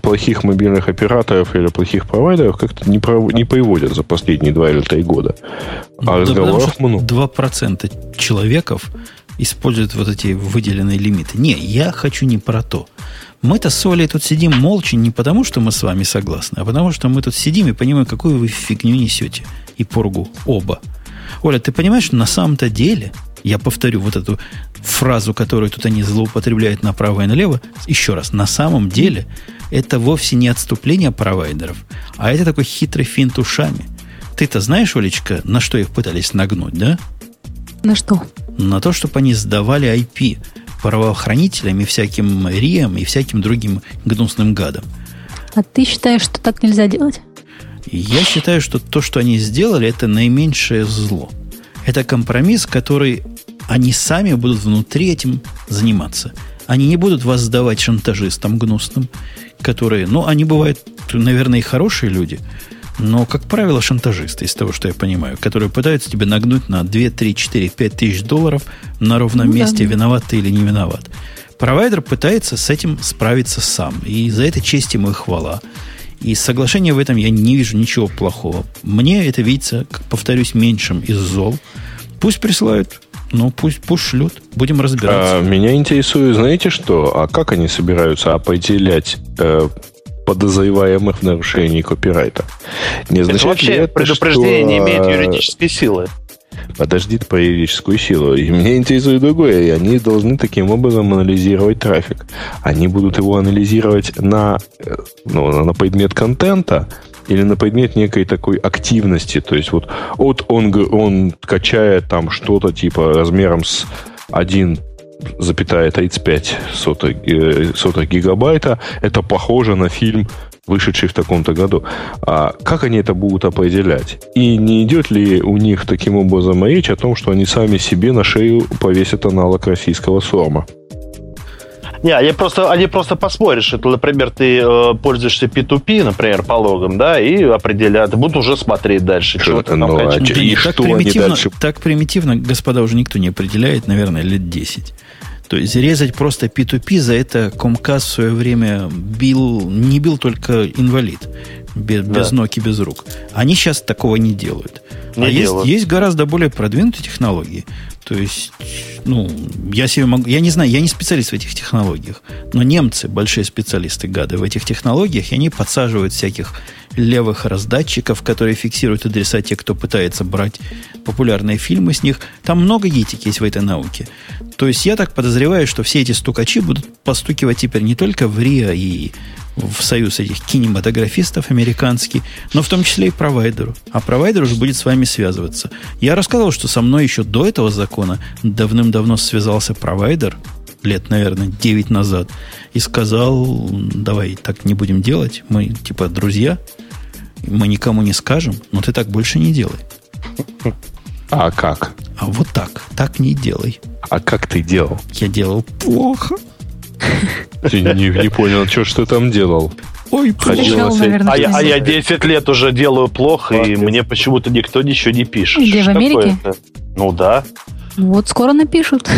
плохих мобильных операторов или плохих провайдеров как-то не, пров... не приводят за последние 2 или 3 года. А да разговоров много. 2% человеков используют вот эти выделенные лимиты. Не, я хочу не про то. Мы-то с Олей тут сидим молча не потому, что мы с вами согласны, а потому, что мы тут сидим и понимаем, какую вы фигню несете. И поргу. Оба. Оля, ты понимаешь, что на самом-то деле, я повторю вот эту фразу, которую тут они злоупотребляют направо и налево, еще раз, на самом деле это вовсе не отступление провайдеров, а это такой хитрый финт ушами. Ты-то знаешь, Олечка, на что их пытались нагнуть, да? На что? На то, чтобы они сдавали IP правоохранителям и всяким РИам и всяким другим гнусным гадам. А ты считаешь, что так нельзя делать? Я считаю, что то, что они сделали, это наименьшее зло. Это компромисс, который они сами будут внутри этим заниматься. Они не будут вас сдавать шантажистам гнусным, которые, ну, они бывают, наверное, и хорошие люди – но, как правило, шантажисты, из того, что я понимаю, которые пытаются тебя нагнуть на 2, 3, 4, 5 тысяч долларов на ровном ну, месте, да. виноват ты или не виноват. Провайдер пытается с этим справиться сам. И за это честь ему и хвала. И соглашения в этом я не вижу ничего плохого. Мне это видится, как повторюсь, меньшим из зол. Пусть присылают ну, пусть, пусть шлют. Будем разбираться. А, меня интересует, знаете что? А как они собираются определять э, подозреваемых в нарушении копирайта. Не это вообще это, предупреждение что... не имеет а, юридической силы. Подожди по юридическую силу. И меня интересует другое. И они должны таким образом анализировать трафик. Они будут его анализировать на, э, ну, на предмет контента, или на предмет некой такой активности. То есть вот, вот он, он качает там что-то типа размером с 1 запятая 35 соток, э, соток гигабайта. Это похоже на фильм, вышедший в таком-то году. А как они это будут определять? И не идет ли у них таким образом речь о том, что они сами себе на шею повесят аналог российского сорма? Не, они просто, они просто посмотришь, что, например, ты э, пользуешься P2P, например, по логам, да, и определят, будут уже смотреть дальше, что, ты там ну, а, и так что примитивно, дальше... Так примитивно, господа, уже никто не определяет, наверное, лет 10. То есть резать просто P2P за это Comcast в свое время бил, не бил только инвалид, без, да. без ног и без рук. Они сейчас такого не делают. Не а есть, есть гораздо более продвинутые технологии. То есть, ну, я себе могу... Я не знаю, я не специалист в этих технологиях, но немцы, большие специалисты, гады, в этих технологиях, и они подсаживают всяких левых раздатчиков, которые фиксируют адреса тех, кто пытается брать популярные фильмы с них. Там много гитик есть в этой науке. То есть я так подозреваю, что все эти стукачи будут постукивать теперь не только в РИА и в союз этих кинематографистов американский, но в том числе и провайдеру. А провайдер уже будет с вами связываться. Я рассказывал, что со мной еще до этого закона давным-давно связался провайдер, лет, наверное, 9 назад, и сказал, давай так не будем делать, мы типа друзья, мы никому не скажем, но ты так больше не делай. А как? А вот так, так не делай. А как ты делал? Я делал плохо. Ты не, не понял, что, что там делал? Ой, Хотелось, наверное, а, я, а я 10 лет уже делаю плохо, и мне почему-то никто ничего не пишет. Где, в Америке? Ну да. Вот скоро напишут.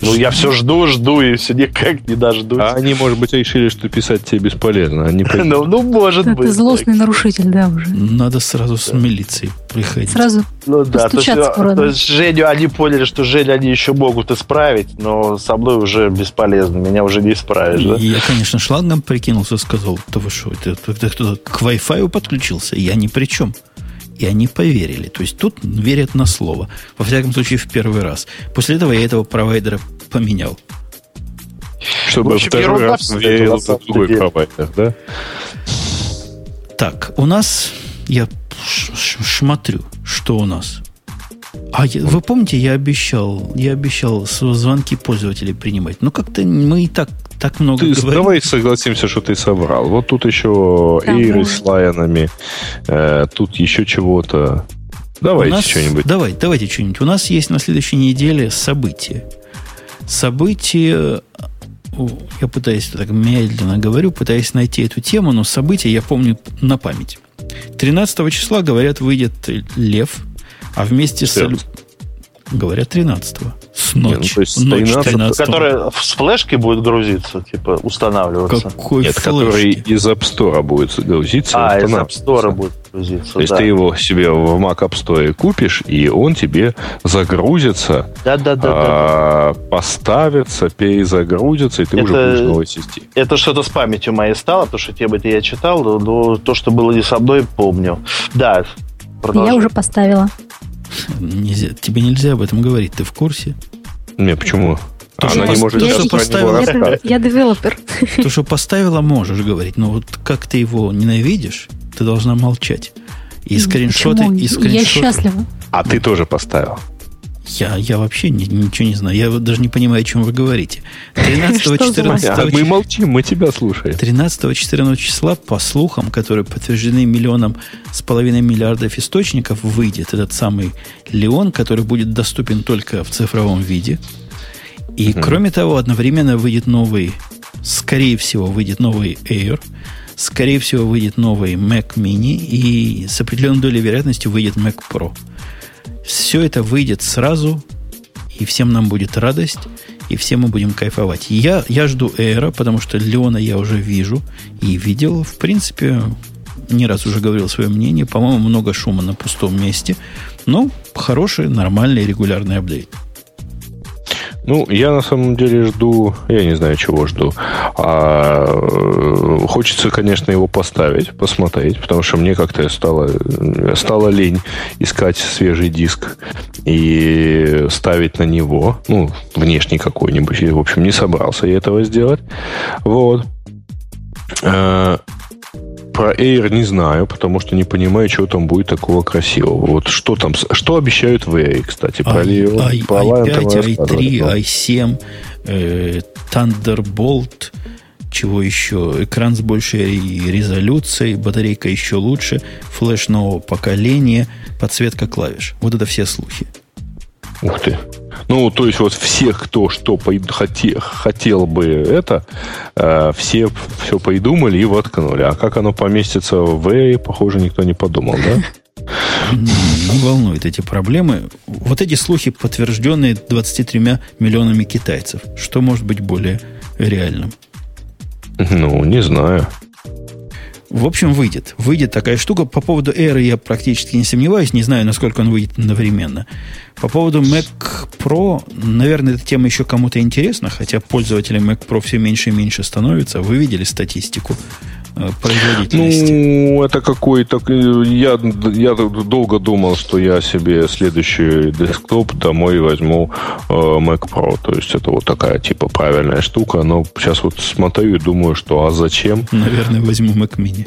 Ну, я все жду, жду, и все никак не дождусь. А они, может быть, решили, что писать тебе бесполезно. Они ну, ну, может быть. Ты злостный нарушитель, да, уже. Надо сразу с милицией приходить. Сразу Ну да, то есть, то есть Женю они поняли, что Женю они еще могут исправить, но со мной уже бесполезно, меня уже не исправишь. Да? Я, конечно, шлангом прикинулся, сказал, да вы что, ты, ты, ты кто к Wi-Fi подключился? Я ни при чем. И они поверили. То есть тут верят на слово. Во всяком случае, в первый раз. После этого я этого провайдера поменял. Чтобы в общем, второй раз верил в другой провайдер, да? Так, у нас... Я шмотрю, что у нас. А я, вы помните, я обещал, я обещал звонки пользователей принимать. Ну, как-то мы и так так много ты, говорим. Давай согласимся, что ты собрал. Вот тут еще да, Эйры с лайонами, э, тут еще чего-то. Давайте что-нибудь. Давай, давайте что-нибудь. У нас есть на следующей неделе события. События я пытаюсь так медленно говорю, пытаюсь найти эту тему, но события я помню на память. 13 числа, говорят, выйдет Лев, а вместе 14. с... Говорят, 13-го. С ночи. Не, ну, то есть ночь 13 13 Которая с флешкой будет грузиться, типа устанавливаться. Какой Нет, флешки? который из App Store будет грузиться. А, из App Store будет грузиться, То есть да. ты его себе в Mac App Store купишь, и он тебе загрузится, да, да, да, а, да. поставится, перезагрузится, и ты это, уже будешь в новой сети. Это что-то с памятью моей стало, потому что темы-то я читал, но то, что было не со мной, помню. Да, продолжай. Я уже поставила. Нельзя, тебе нельзя об этом говорить. Ты в курсе? Не, почему? То, Она не может я, поставила, я, я девелопер. То, что поставила, можешь говорить. Но вот как ты его ненавидишь, ты должна молчать. И скриншоты, и скриншоты. Я счастлива. А ты тоже поставил. Я, я вообще ни, ничего не знаю. Я даже не понимаю, о чем вы говорите. 13-14 а Мы молчим, мы тебя слушаем. 13-14 числа, по слухам, которые подтверждены миллионом с половиной миллиардов источников, выйдет этот самый Леон, который будет доступен только в цифровом виде. И, угу. кроме того, одновременно выйдет новый, скорее всего, выйдет новый Air, скорее всего, выйдет новый Mac Mini, и с определенной долей вероятности выйдет Mac Pro. Все это выйдет сразу, и всем нам будет радость, и все мы будем кайфовать. Я, я жду Эра, потому что Леона я уже вижу и видел. В принципе, не раз уже говорил свое мнение. По-моему, много шума на пустом месте. Но хороший, нормальный, регулярный апдейт. Ну, я на самом деле жду, я не знаю, чего жду. А, э, хочется, конечно, его поставить, посмотреть, потому что мне как-то стало, стало лень искать свежий диск и ставить на него, ну, внешний какой-нибудь. В общем, не собрался я этого сделать. Вот. Про Air не знаю, потому что не понимаю, что там будет такого красивого. Вот что там, что обещают в Air, кстати, про, I, I, про i5, i3, i7, э, Thunderbolt, чего еще? Экран с большей резолюцией, батарейка еще лучше, флеш нового поколения, подсветка клавиш. Вот это все слухи. Ух ты. Ну, то есть вот всех, кто что хотел, хотел бы это, э, все все придумали и воткнули. А как оно поместится в A, похоже, никто не подумал, да? Не волнует эти проблемы. Вот эти слухи, подтвержденные 23 миллионами китайцев. Что может быть более реальным? Ну, не знаю. В общем, выйдет. Выйдет такая штука. По поводу Air я практически не сомневаюсь. Не знаю, насколько он выйдет одновременно. По поводу Mac Pro, наверное, эта тема еще кому-то интересна, хотя пользователей Mac Pro все меньше и меньше становится. Вы видели статистику. Производительности? Ну, это какой-то... Я, я долго думал, что я себе следующий десктоп домой возьму э, Mac Pro. То есть это вот такая типа правильная штука. Но сейчас вот смотрю и думаю, что а зачем? Наверное, возьму Mac Mini.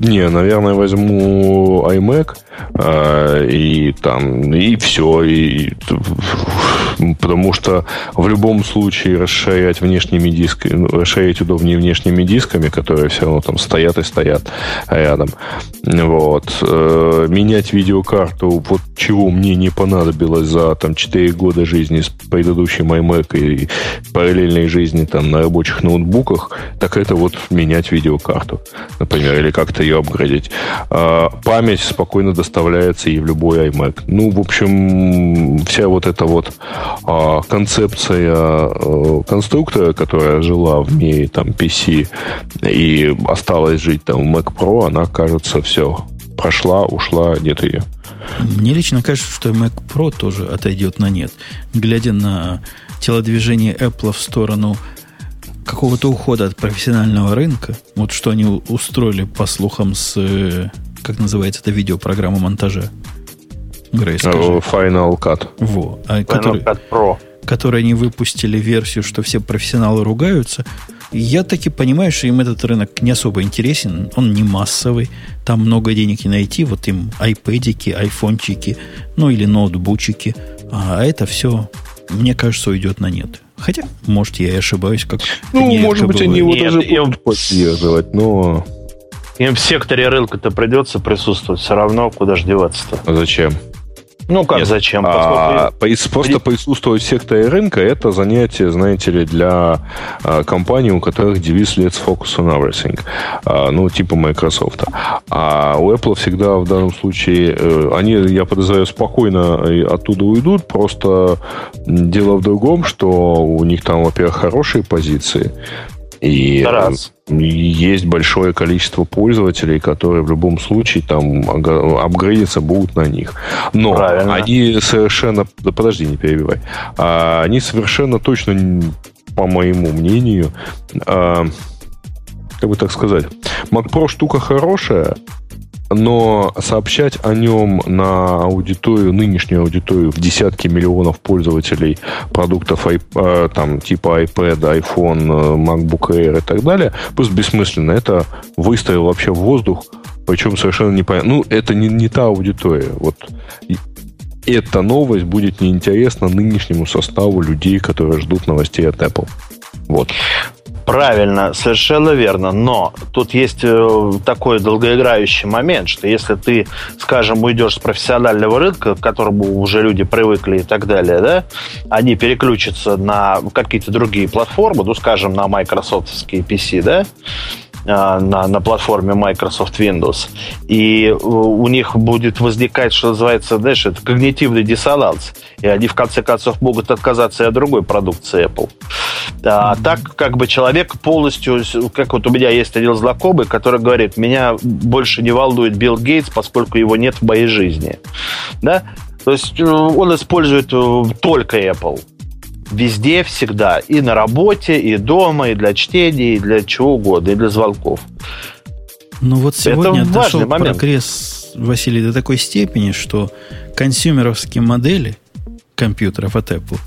Не, наверное, возьму iMac и там и все, и, потому что в любом случае расширять внешними дисками, ну, расширять удобнее внешними дисками, которые все равно там стоят и стоят рядом. Вот. Э, менять видеокарту, вот чего мне не понадобилось за там 4 года жизни с предыдущим iMac и параллельной жизни там на рабочих ноутбуках, так это вот менять видеокарту, например, или как-то ее апгрейдить. А, память спокойно доставляется и в любой iMac. Ну, в общем, вся вот эта вот а, концепция а, конструктора, которая жила в мире там PC и осталась жить там в Mac Pro, она, кажется, все прошла, ушла, нет ее. Мне лично кажется, что Mac Pro тоже отойдет на нет. Глядя на телодвижение Apple в сторону какого-то ухода от профессионального рынка, вот что они устроили, по слухам, с, э, как называется эта видеопрограмма монтажа? Грей, скажи. Final Cut. Во. А, Final который, Cut Pro. Которые они выпустили версию, что все профессионалы ругаются. Я таки понимаю, что им этот рынок не особо интересен, он не массовый, там много денег не найти, вот им айпэдики, айфончики, ну или ноутбучики, а это все, мне кажется, уйдет на нет. Хотя, может, я и ошибаюсь, как Ну, может быть, они его даже будут поддерживать, но... Им в секторе рынка-то придется присутствовать все равно, куда же деваться-то. А зачем? Ну как, Нет, зачем? А, просто присутствовать в секторе рынка это занятие, знаете ли, для а, компаний, у которых девиз Let's Focus on Everything. А, ну, типа Microsoft. А у Apple всегда в данном случае, э, они, я подозреваю, спокойно оттуда уйдут, просто дело в другом, что у них там, во-первых, хорошие позиции, и Раз. есть большое количество пользователей, которые в любом случае там апгрейдиться будут на них. Но Правильно. они совершенно... Да подожди, не перебивай. А, они совершенно точно, по моему мнению, а, как бы так сказать, Mac Pro штука хорошая, но сообщать о нем на аудиторию, нынешнюю аудиторию в десятки миллионов пользователей продуктов э, там, типа iPad, iPhone, э, MacBook Air и так далее, просто бессмысленно. Это выстрел вообще в воздух, причем совершенно непонятно. Ну, это не, не та аудитория. Вот эта новость будет неинтересна нынешнему составу людей, которые ждут новостей от Apple. Вот. Правильно, совершенно верно. Но тут есть э, такой долгоиграющий момент, что если ты, скажем, уйдешь с профессионального рынка, к которому уже люди привыкли и так далее, да, они переключатся на какие-то другие платформы, ну, скажем, на майкрософтовские PC, да, на, на платформе Microsoft Windows. И э, у них будет возникать, что называется, знаешь, это когнитивный диссонанс. И они, в конце концов, могут отказаться и от другой продукции Apple. А так, как бы человек полностью, как вот у меня есть один знакомый, который говорит, меня больше не волнует Билл Гейтс, поскольку его нет в моей жизни. Да? То есть э, он использует э, только Apple везде, всегда. И на работе, и дома, и для чтения, и для чего угодно, и для звонков. Ну вот сегодня Это дошел прогресс, Василий, до такой степени, что консюмеровские модели компьютеров от Apple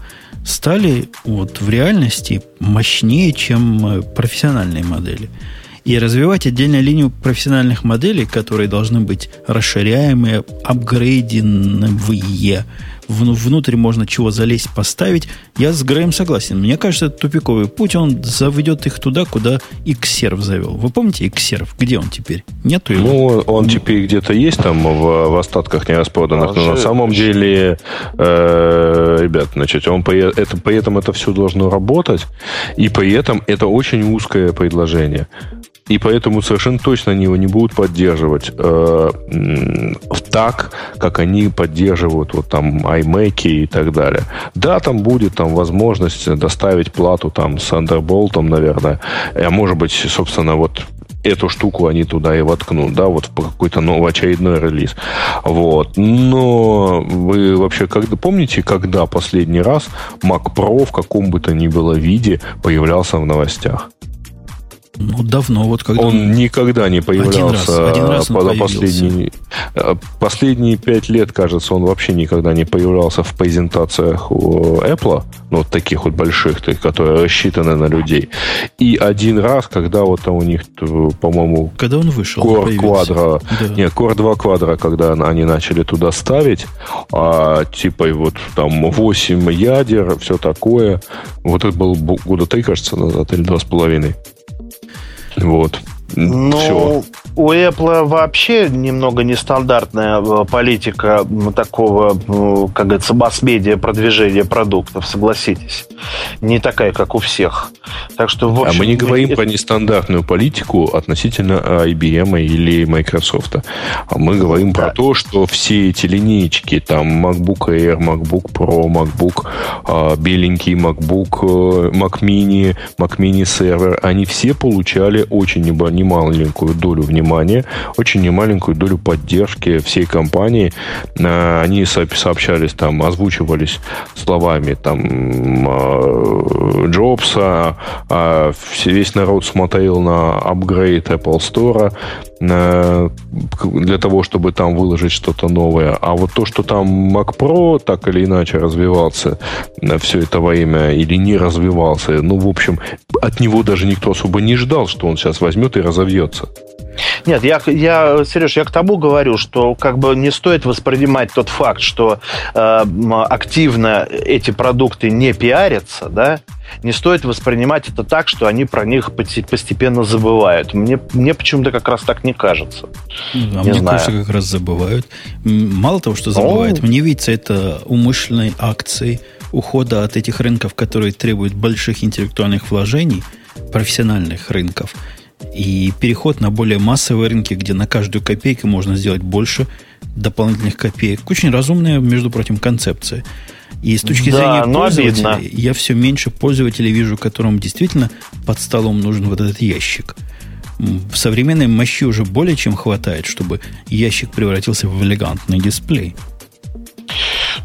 стали вот в реальности мощнее, чем э, профессиональные модели. И развивать отдельную линию профессиональных моделей, которые должны быть расширяемые, апгрейденные, внутрь можно чего залезть, поставить. Я с Греем согласен. Мне кажется, это тупиковый путь. Он заведет их туда, куда Xserve завел. Вы помните Xserve? Где он теперь? Нету его? Ну, он теперь где-то есть там в, в остатках нераспроданных. Но на самом деле, э, ребят, значит, он при, это, при этом это все должно работать. И при этом это очень узкое предложение. И поэтому совершенно точно они его не будут поддерживать э, так, как они поддерживают вот там iMac и так далее. Да, там будет там возможность доставить плату там с Thunderbolt, наверное, а может быть, собственно, вот эту штуку они туда и воткнут, да, вот в какой-то новый очередной релиз. Вот. Но вы вообще когда помните, когда последний раз Mac Pro в каком бы то ни было виде появлялся в новостях? Ну, давно, вот когда... Он никогда не появлялся один раз, один раз по, последние, э, последние пять лет, кажется, он вообще никогда не появлялся в презентациях у Apple, ну, вот таких вот больших, которые рассчитаны на людей. И один раз, когда вот у них, по-моему... Когда он вышел? Core Quadro, да. нет, Core 2 Quadro, когда они начали туда ставить, а, типа вот там 8 ядер, все такое. Вот это было года три, кажется, назад, или два с половиной. Вот. Ну, Все. У Apple вообще немного нестандартная э, политика такого, как говорится, масс-медиа продвижения продуктов, согласитесь. Не такая, как у всех. Так что, в общем, а мы не говорим про нестандартную политику относительно IBM или Microsoft. А мы говорим да. про то, что все эти линейки, там MacBook Air, MacBook Pro, MacBook а, беленький, MacBook э, Mac Mini, Mac Mini Server, они все получали очень немаленькую долю внимания, очень немаленькую долю поддержки всей компании. А, они сообщались там, озвучивались словами там а, Джобса, а весь народ смотрел на апгрейд Apple Store для того, чтобы там выложить что-то новое. А вот то, что там Mac Pro так или иначе развивался все это время или не развивался, ну, в общем, от него даже никто особо не ждал, что он сейчас возьмет и разовьется. Нет, я, я, Сереж, я к тому говорю, что как бы не стоит воспринимать тот факт, что э, активно эти продукты не пиарятся, да, не стоит воспринимать это так, что они про них постепенно забывают. Мне, мне почему-то как раз так не кажется. А не мне знаю. кажется, как раз забывают. Мало того, что забывают, О. мне видится это умышленной акцией ухода от этих рынков, которые требуют больших интеллектуальных вложений, профессиональных рынков, и переход на более массовые рынки, где на каждую копейку можно сделать больше дополнительных копеек. Очень разумная, между прочим, концепция. И с точки да, зрения пользователя, обидно. я все меньше пользователей вижу, которым действительно под столом нужен вот этот ящик. В современной мощи уже более чем хватает, чтобы ящик превратился в элегантный дисплей.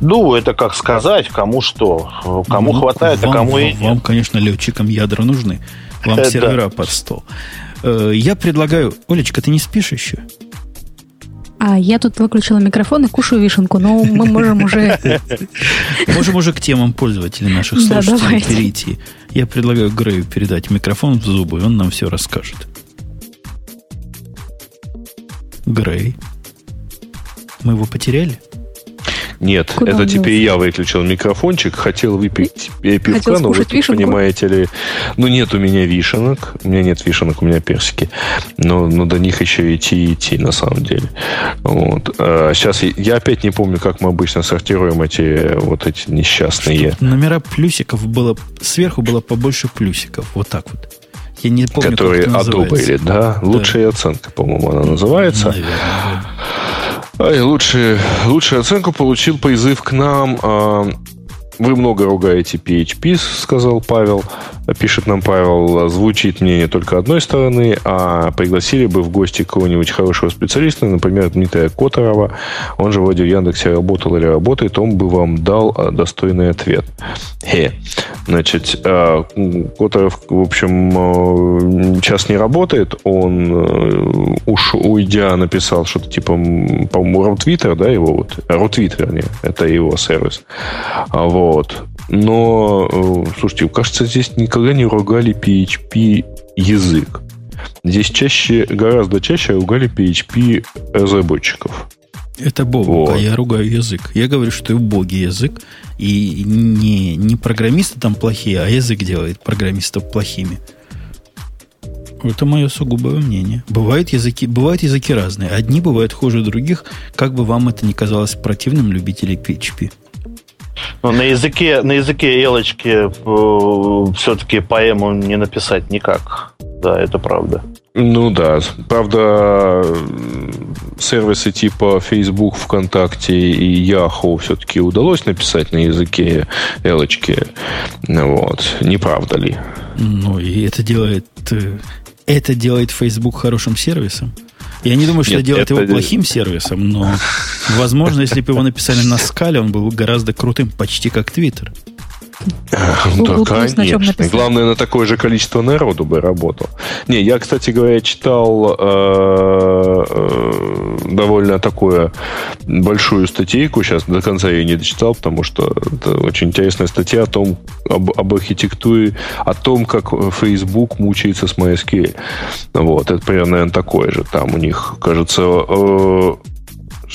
Ну, это как сказать, кому что. Кому ну, хватает, а вам, а кому и нет. Вам, конечно, летчикам ядра нужны. Вам э, сервера под стол. Э, я предлагаю... Олечка, ты не спишь еще? А я тут выключила микрофон и кушаю вишенку, но мы можем уже... Можем уже к темам пользователей наших слушателей перейти. Я предлагаю Грею передать микрофон в зубы, и он нам все расскажет. Грей. Мы его потеряли? Нет, Куда это теперь я выключил микрофончик, хотел выпить пивка, хотел но вы понимаете ли, ну нет у меня вишенок, у меня нет вишенок, у меня персики, но, но до них еще идти и идти на самом деле. Вот. А сейчас я опять не помню, как мы обычно сортируем эти вот эти несчастные. Номера плюсиков было, сверху было побольше плюсиков, вот так вот. Я не помню, Которые как это одобрили, да? да? Лучшая оценка, по-моему, она называется. Наверное, Ай, лучшую, лучшую оценку получил призыв к нам. А, вы много ругаете PHP, сказал Павел. Пишет нам Павел, звучит мнение только одной стороны, а пригласили бы в гости кого-нибудь хорошего специалиста, например, Дмитрия Которова, он же вроде в Яндексе работал или работает, он бы вам дал а, достойный ответ. Хе. Значит, а, Которов, в общем, сейчас не работает, он уж уйдя написал что-то типа, по-моему, Рутвитер, да, его вот, Рутвит, вернее, это его сервис. Вот. Но, э, слушайте, кажется, здесь никогда не ругали PHP язык. Здесь чаще, гораздо чаще ругали PHP разработчиков. Это Бог, вот. а я ругаю язык. Я говорю, что убогий язык, и не, не программисты там плохие, а язык делает программистов плохими. Это мое сугубое мнение. Бывают языки, бывают языки разные. Одни бывают хуже других, как бы вам это ни казалось противным любителей PHP. Но на языке, на языке Элочки э, все-таки поэму не написать никак. Да, это правда. Ну да, правда, сервисы типа Facebook, ВКонтакте и Yahoo все-таки удалось написать на языке Элочки. Вот, не правда ли? Ну и это делает, э, это делает Facebook хорошим сервисом. Я не думаю, что Нет, делает это... его плохим сервисом, но, возможно, если бы его написали на скале, он был бы гораздо крутым, почти как Твиттер. Да, конечно. Главное, на такое же количество народу бы работал. Не, я, кстати говоря, читал э, э, довольно такую большую статейку. Сейчас до конца я ее не дочитал, потому что это очень интересная статья о том, об, об архитектуре, о том, как Facebook мучается с MySQL. Вот, это примерно, наверное, такое же. Там у них, кажется, э,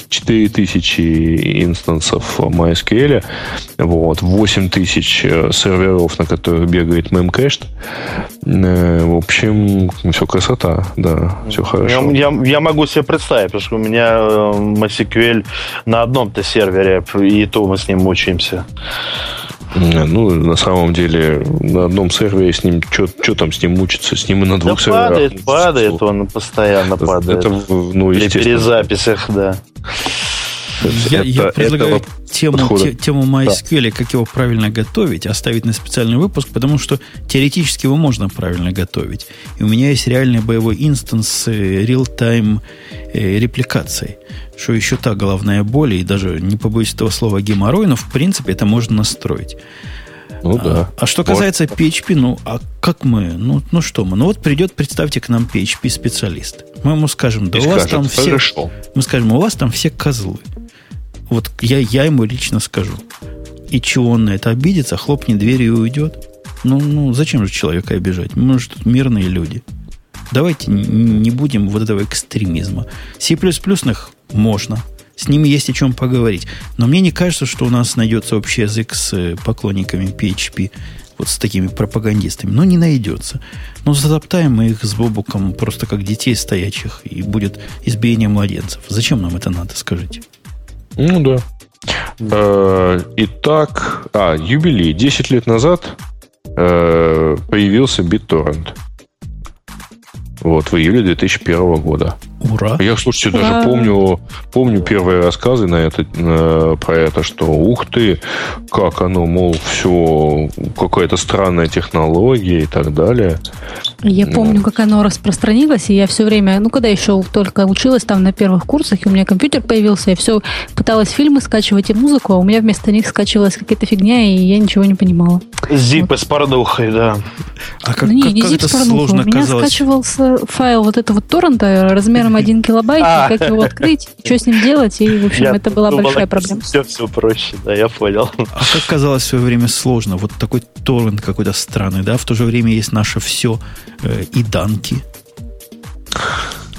4000 инстансов MySQL, вот, 8000 э, серверов, на которых бегает memcached. Э, в общем, все красота, да, все хорошо. Я, я, я могу себе представить, потому что у меня э, MySQL на одном-то сервере, и то мы с ним мучаемся. Ну, на самом деле, на одном сервере с ним, что там с ним мучиться? С ним и на двух да серверах. падает, падает, он постоянно падает. Это, ну, При перезаписях, да. Я, это, я предлагаю тему, те, тему MySQL, да. как его правильно готовить, оставить на специальный выпуск, потому что теоретически его можно правильно готовить. И у меня есть реальный боевой инстанс с real-time э, репликацией что еще та головная боль, и даже не побоюсь этого слова геморрой, но в принципе это можно настроить. Ну да. А, а что касается вот. PHP, ну а как мы? Ну, ну что мы? Ну вот придет, представьте к нам PHP-специалист. Мы ему скажем, да и у скажет, вас там все... Хорошо. Мы скажем, у вас там все козлы. Вот я, я ему лично скажу. И чего он на это обидится, хлопнет дверью и уйдет? Ну, ну, зачем же человека обижать? Мы же тут мирные люди. Давайте не будем вот этого экстремизма. C++ можно. С ними есть о чем поговорить. Но мне не кажется, что у нас найдется общий язык с э, поклонниками PHP, вот с такими пропагандистами. Но не найдется. Но затоптаем мы их с Бобуком просто как детей стоячих, и будет избиение младенцев. Зачем нам это надо, скажите? Ну да. Э, итак, а, юбилей. 10 лет назад э, появился BitTorrent. Вот, в июле 2001 года. Ура! Я, слушайте, Ура. даже помню, помню первые рассказы на это, на, про это, что ух ты, как оно, мол, все, какая-то странная технология и так далее. Я ну. помню, как оно распространилось, и я все время, ну, когда еще только училась там на первых курсах, и у меня компьютер появился, я все пыталась фильмы скачивать и музыку, а у меня вместо них скачивалась какая-то фигня, и я ничего не понимала. Зипы вот. с порнухой, да. А как, ну, не, как, не как это сложно У меня казалось? скачивался файл вот этого торрента размером 1 килобайт, а. как его открыть, что с ним делать, и, в общем, это была большая проблема. Все, все проще, да, я понял. А как казалось в свое время сложно? Вот такой торрент какой-то странный, да? В то же время есть наше все э, и данки.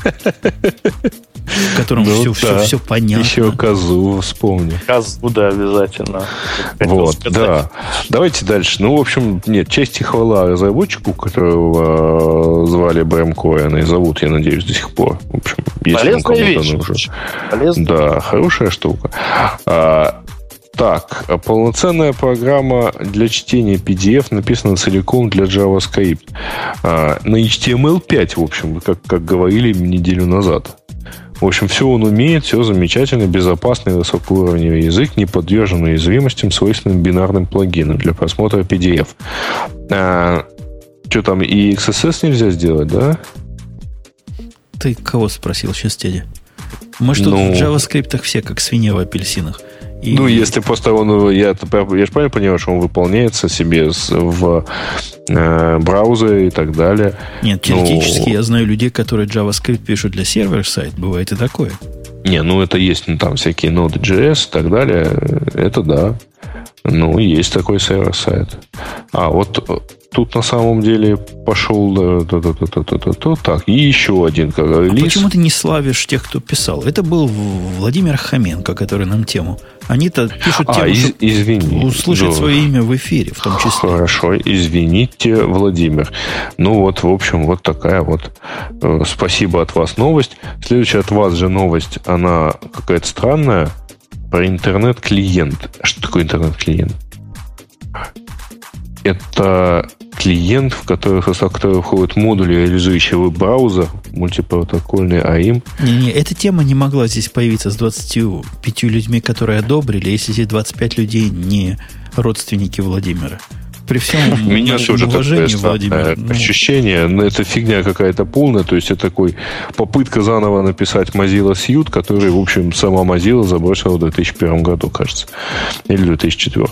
В котором ну, все, да. все, все понятно. Еще козу вспомни. Козу, да, обязательно. Вот, да. Давайте дальше. Ну, в общем, нет, честь и хвала разработчику, которого э, звали Брэм Коэн, и зовут, я надеюсь, до сих пор. В общем, если он кому-то вещь. нужен. Полезная. Да, хорошая штука. А, так, полноценная программа для чтения PDF написана целиком для JavaScript. А, на HTML5, в общем, как, как говорили неделю назад. В общем, все он умеет, все замечательно, безопасный высокоуровневый язык, не подвержен уязвимостям, свойственным бинарным плагинам для просмотра PDF. А, что там, и XSS нельзя сделать, да? Ты кого спросил сейчас, дядя? Мы что, ну... в JavaScript все как свинья в апельсинах. И... Ну, если просто он, я, я же правильно понимаю, что он выполняется себе в э, браузере и так далее. Нет, теоретически ну, я знаю людей, которые JavaScript пишут для сервер-сайт. Бывает и такое. Не, ну это есть ну, там всякие Node.js и так далее. Это да. Ну, есть такой сервер-сайт. А, вот тут на самом деле пошел да, да, да, да, да, да, да, так, и еще один как, а почему ты не славишь тех, кто писал? Это был Владимир Хоменко, который нам тему. Они-то пишут а, тему, из, извини, услышать да. свое имя в эфире, в том числе. Хорошо, извините, Владимир. Ну вот, в общем, вот такая вот э, спасибо от вас новость. Следующая от вас же новость, она какая-то странная, про интернет-клиент. Что такое интернет-клиент? Это клиент, в который, в состав которого входят модули, реализующие веб-браузер, мультипротокольный АИМ. Не-не, эта тема не могла здесь появиться с 25 людьми, которые одобрили, если эти 25 людей не родственники Владимира. При всем У меня тоже уважении, Владимир, странное ну, ощущение, но это фигня какая-то полная, то есть это такой попытка заново написать Mozilla Suite, который, в общем, сама Mozilla забросила в 2001 году, кажется, или 2004.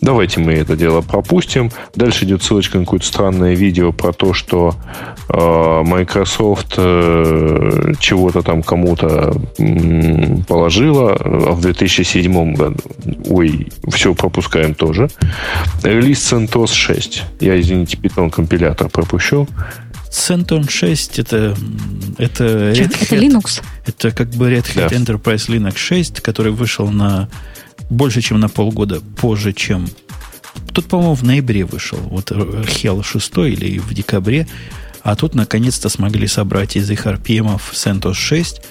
Давайте мы это дело пропустим. Дальше идет ссылочка на какое-то странное видео про то, что э, Microsoft э, чего-то там кому-то положила а в 2007 году. Ой, все пропускаем тоже. Релиз CentOS 6. Я, извините, Python компилятор пропущу. CentOS 6 это, это Red Это Hat. Linux. Это как бы Red Hat Да. Enterprise Linux 6, который вышел на больше, чем на полгода позже, чем... Тут, по-моему, в ноябре вышел. Вот Hell 6 или в декабре. А тут, наконец-то, смогли собрать из их RPM CentOS 6,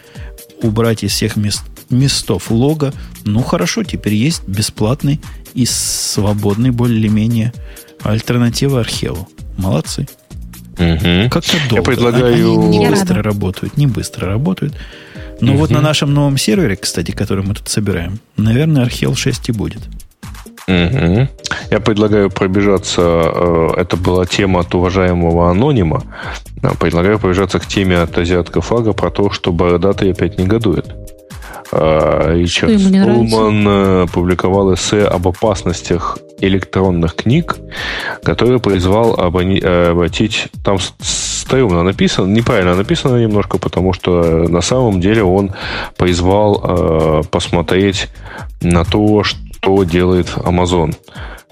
убрать из всех мест, местов лога. Ну, хорошо, теперь есть бесплатный и свободный, более-менее, альтернатива Археву. Молодцы. Мгм. Как-то долго. предлагаю- Они не Я быстро рада. работают, не быстро работают. Но вот Мгм. на нашем новом сервере, кстати, который мы тут собираем, наверное, Архел 6 и будет. Мгм. Я предлагаю пробежаться. э, Это была тема от уважаемого анонима. А, Предлагаю пробежаться к теме от азиатского флага про то, что бородатый опять негодует. Ричард нравится? Столман э, публиковал эссе об опасностях электронных книг, который призвал э, обратить... Там стрёмно написано, неправильно написано немножко, потому что э, на самом деле он призвал э, посмотреть на то, что делает Amazon.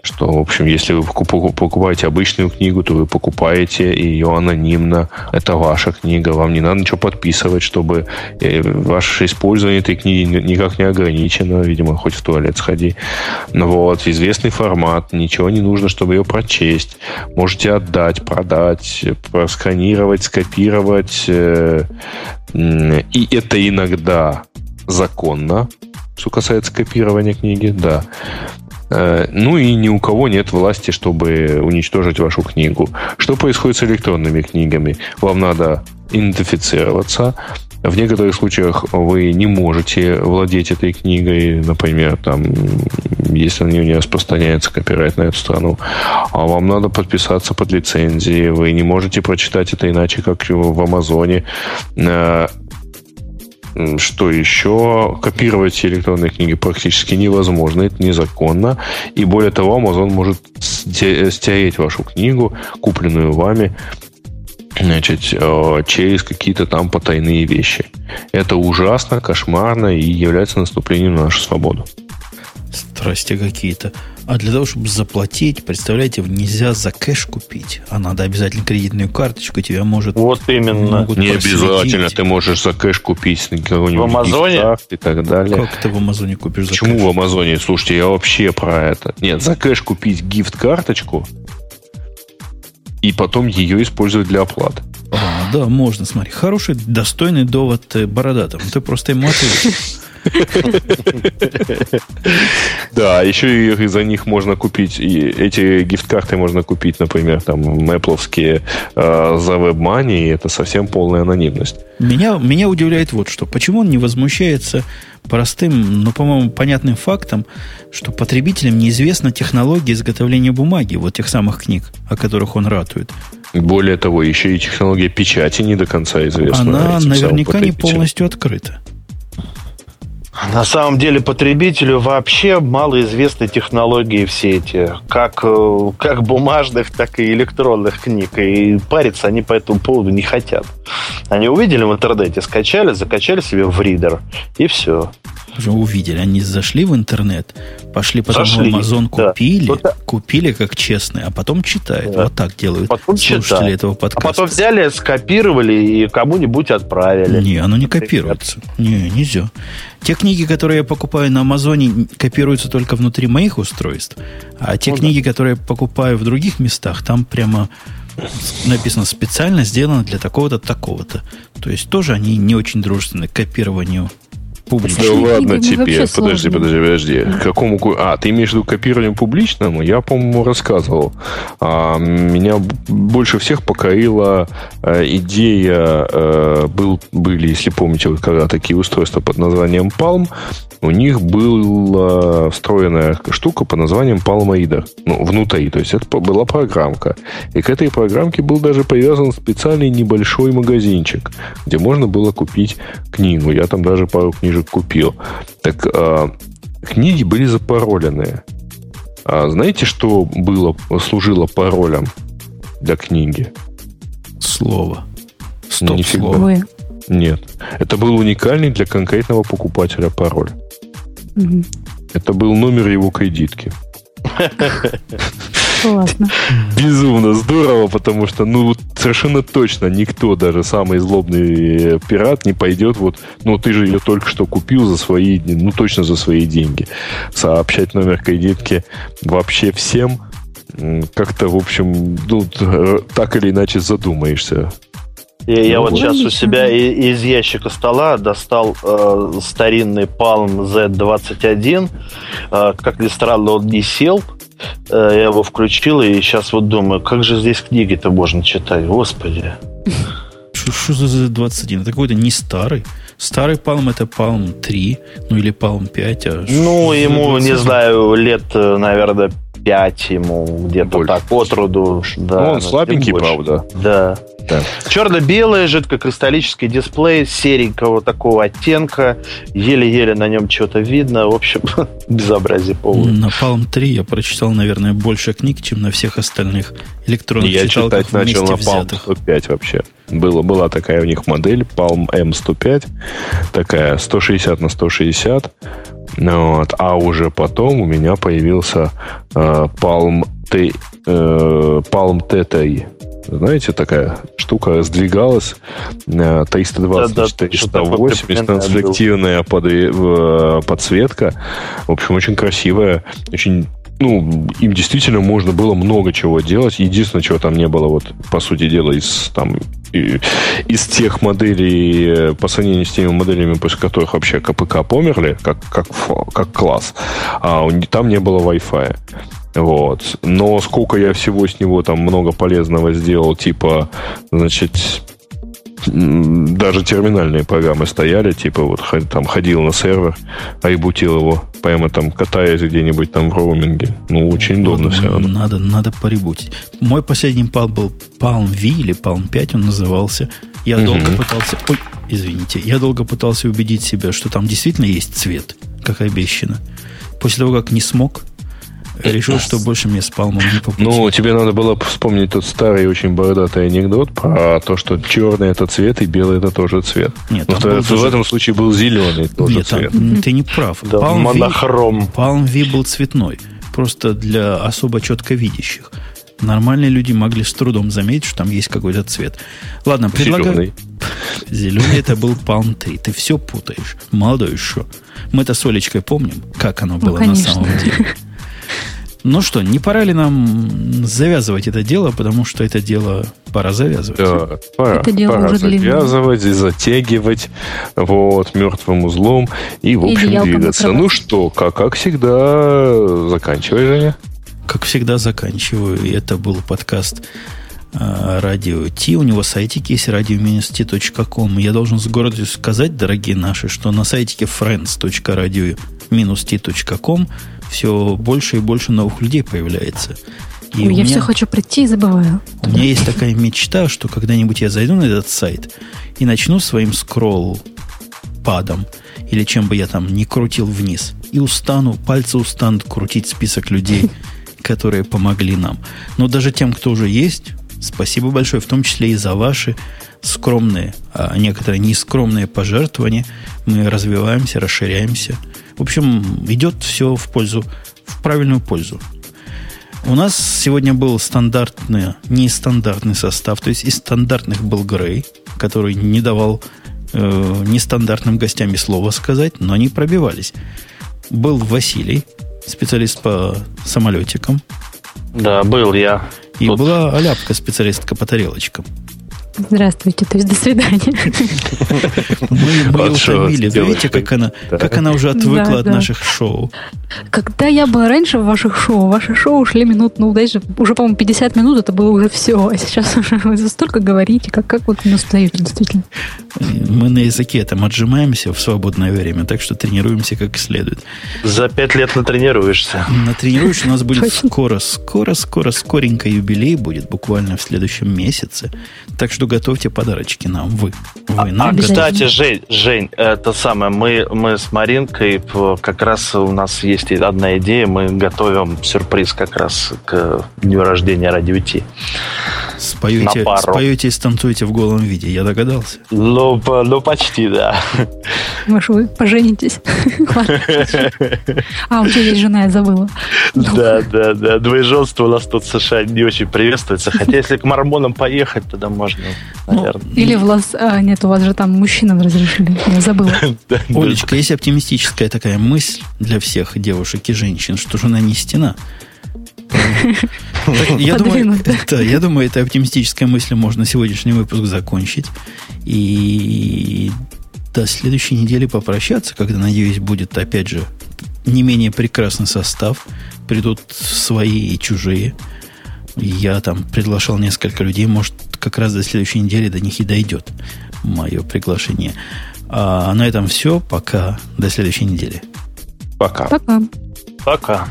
Что, в общем, если вы покуп- покупаете обычную книгу, то вы покупаете ее анонимно. Это ваша книга. Вам не надо ничего подписывать, чтобы э, ваше использование этой книги ни- никак не ограничено. Видимо, хоть в туалет сходи. Вот, известный формат. Ничего не нужно, чтобы ее прочесть. Можете отдать, продать, просканировать, скопировать. э, И это иногда законно, что касается копирования книги, да. Э, Ну и ни у кого нет власти, чтобы уничтожить вашу книгу. Что происходит с электронными книгами? Вам надо идентифицироваться. В некоторых случаях вы не можете владеть этой книгой, например, там, если на нее не распространяется копирайт на эту страну, а вам надо подписаться под лицензией, вы не можете прочитать это иначе, как в Амазоне. Что еще? Копировать электронные книги практически невозможно, это незаконно. И более того, Amazon может сте- стереть вашу книгу, купленную вами, значит, э, через какие-то там потайные вещи. Это ужасно, кошмарно и является наступлением на нашу свободу. Страсти какие-то. А для того, чтобы заплатить, представляете, нельзя за кэш купить, а надо обязательно кредитную карточку, тебя может... Вот именно. могут Не проследить. обязательно ты можешь за кэш купить какого-нибудь В Амазоне? и так далее. Как ты в Амазоне купишь за Почему кэш? в Амазоне? Слушайте, я вообще про это. Нет, за кэш купить гифт-карточку и потом ее использовать для оплаты. А, да, можно, смотри. Хороший, достойный довод э, бородатому. Ты просто ему ответил. Да, еще и за них можно купить, и эти гифт-карты можно купить, например, там, мэпловские э, за WebMoney, и это совсем полная анонимность. Меня, меня удивляет вот что. Почему он не возмущается простым, но, по-моему, понятным фактом, что потребителям неизвестна технология изготовления бумаги, вот тех самых книг, о которых он ратует. Более того, еще и технология печати не до конца известна. Она наверняка не полностью открыта. На самом деле потребителю вообще малоизвестны технологии все эти, как, э, как бумажных, так и электронных книг. И париться они по этому поводу не хотят. Они увидели в интернете, скачали, закачали себе в ридер, и все. Уже увидели, они зашли в интернет, пошли потом Зашли, в Amazon, да. купили, Вот так. купили как честные, а потом читают. Да. Вот так делают Потом слушатели читают. этого А подкаста. потом взяли, скопировали и кому-нибудь отправили. Не, оно не копируется. Не, нельзя. Те книги, которые я покупаю на Амазоне, копируются только внутри моих устройств. А те Ну да. книги, которые я покупаю в других местах, там прямо написано специально сделано для такого-то, такого-то. То есть тоже они не очень дружественны к копированию Публично. Да ладно тебе, подожди, подожди, подожди. К какому... А, ты имеешь в виду копированию публичному? Я, по-моему, рассказывал. А, меня больше всех покорила а, идея, а, был, были, если помните, вот когда такие устройства под названием Palm, у них была встроенная штука под названием Palm Reader. Ну, внутри. То есть это была программка. И к этой программке был даже привязан специальный небольшой магазинчик, где можно было купить книгу. Я там даже пару книжек уже купил. Так э, книги были запароленные. А знаете, что было, служило паролем для книги? Слово. Стоп, Нифига. слово. Нет. Это был уникальный для конкретного покупателя пароль. Угу. Это был номер его кредитки. Классно. Безумно здорово, потому что, ну, совершенно точно никто, даже самый злобный э, пират, не пойдет вот, ну, ты же ее только что купил за свои, ну, точно за свои деньги. Сообщать номер кредитки вообще всем, как-то, в общем, ну, так или иначе задумаешься. Я, я вот сейчас у себя из ящика стола достал э, старинный Palm Z21. Э, как ни странно, он не сел. Э, я его включил, и сейчас вот думаю, как же здесь книги-то можно читать, господи. Что за Z21? Это какой-то не старый. Старый Palm это Palm 3, ну или Palm 5. А ну, ему, не знаю, лет, э, наверное, 5 ему где-то так, от роду. Да, ну, он слабенький, правда. Да. Да. Черно-белый жидкокристаллический дисплей серенького такого оттенка. Еле-еле на нем что-то видно. В общем, безобразие полное. На Palm 3 я прочитал, наверное, больше книг, чем на всех остальных электронных я читать начал на Palm 105 вообще. Было, была такая у них модель Palm M105. Такая 160 на 160. Вот. А уже потом у меня появился э, Palm T, э, Palm T3 знаете, такая штука сдвигалась 320 на 480, трансфлективная под, подсветка. В общем, очень красивая, очень ну, им действительно можно было много чего делать. Единственное, чего там не было, вот, по сути дела, из, там, из тех моделей, по сравнению с теми моделями, после которых вообще КПК померли, как, как, как класс, а там не было Wi-Fi. Вот. Но сколько я всего с него там много полезного сделал, типа, значит, даже терминальные программы стояли, типа вот там ходил на сервер, айбутил его, прямо там катаясь где-нибудь там в роуминге. Ну, очень удобно все равно. Надо, надо поребутить. Мой последний пал был Palm V или Palm 5 он назывался. Я угу. долго пытался... Ой, извините. Я долго пытался убедить себя, что там действительно есть цвет, как обещано. После того, как не смог, решил, что больше мне с Палмом не по пути. Ну, тебе надо было вспомнить тот старый очень бородатый анекдот про то, что черный это цвет и белый это тоже цвет. Нет, Но в, в тоже... этом случае был зеленый тоже Нет, цвет. Там, ты не прав. Да, Palm монохром. V, Palm V был цветной. Просто для особо четко видящих. Нормальные люди могли с трудом заметить, что там есть какой-то цвет. Ладно, предлагаю... Зеленый. Зеленый это был Palm 3. Ты все путаешь. Молодой еще. Мы-то с Олечкой помним, как оно было ну, на самом деле. Ну что, не пора ли нам завязывать это дело, потому что это дело пора завязывать. Да, пора, это дело пора уже завязывать длинное. и затягивать вот, мертвым узлом и, в общем, и двигаться. Ну что, как, как всегда, заканчивай, Женя. Как всегда, заканчиваю. И это был подкаст а, радио Ти. У него сайтик есть radio-t.com. Я должен с гордостью сказать, дорогие наши, что на сайтике friends.radio-t.com все больше и больше новых людей появляется. И я меня, все хочу прийти и забываю. У меня есть такая мечта, что когда-нибудь я зайду на этот сайт и начну своим скролл падом или чем бы я там не крутил вниз, и устану, пальцы устанут крутить список людей, которые помогли нам. Но даже тем, кто уже есть, спасибо большое, в том числе и за ваши скромные, а некоторые нескромные пожертвования. Мы развиваемся, расширяемся – в общем, идет все в пользу, в правильную пользу. У нас сегодня был стандартный, нестандартный состав, то есть из стандартных был Грей, который не давал э, нестандартным гостям и слова сказать, но они пробивались. Был Василий, специалист по самолетикам. Да, был я. И Тут... была Аляпка, специалистка по тарелочкам. Здравствуйте, то есть до свидания. Мы, ее утомили. Видите, как она, как она уже отвыкла от наших шоу. Когда я была раньше в ваших шоу, ваши шоу шли минут, ну, дальше уже, по-моему, 50 минут, это было уже все. А сейчас уже вы столько говорите, как, как вот не устаете, действительно. Мы на языке там отжимаемся в свободное время, так что тренируемся как следует. За пять лет натренируешься. Натренируешься, у нас будет скоро, скоро, скоро, скоренько юбилей будет, буквально в следующем месяце. Так что готовьте подарочки нам, вы. вы нам а, кстати, Жень, Жень, это самое, мы, мы с Маринкой, как раз у нас есть одна идея, мы готовим сюрприз как раз к дню рождения Радио Ти. Споете, споете и станцуете в голом виде, я догадался. Ну, по, ну почти, да. Может, вы поженитесь? А, у тебя есть жена, я забыла. Да, да, да. Двоеженство у нас тут в США не очень приветствуется. Хотя, если к мормонам поехать, тогда можно, ну, наверное. Или в Лас... А, нет, у вас же там мужчинам разрешили. Я забыла. Олечка, есть оптимистическая такая мысль для всех девушек и женщин, что жена не стена. Я думаю, да, я думаю, этой оптимистической мыслью можно сегодняшний выпуск закончить. И до следующей недели попрощаться, когда, надеюсь, будет, опять же, не менее прекрасный состав. Придут свои и чужие. Я там приглашал несколько людей. Может, как раз до следующей недели до них и дойдет мое приглашение. А на этом все. Пока. До следующей недели. Пока. Пока. Пока.